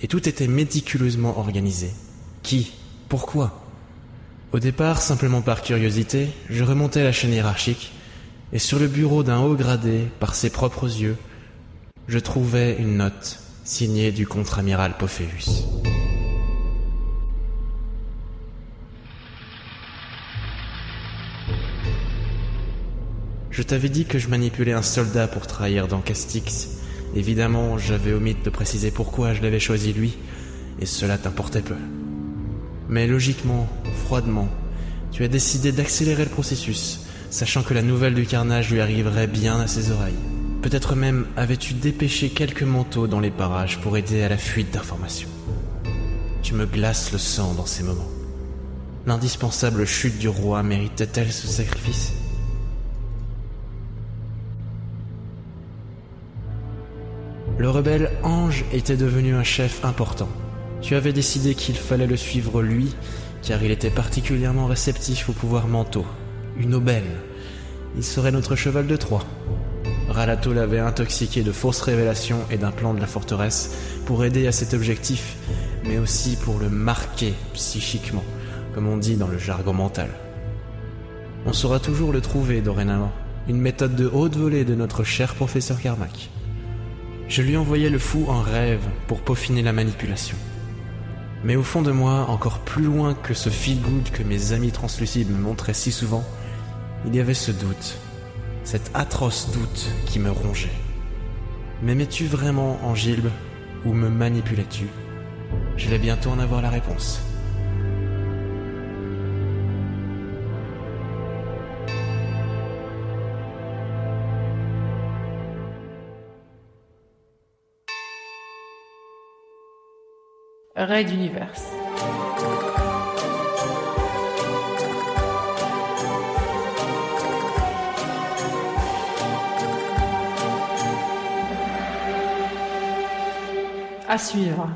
Et tout était méticuleusement organisé. Qui? Pourquoi? Au départ, simplement par curiosité, je remontais la chaîne hiérarchique, et sur le bureau d'un haut gradé, par ses propres yeux, je trouvais une note signée du contre-amiral Pophéus. Je t'avais dit que je manipulais un soldat pour trahir dans Castix. Évidemment, j'avais omis de préciser pourquoi je l'avais choisi lui, et cela t'importait peu. Mais logiquement, froidement, tu as décidé d'accélérer le processus, sachant que la nouvelle du carnage lui arriverait bien à ses oreilles. Peut-être même avais-tu dépêché quelques manteaux dans les parages pour aider à la fuite d'informations. Tu me glaces le sang dans ces moments. L'indispensable chute du roi méritait-elle ce sacrifice? Le rebelle Ange était devenu un chef important. Tu avais décidé qu'il fallait le suivre lui, car il était particulièrement réceptif aux pouvoirs mentaux. Une aubaine. Il serait notre cheval de Troie. Ralato l'avait intoxiqué de fausses révélations et d'un plan de la forteresse pour aider à cet objectif, mais aussi pour le marquer psychiquement, comme on dit dans le jargon mental. On saura toujours le trouver dorénavant, une méthode de haute volée de notre cher professeur Carmack. Je lui envoyais le fou en rêve pour peaufiner la manipulation. Mais au fond de moi, encore plus loin que ce feel good que mes amis translucides me montraient si souvent, il y avait ce doute, cet atroce doute qui me rongeait. M'aimais-tu vraiment, Angilbe, ou me manipulais-tu? J'allais bientôt en avoir la réponse. Raid d'univers. À suivre.